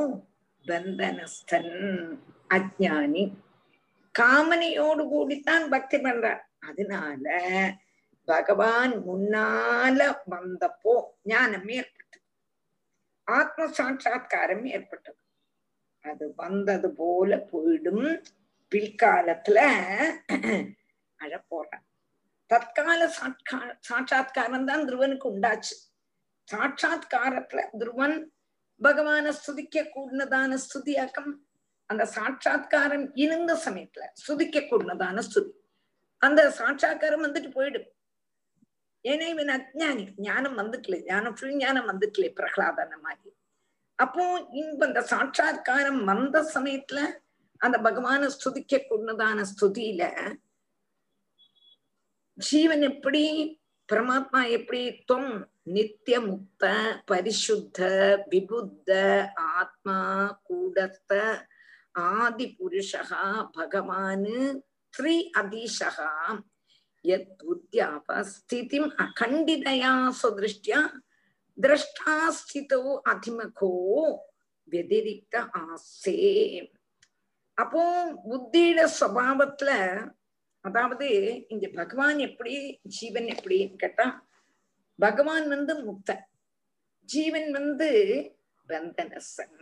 பந்தனஸ்தன் அஜானி காமனையோடு கூடித்தான் பக்தி பண்றார். அதனால பகவான் முன்னால வந்தப்போ ஞானம் ஏற்பட்டது. ஆத்ம சாட்சா்காரம் ஏற்பட்டது. அது வந்தது போல போயிடும். பிற்காலத்துல அழப்போற தற்கால சாட்கா சாட்சா்காரம் தான் துருவனுக்கு உண்டாச்சு. சாட்சா்காரத்துல துருவன் பகவான ஸ்துதிக்க கூடினதான ஸ்துதியாக்கம் அந்த சாட்சா்காரம் இருந்த சமயத்துல சுதிக்க கூடதான ஸ்துதி அந்த சாட்சா்காரம் வந்துட்டு போயிடும். ஏன்னா இவன் அஜானி ஞானம் வந்துட்டல ஞானம் ஃபுல் ஞானம் வந்துட்டல பிரகலாதன மாதிரி அப்போ இப்ப அந்த சாட்சா்காரம் வந்த சமயத்துல அந்த பகவான ஸ்துதிக்க கூடதான ஸ்துதியில ஜீவன் எப்படி பரமாத்மா எப்படி தொம் நித்திய முக்த பரிசுத்த விபுத்த ஆத்மா கூடஸ்த ஆதிபுருஷா பகவான் த்ரி அதீஷா. யத் புத்தியாபஸ்திதிம் அகண்டிதயா சுதிருஷ்டியா திரஷ்டாஸ்திதோ அதிமகோ வெதிரிக்த ஆசே. அப்போ புத்தியோட சுவாவத்துல அதாவது இங்க பகவான் எப்படி ஜீவன் எப்படின்னு கேட்டா பகவான் வந்து முக்த ஜீவன் வந்து பந்தனசன்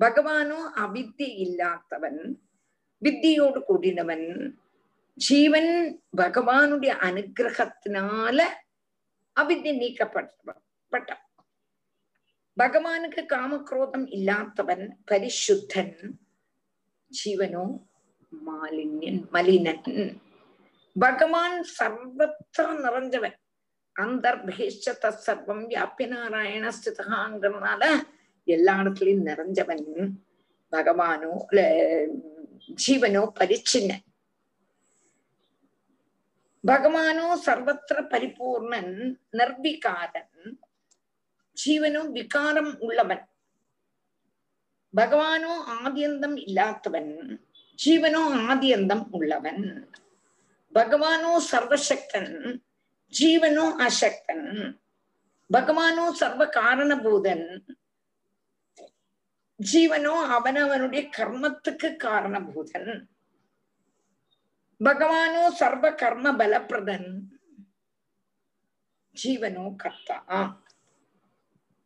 பகவானோ அவித்தி இல்லாதவன் வித்தியோடு கூடினவன் ஜீவன் பகவானுடைய அனுகிரகத்தினால அவித்தி நீக்கப்பட்ட பகவானுக்கு காமக்ரோதம் இல்லாதவன் பரிசுத்தன் ஜீவனோ மாலின்யன் மலினன் பகவான் சர்வத்திர நிறைஞ்சவன் அந்த சர்வம் வியாபி நாராயண ஸ்திதகாங்கிறதுனால எல்லா இடத்துலயும் நிறைஞ்சவன் பகவானோ இல்ல ஜீவனோ பரிச்சின்ன. பகவானோ சர்வத்திர பரிபூர்ணன் நிர்விகாரன் ஜீவனோ விகாரம் உள்ளவன். பகவானோ ஆதியந்தம் இல்லாதவன் ஜீவனோ ஆதியந்தம் உள்ளவன். பகவானோ சர்வசக்தன் ஜீவனோ அசக்தன். பகவானோ சர்வ காரணபூதன் ஜீவனோ அவனவனுடைய கர்மத்துக்கு காரணபூதன். பகவானோ சர்வ கர்ம பலப்பிரதன். ஜீவனோ கர்த்தா.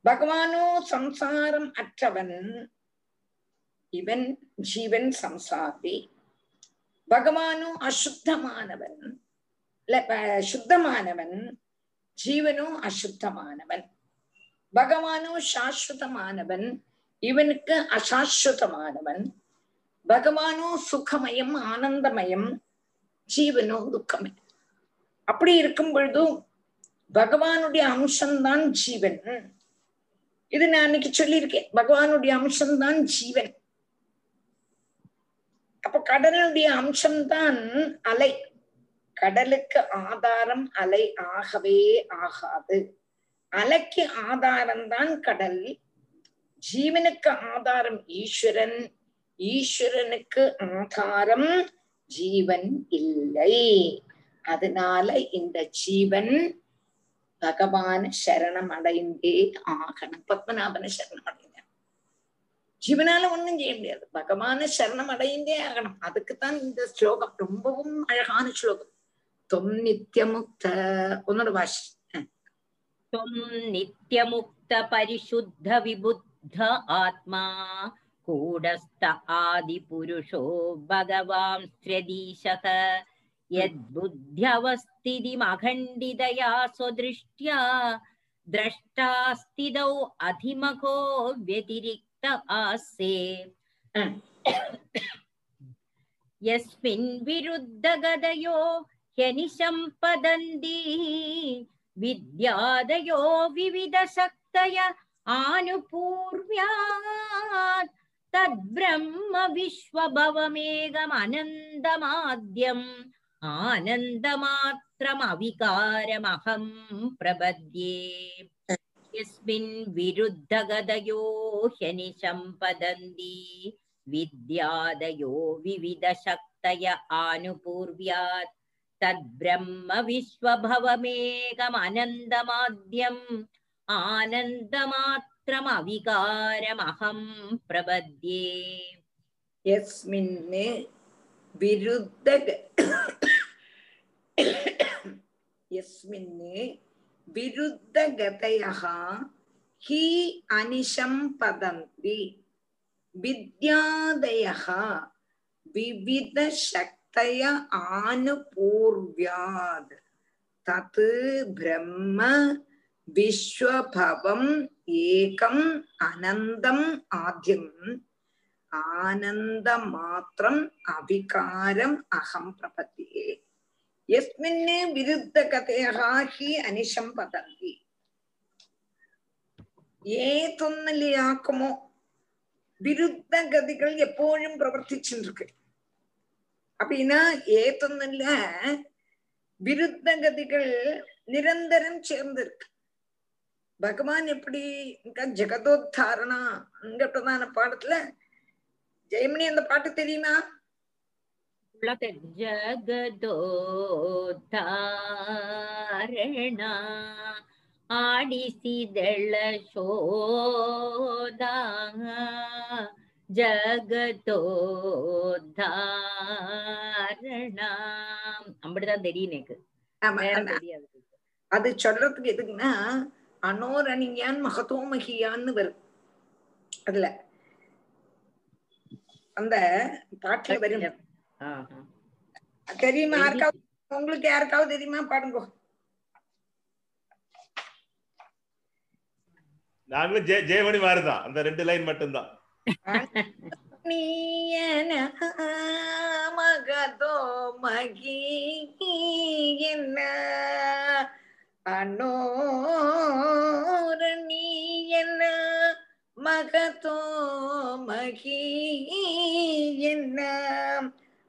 பகவானோ சம்சாரம் அற்றவன். இவன் ஜீவன் சம்சாரி. பகவானோ அசுத்தமானவன். சுத்தமானவன். ஜீவனோ அசுத்தமானவன். பகவானோ சாஸ்வதமானவன். இவனுக்கு அசாஸ்வதமானவன். பகவானோ சுகமயம் ஆனந்தமயம் ஜீவனோ துக்கமயம் அப்படி இருக்கும் பொழுதும் பகவானுடைய அம்சம்தான் ஜீவன். இது நான் அன்னைக்கு சொல்லியிருக்கேன். பகவானுடைய அம்சம்தான் ஜீவன். அப்ப கடலுடைய அம்சம்தான் அலை. கடலுக்கு ஆதாரம் அலை ஆகவே ஆகாது. அலைக்கு ஆதாரம்தான் கடல். ஜீவனுக்கு ஆதாரம் ஈஸ்வரன். ஈஸ்வரனுக்கு ஆதாரம் ஜீவன் இல்லை. அதனால இந்த ஜீவன் பகவான சரணம் அடைந்தே ஆகணும். பத்மநாபன சரணம் அடைந்த. ஜீவனால ஒண்ணும் செய்ய முடியாது. பகவான சரணம் அடைந்தே ஆகணும். அதுக்குத்தான் இந்த ஸ்லோகம் ரொம்பவும் அழகான ஸ்லோகம். தொம் நித்தியமுக்த உன்னோட வாஷ் தொம் நித்தியமுக்த பரிசுத்த விபுத்த विबुद्ध आत्मा कूटस्थ आदिपुरुषो भगवांस्त्र्यधीशः यद्बुद्ध्यवस्थितिमखण्डितया स्वदृष्ट्या द्रष्टास्तिदौ अधिमको व्यतिरिक्त आस्ते हम्म। यस्मिन् विरुद्धगदयो ह्यनिशं पदन्ति विद्यादयो विविधशक्तय आनुपूर्व्यात् तद्ब्रह्म विश्वभवमेकमनन्दमाद्यम् आनन्दमात्रमविकारमहं प्रपद्ये यस्मिन् विरुद्धगदयो ह्यनिशं पदन्ति विद्यादयो विविधशक्तय आनुपूर्व्यात् तद्ब्रह्म विश्वभवमेकमनन्दमाद्यम् आनन्दमात्रमविकारमहं प्रपद्ये यस्मिन् विरुद्ध यस्मिन् विरुद्धगतयः हि अनिशं पतन्ति विद्यादयः विविधशक्तय आनुपूर्व्यात् तत् ब्रह्म വിശ്വഭവം ഏകം അനന്തം ആദ്യം. ആനന്ദമാത്രം അവികാരം അഹം പ്രപത്തിയെ യസ്മിന് വിരുദ്ധകഥയഹ ഹി അനിശം പതന്തി. ഏതൊന്നിലെയാക്കുമോ? വിരുദ്ധഗതികൾ എപ്പോഴും പ്രവർത്തിച്ചിട്ടുണ്ട്. അപ്പൊ அப்படின்னா ஏத்தொன்னுல விருத்தகதிகள் നിരന്തരം ചേർന്നിരിക്കും பகவான் எப்படி ஜெகதோத்தாரணா பிரதான பாடத்துல ஜெயமணி அந்த பாட்டு தெரியுமா? ஜகதோத்தாரண ஆடிசிதள சோதா ஜகதோத்தாரணாம் அப்படிதான் தெரியும் எனக்கு. அது சொல்றதுக்கு எதுக்குன்னா அனோரணியான் மகதோமகியான்னு வரும். அதுல அந்த பாட்டுல வரும். ஆஹா. தெரியுமா யாருக்காவது உங்களுக்கு யாருக்காவது தெரியுமா? பாடுங்க. நாங்களும் ஜெய ஜெயமணி மாதிரிதான் அந்த ரெண்டு லைன் மட்டும்தான். நீயன மகதோ மகி என்ன? அனோரணியன மகதோ மகி என்ன?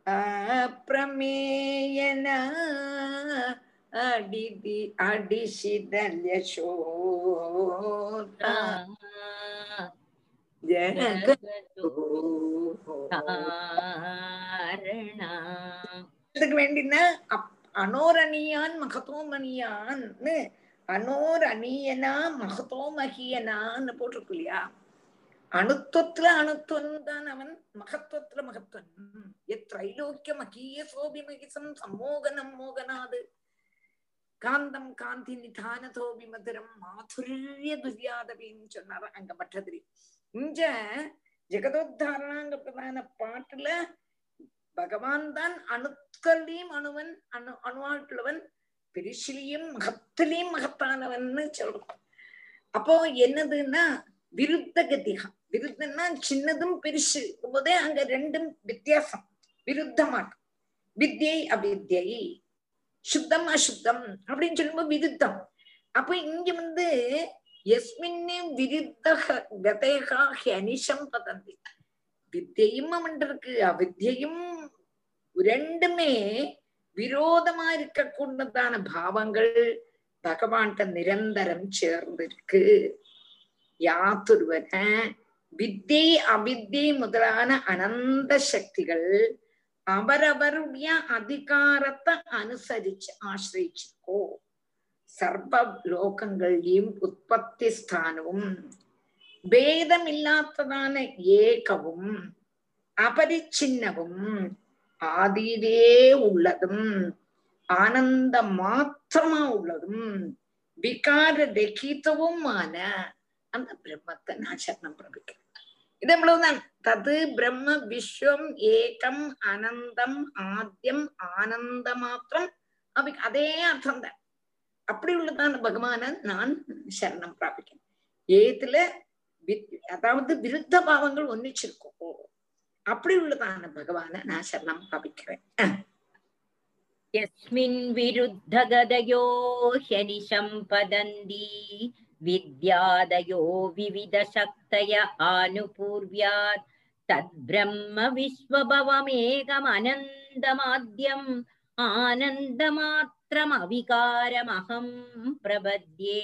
அப்பிரமேயன அடிதி அடிசிதல் யசோதா. ஜகதோ ஜகதோத்தாரண இதுக்கு வேண்டினா? அப்- அனோரணியான் மகதோமணியான்னு அனோரணியனா மகதோமகியனான்னு போட்டிருக்கு இல்லையா? அணுத்துவத்துல அணுத்துவன் தான் அவன் மகத்துவத்துல மகத்துவன் எத்ரைலோக்கிய அகீய சோபி மகிசம் சம்மோகனம் மோகனாது. காந்தம் காந்தி நிதானதோபி மதுரம் மாதுரிய துரியாதவின்னு சொன்னார் அங்க பட்டதிரி இங்க ஜெகதோத்தாரணாங்க பிரதான பாட்டுல பகவான் தான் அணுக்கள்லயும் அணுவன் அணு அணுவாட்டுள்ளவன் பெருசிலையும் மகத்திலையும் மகத்தானவன் சொல்றோம். அப்போ என்னதுன்னா விருத்த கதிகா விருத்தம்னா சின்னதும் பெருசு போதே அங்க ரெண்டும் வித்தியாசம். விருத்தமாட்டும். வித்யை அவித்யை. சுத்தம் அசுத்தம் அப்படின்னு சொல்லும்போது விருத்தம். அப்ப இங்க வந்து எஸ்மின் விருத்த கதேகா ஹனிஷம் பதந்தி. வித்தியையும் அவன்கிட்ட இருக்கு அவித்தியையும் ரெண்டுமே விரோதமா இருக்கக்கூடதான பாவங்கள் பகவான்கிட்ட நிரந்தரம் சேர்ந்திருக்கு. யாத்தொருவன வித்தியை அவித்தியை முதலான அனந்த சக்திகள் அவரவருடைய அதிகாரத்தை அனுசரிச்சு ஆசிரிச்சிருக்கோ சர்வ லோகங்களையும் உற்பத்தி ஸ்தானமும் பேதம் இல்லாததான ஏகவும் அபரிச்சின்னவும் ஆதியிலே உள்ளதும் ஆனந்த மாத்திரமா உள்ளதும் விகார ரகிதவுமான அந்த பிரம்மத்தை நான் சரணம் பிரபிக்கிறேன் இது எவ்வளவுதான் தது பிரம்ம விஸ்வம் ஏகம் அனந்தம் ஆദ്യം ஆனந்த மாத்திரம் அவைக்கு அதே அர்த்தம் தான் அப்படி உள்ளதான பகவான நான் சரணம் பிராபிக்கிறேன் ஏத்துல அதாவது விருத்த பாவங்கள் ஒன்னிச்சிருக்கும் அப்படி உள்ளதான பகவான நான் சரணம் பிராபிக்கிறேன் அஹ், यस्मिन् विरुद्धगदयो ह्यनिशं पदन्ति विद्यादयो विविधशक्तय आनुपूर्व्यात् तद्ब्रह्म विश्वभवमेकमनन्दमाद्यम् आनन्दमात्रमविकारमहं प्रपद्ये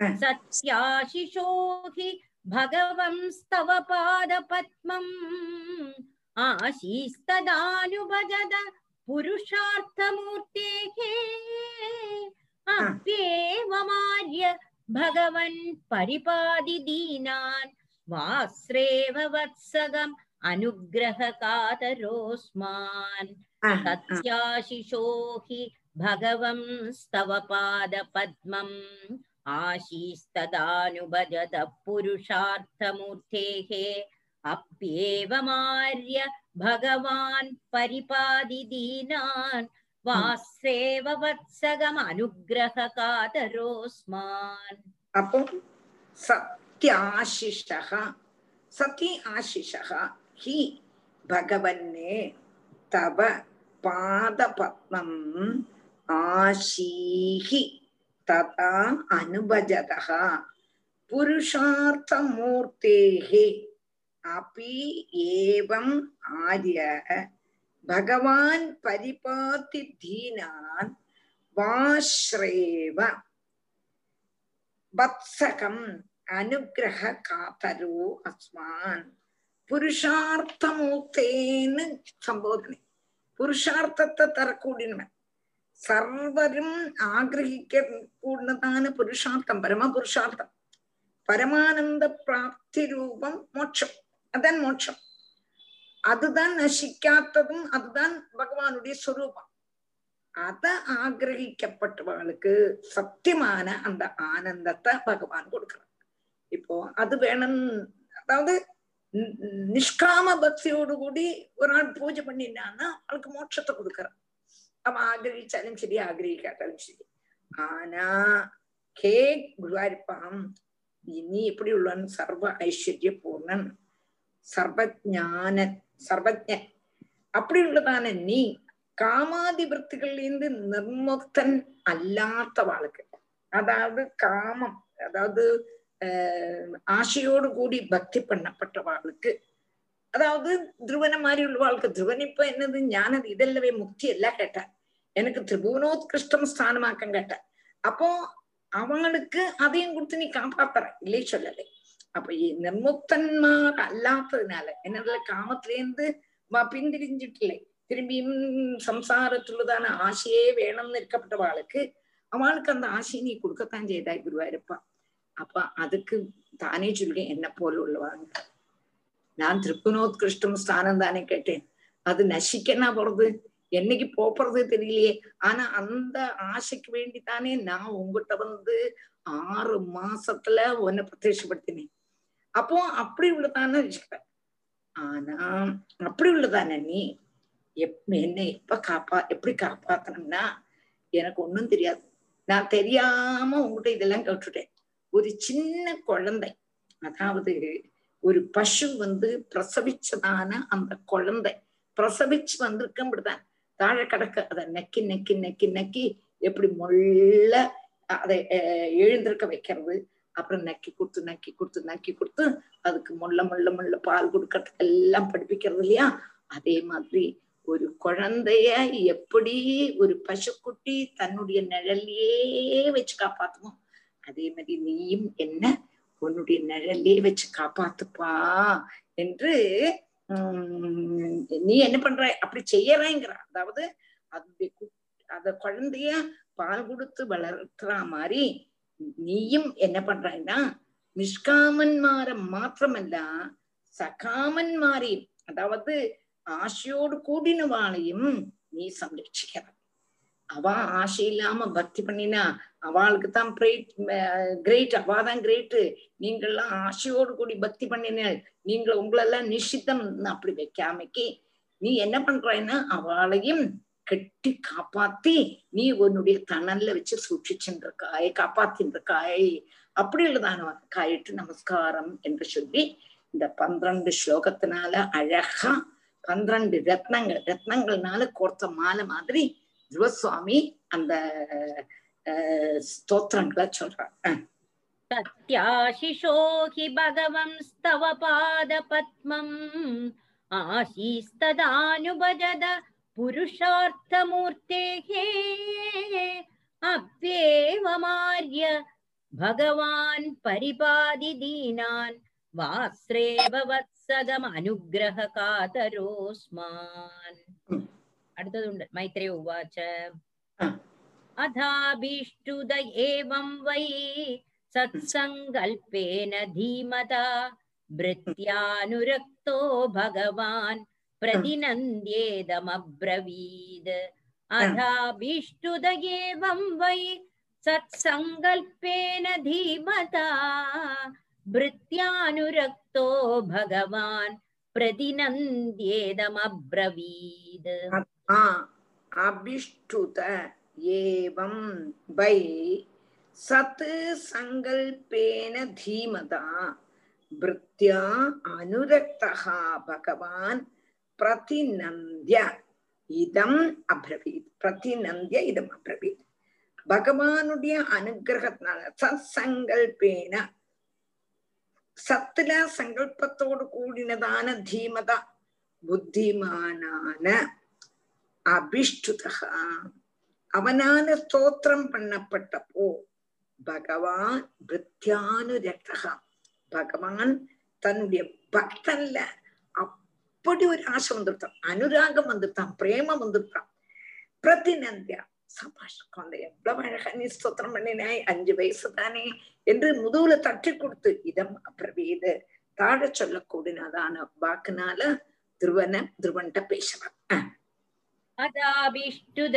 Hmm. सत्याशिषो हि भगवंस्तव पादपद्मम् आशीस्तदानुभजद पुरुषार्थमूर्तेः अप्येवमार्य भगवन् परिपादि दीनान् वास्रेव वत्सगम् अनुग्रहकातरोऽस्मान् सत्याशिषो हि भगवंस्तव पादपद्मम् आशीस्तदानुभजत पुरुषार्थमूर्तेः अप्येवमार्य भगवान् परिपादि दीनान् वासेव वत्सगमनुग्रहकातरोऽस्मान् अपो सत्याशिषः सति आशिषः हि भगवन्ने तव पादपद्मम् आशीः ததான் அனுபஜதா புருஷார்த்தமூர்த்தேகே அபி ஏவம் ஆரிய பகவான் பரிபாத்தி தீனான் வாஸ்ரேவ வத்சகம் அனுகிரக காத்தரோ அஸ்மான் புருஷார்த்தமூர்த்தேன்னு சம்போதனை புருஷார்த்தத்தை தரக்கூடியவன் സർവരും ആഗ്രഹിക്കൂടുന്നതാണ് പുരുഷാർത്ഥം പരമപുരുഷാർത്ഥം പരമാനന്ദ പ്രാപ്തി രൂപം മോക്ഷം അതാണ് മോക്ഷം அதுதான் நசிக்காத்ததும் அதுதான் பகவானுடைய சொரூபம் அத ஆகிரகிக்கப்பட்டவர்களுக்கு சத்தியமான அந்த ஆனந்தத்தை பகவான் கொடுக்கிறார் இப்போ அது வேணும் அதாவது நி- நிஷ்காம பக்தியோடு கூடி ஒரு ஆள் பூஜை பண்ணினான்னா அவளுக்கு மோட்சத்தை கொடுக்கறான் அவன் ஆகிரகிச்சாலும் சரி ஆகிரகிக்காட்டாலும் சரி ஆனா ஹே குருவாரிப்பாம் நீ எப்படி உள்ளவன் சர்வ ஐஸ்வர்ய பூர்ணன் சர்வஜான சர்வஜன் அப்படி உள்ளதான நீ காமாதி விற்த்திகள்லேருந்து நிர்முக்தன் அல்லாத வாழ்க்கை அதாவது காமம் அதாவது ஆஹ் ஆசையோடு கூடி பக்தி பண்ணப்பட்ட வாழ்க்கை அதாவது திருவன மாதிரி உள்ளவாளுக்கு வாழ்க்கை. திருவன் இப்ப என்னது? ஞானம் இதெல்லவே முக்தி எல்லாம் கேட்டார். எனக்கு திரிபுவனோத்கிருஷ்டம் ஸ்தானமாக்கம் கேட்டார். அப்போ அவங்களுக்கு அதையும் கொடுத்து நீ காப்பாத்துற. இல்லையே சொல்லலை. அப்ப இ- நிர்முக்தன்மார் அல்லாததுனால. என்னதுல காமத்திலேருந்து பின்திரிஞ்சிட்டில்லை. திரும்பியும் சம்சாரத்துள்ளதான ஆசையே வேணும்னு இருக்கப்பட்டவாளுக்கு அவளுக்கு அந்த ஆசையை நீ கொடுக்கத்தான் செய்தாய் குருவாயிருப்பா. அப்ப அதுக்கு தானே சொல்லுங்க என்ன போல உள்ளவாங்க. நான் திருப்புனோத்கிருஷ்டம் ஸ்தானம் தானே கேட்டேன். அது நசிக்கனா போறது? என்னைக்கு போறது தெரியலையே. ஆனா அந்த ஆசைக்கு வேண்டித்தானே நான் உங்ககிட்ட வந்து ஆறு மாசத்துல உன்னை பிரத்யட்சப்படுத்தினேன். அப்போ அப்படி உள்ளதானே வச்சுக்கிறேன் ஆனா அப்படி உள்ளதானே நீ? எப் என்னை எப்ப காப்பா எப்படி காப்பாத்தணும்னா எனக்கு ஒண்ணும் தெரியாது. நான் தெரியாம உங்ககிட்ட இதெல்லாம் கேட்டுட்டேன். ஒரு சின்ன குழந்தை. அதாவது ஒரு பசு வந்து பிரசவிச்சதான அந்த குழந்தை. பிரசவிச்சு வந்திருக்க அப்படிதான் தாழ கிடக்க அதை நக்கி நக்கி நக்கி நக்கி எப்படி மொள்ள அதை எழுந்திருக்க வைக்கிறது. அப்புறம் நக்கி கொடுத்து நக்கி கொடுத்து நக்கி கொடுத்து அதுக்கு முள்ள முள்ள முள்ள பால் கொடுக்கறது எல்லாம் படிப்பிக்கிறது இல்லையா? அதே மாதிரி ஒரு குழந்தைய எப்படி ஒரு பசுக்குட்டி தன்னுடைய நிழல்லையே வச்சு காப்பாத்துமோ அதே மாதிரி நீயும் என்ன உன்னுடைய நிழல்லே வச்சு காப்பாத்துப்பா என்று உம் நீ என்ன பண்ற? அப்படி செய்யறேங்கிற. அதாவது அது அத குழந்தைய பால் கொடுத்து வளர்த்துற மாதிரி நீயும் என்ன பண்றன்னா நிஷ்காமன்மார மாத்திரமல்ல சகாமன்மாரையும் அதாவது ஆசையோடு கூடினவாளையும் நீ சம்ரட்சிக்கிற அவ ஆசை இல்லாம பக்தி பண்ணினா அவளுக்கு தான் கிரேட் அவாதான் கிரேட்டு நீங்கள்லாம் ஆசையோடு கூடி பக்தி பண்ணினேன் நீங்கள் உங்களெல்லாம் நிஷித்தம் அப்படி வைக்காமைக்கு. நீ என்ன பண்றேன்னா அவளையும் கெட்டி காப்பாத்தி நீ உன்னுடைய தணல்ல வச்சு சூட்சிச்சுருக்காய் காப்பாத்தின்றிருக்காய். அப்படி உள்ளதான காயிட்டு நமஸ்காரம் என்று சொல்லி இந்த பன்னிரண்டு ஸ்லோகத்தினால அழகா பன்னிரண்டு ரத்னங்கள் ரத்னங்கள்னால கோர்த்த மாலை மாதிரி துருவசுவாமி அந்த அஹ், ஸ்தோத்திரங்களை சொல்றார் सत्याशिषो हि भगवंस्तव पादपद्मम् आशीस्तदानुभजद पुरुषार्थमूर्तेः अप्येवमार्य भगवान् परिपादि दीनान् वास्रेव वत्सगमनुग्रहकातरोऽस्मान् അടുത്തതുണ്ട് മൈത്രേ ഉവാച അഥാഭീഷ്ടുത ഏവം വൈ സത്സങ്കൽപ്പേന ധീമത ഭൃത്യാനുരക്തോ ഭഗവാൻ പ്രതിനന്ദ്യേതമബ്രവീത് അഥാഭീഷ്ടുത ഏവം വൈ സത്സങ്കൽപ്പേന ധീമത ഭൃത്യാനുരക്തോ ഭഗവാൻ പ്രതിനന്ദ്യേതമബ്രവീത് அபிஷ்டுத ஏவம் பை சத்து சங்கல்பேன தீமதா பிருத்யா அனுரக்தா பகவான் பிரதிநந்திய இதம் அப்ரவீத். பிரதிநந்திய இதம் அப்ரவீத். பகவானுடைய அனுகிரகத்தினால சத் சங்கல்பேன. சத்துல சங்கல்பத்தோடு கூடினதான தீமதா. புத்திமானான அபிஷ்டுதா அவனான ஸ்தோத்திரம் பண்ணப்பட்டப்போ பகவான் பிருத்தியானுரக்தகா பகவான் தன்னுடைய பக்தன்ல அப்படி ஒரு ஆசை வந்துருத்தான். அனுராகம் வந்துருத்தான் பிரேமம் வந்துருத்தான். பிரதிநந்தியா சபாஷ் குழந்தை எவ்வளவு அழகா நீ ஸ்தோத்திரம் பண்ணினாய் அஞ்சு வயசு தானே என்று முதுகுல தட்டி கொடுத்து இதம் அப்பிரவீது தாழ சொல்லக்கூடினதான வாக்குனால துருவன துருவன்ட்ட பேசுறான் अदाभिष्टुद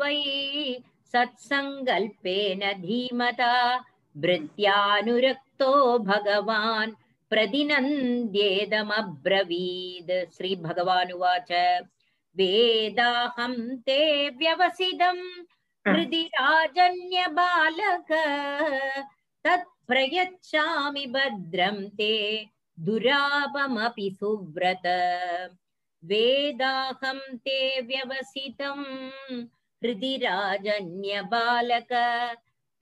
वै सत्सङ्कल्पेन धीमता, भृत्यानुरक्तो भगवान् प्रतिनन्द्येदमब्रवीद्। श्रीभगवानुवाच, वेदाहं ते व्यवसिदम् हृदि राजन्यबालक, तत्प्रयच्छामि भद्रं ते, दुरापमपि सुव्रत। वेदाहं ते व्यवसितं हृदि राजन्यबालक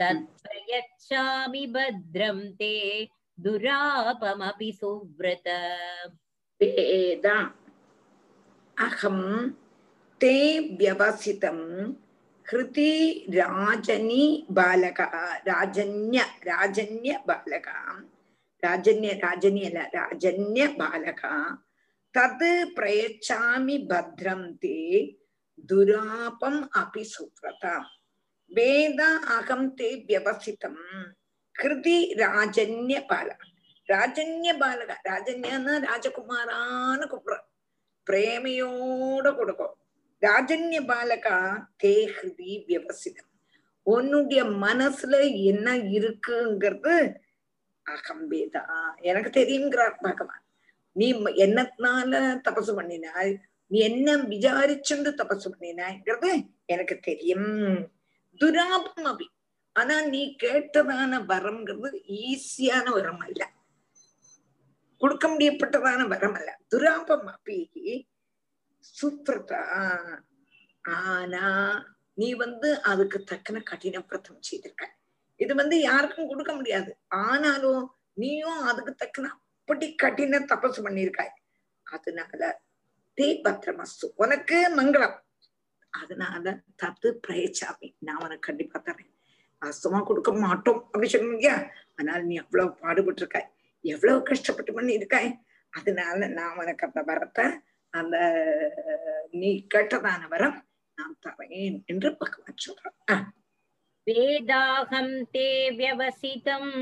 तत्प्रयच्छामि भद्रं ते दुरापमपि सुव्रत। वेदा अहं ते व्यवसितं हृति राजनी बालकः राजन्य राजन्य बालकः राजन्य राजनी अल राजन्य बालकः தத் பிரயச்சாமி பத்ரம் தே துராபம் அபி சுப்ரதா வேத அகம் தே வியவசிதம் கிருதி ராஜன்ய பால ராஜன்ய பாலக ராஜன்யன்னா ராஜகுமாரான்னு கூப்பிடுற பிரேமையோட கொடுக்கும் ராஜன்ய பாலகா தே ஹிருதி வியவசிதம் உன்னுடைய மனசுல என்ன இருக்குங்கிறது அகம்பேதா எனக்கு தெரியுங்கிறார் பகவான் நீ ம- என்னத்தினால தபசு பண்ணினாய்? நீ என்ன விசாரிச்சுண்டு தபசு பண்ணினாய்ங்கிறது எனக்கு தெரியும். துராபம் அபி. ஆனா நீ கேட்டதான வரம்ங்கிறது ஈஸியான வரம் அல்ல கொடுக்க முடியப்பட்டதான வரம் அல்ல துராபம் அபி சுப்ரதா. ஆனா நீ வந்து அதுக்கு தக்கன கடின பிரதம் செய்திருக்க. இது வந்து யாருக்கும் கொடுக்க முடியாது. ஆனாலும் நீயும் அதுக்கு தக்கன அப்படி கடின தபஸ் பண்ணிருக்காய் அதனால தே பத்திரமஸ்து உனக்கு மங்களம். அதனால தத்து பிரயச்சாமி நான் உனக்கு கண்டிப்பா தரேன் வாஸ்தவமா கொடுக்க மாட்டோம் அப்படின்னு சொல்லுங்க ஆனால் நீ அவ்வளவு பாடுபட்டு இருக்காய் எவ்வளவு கஷ்டப்பட்டு பண்ணி இருக்காய் அதனால நான் உனக்கு அந்த வரத்தை அந்த நீ கேட்டதான வரம் நான் தரேன் என்று பகவான் சொல்றேன் வேதாகம் தே வியவசிதம்.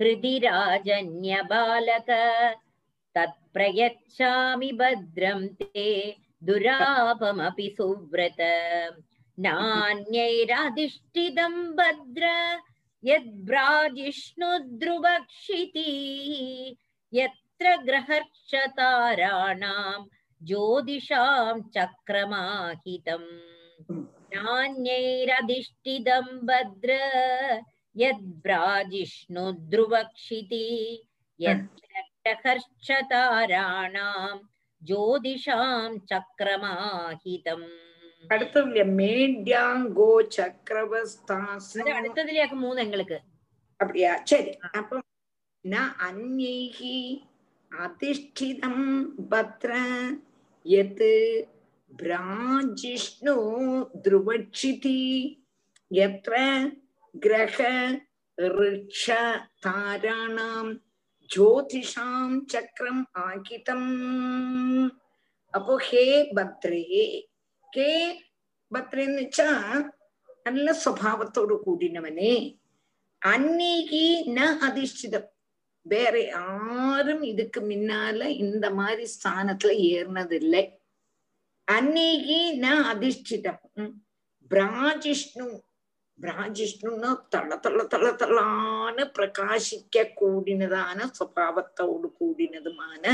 हृदि राजन्यबालक तत्प्रयच्छामि भद्रं ते दुरापमपि सुव्रत। नान्यैरधिष्ठितं भद्र यद्भ्राजिष्णुध्रुवक्षिति यत्र ग्रहर्षताराणां ज्योतिषां चक्रमाहितम् नान्यैरधिष्ठितं भद्र यद्व्राजिष्णुध्रुवक्षिति यद्रक्तहर्षताराणाम् ज्योतिषाम् चक्रमाहितम् അടുത്തില്ല മേഡ്യാങ്കോ ചക്രവസ്ഥാസ അടുത്തതിലേക്ക് മൂന്ന് എങ്ങൾക്ക് അപ്പടിയാ ശരി അപ്പം അന്യൈഹി അധിഷ്ഠിതം ഭദ്ര യത് ഭ്രാജിഷ്ണു ധ്രുവക്ഷിതി യത്ര கிரக ரிக்ஷ தாராணாம் ஜோதிஷாம் சக்கரம் ஆகிதம் அப்போ ஹே பத்ரே ஹே பத்ரேன்னு வச்சா நல்ல சுவாவத்தோடு கூடினவனே அன்னைக்கு ந அதிஷ்டிதம் வேற யாரும் இதுக்கு முன்னால இந்த மாதிரி ஸ்தானத்துல ஏறினதில்லை அன்னைக்கு ந அதிஷ்டிதம் பிராஜிஷ்ணு பிராஜிஷ்ணுன்னா தள்ள தள்ள தள்ள தள்ளான்னு பிரகாசிக்க கூடினதான சுவாவத்தோடு கூடினதுமான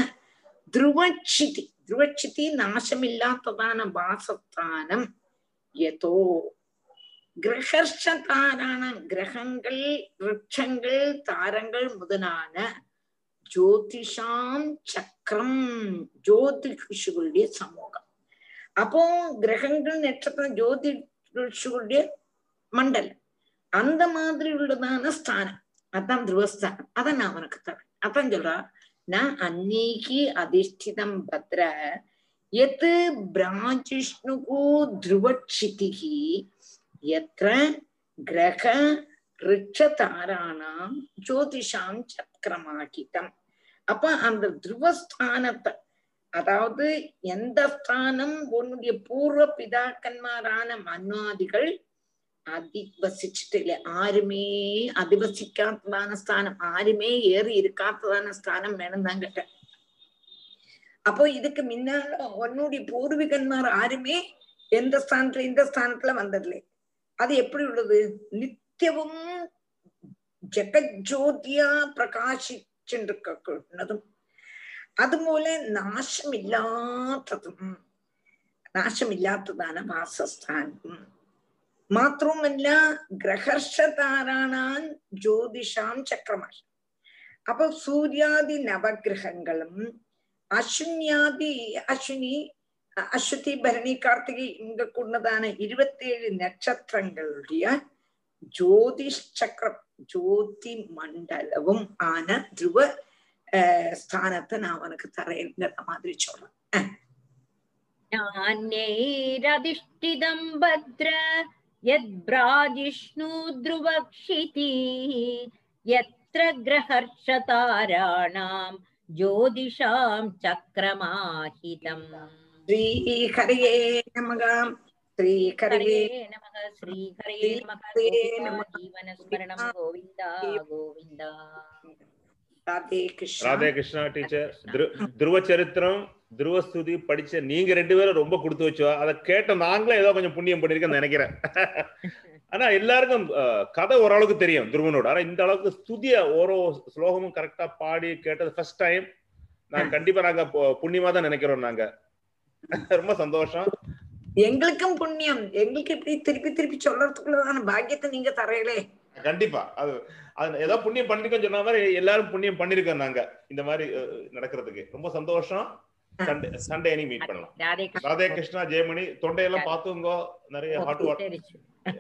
துருவக்ஷிதி துருவக்ஷிதி நாசமில்லாத்ததான வாசத்தானம் எதோ. கிரகர்ஷ தாரான கிரகங்கள் விரட்சங்கள் தாரங்கள் முதலான ஜோதிஷாம் சக்கரம் ஜோதிஷுகளுடைய சமூகம். அப்போ கிரகங்கள் நட்சத்திரம் ஜோதிஷுகளுடைய மண்டலம் அந்த மாதிரி உள்ளதான ஸ்தானம். அதான் துருவஸ்தானம். அதை நான் அவனுக்கு தரேன். அதான் சொல்றா நான் அன்னீகி அதிஷ்டிதம் பத்ர எத் பிராஜிஷ்ணுகு துருவக்ஷிதிகி எத்திர கிரக ரிட்சதாராணாம் ஜோதிஷாம் சக்கரமாகிதம் அப்ப அந்த துருவஸ்தானத்தை அதாவது எந்த ஸ்தானம் உன்னுடைய பூர்வ பிதாக்கன்மாரான மன்வாதிகள் அதிபசிச்சுட்டு இல்ல ஆருமே அதிபசிக்காததான ஸ்தானம் ஆருமே ஏறி இருக்காததான ஸ்தானம் வேணும் தான் கேட்டேன் அப்போ இதுக்கு முன்னால உன்னுடைய பூர்வீகன்மார் ஆருமே எந்த ஸ்தானத்துல இந்த ஸ்தானத்துல வந்ததில்லை அது எப்படி உள்ளது நித்தியவும் ஜெகஜோதியா பிரகாசிச்சுருக்கதும் അതുപോലെ നാശമില്ലാത്തതും നാശമില്ലാത്തതാണ് വാസസ്ഥാനം. മാത്രവുമല്ല ഗ്രഹർഷതാരാണാൻ ജ്യോതിഷാം ചക്രമായി അപ്പൊ സൂര്യാദി നവഗ്രഹങ്ങളും അശ്വിന്യാദി അശ്വിനി அஸ்வதி பரணி கார்த்திகை இங்க கொண்டதான இருபத்தேழு நட்சத்திரங்களுடைய ஜோதிஷ் சக்கரம் ஜோதி மண்டலவும் ஆன துருவ ஸ்தானத்தை நான் அவனுக்கு தரேங்கிற மாதிரி சொல்றேன் ஞானேரதிஷ்டிதம் பத்ர यद्भ्राजिष्णु ध्रुवक्षिति यत्र ग्रहर्षताराणाम् ज्योतिषाम् चक्रमाहितम् श्रीहरये नमः श्रीहरये नमः श्रीहरये नमः जीवनस्मरणं गोविन्दा गोविन्दा ராதே கிருஷ்ணா. டீச்சர். துருவ சரித்திரம் துருவ ஸ்துதி படிச்ச நீங்க ரெண்டு பேரும் ரொம்ப கொடுத்து வச்சோ அதை கேட்ட நாங்களும் ஏதோ கொஞ்சம் புண்ணியம் பண்ணிருக்கேன்னு நினைக்கிறேன். (laughs) ஆனா எல்லாருக்கும் கதை ஓரளவுக்கு தெரியும் துருவனோட. ஆனா இந்த அளவுக்கு ஸ்துதிய ஓரோ ஸ்லோகமும் கரெக்டா பாடி கேட்டது ஃபர்ஸ்ட் டைம் நான் கண்டிப்பா நாங்க புண்ணியமா தான் நினைக்கிறோம் நாங்க. (laughs) ரொம்ப சந்தோஷம். எங்களுக்கும் புண்ணியம். எங்களுக்கு இப்படி திருப்பி திருப்பி சொல்றதுக்குள்ளதான பாக்கியத்தை நீங்க தரையிலே கண்டிப்பா. அது ஏதோ புண்ணியம் பண்ணிருக்கோம்னு சொன்ன மாதிரி எல்லாரும் புண்ணியம் பண்ணிருக்கோம் நாங்க. இந்த மாதிரி நடக்கிறதுக்கு. ரொம்ப சந்தோஷம். சண்டே சண்டே அனி மீட் பண்ணலாம். ராதே கிருஷ்ணா. ஜெயமணி தொண்டையெல்லாம் பாத்துங்க நிறைய ஹாட் வாட்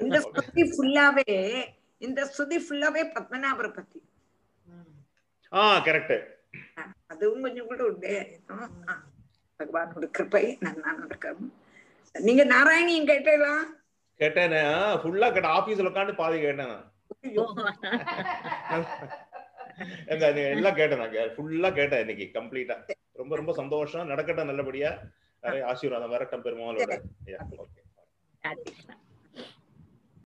இந்த ஸ்துதி ஃபுல்லாவே இந்த ஸ்துதி ஃபுல்லாவே பத்மநாபர் பத்தி ஆ கரெக்ட் அதுவும் கொஞ்சம் கூட உண்டு. பகவானோட கிருப்பை நன்னா நடக்கும் நீங்க நாராயணியும் கேட்டேலாம் கேட்டேனே. ஃபுல்லா கேட்டேன். ஆபீஸ்ல உட்காந்து பாதி கேட்டேன் நான். எல்லாம் கேட்டேன் நான். ஃபுல்லா கேட்டேன் இன்னைக்கு கம்ப்ளீட்டா ரொம்ப ரொம்ப சந்தோஷம். நடக்கட்டும் நல்லபடியா. நிறைய ஆசீர்வாதம் வரட்டும் பெருமாளோட. ஓகே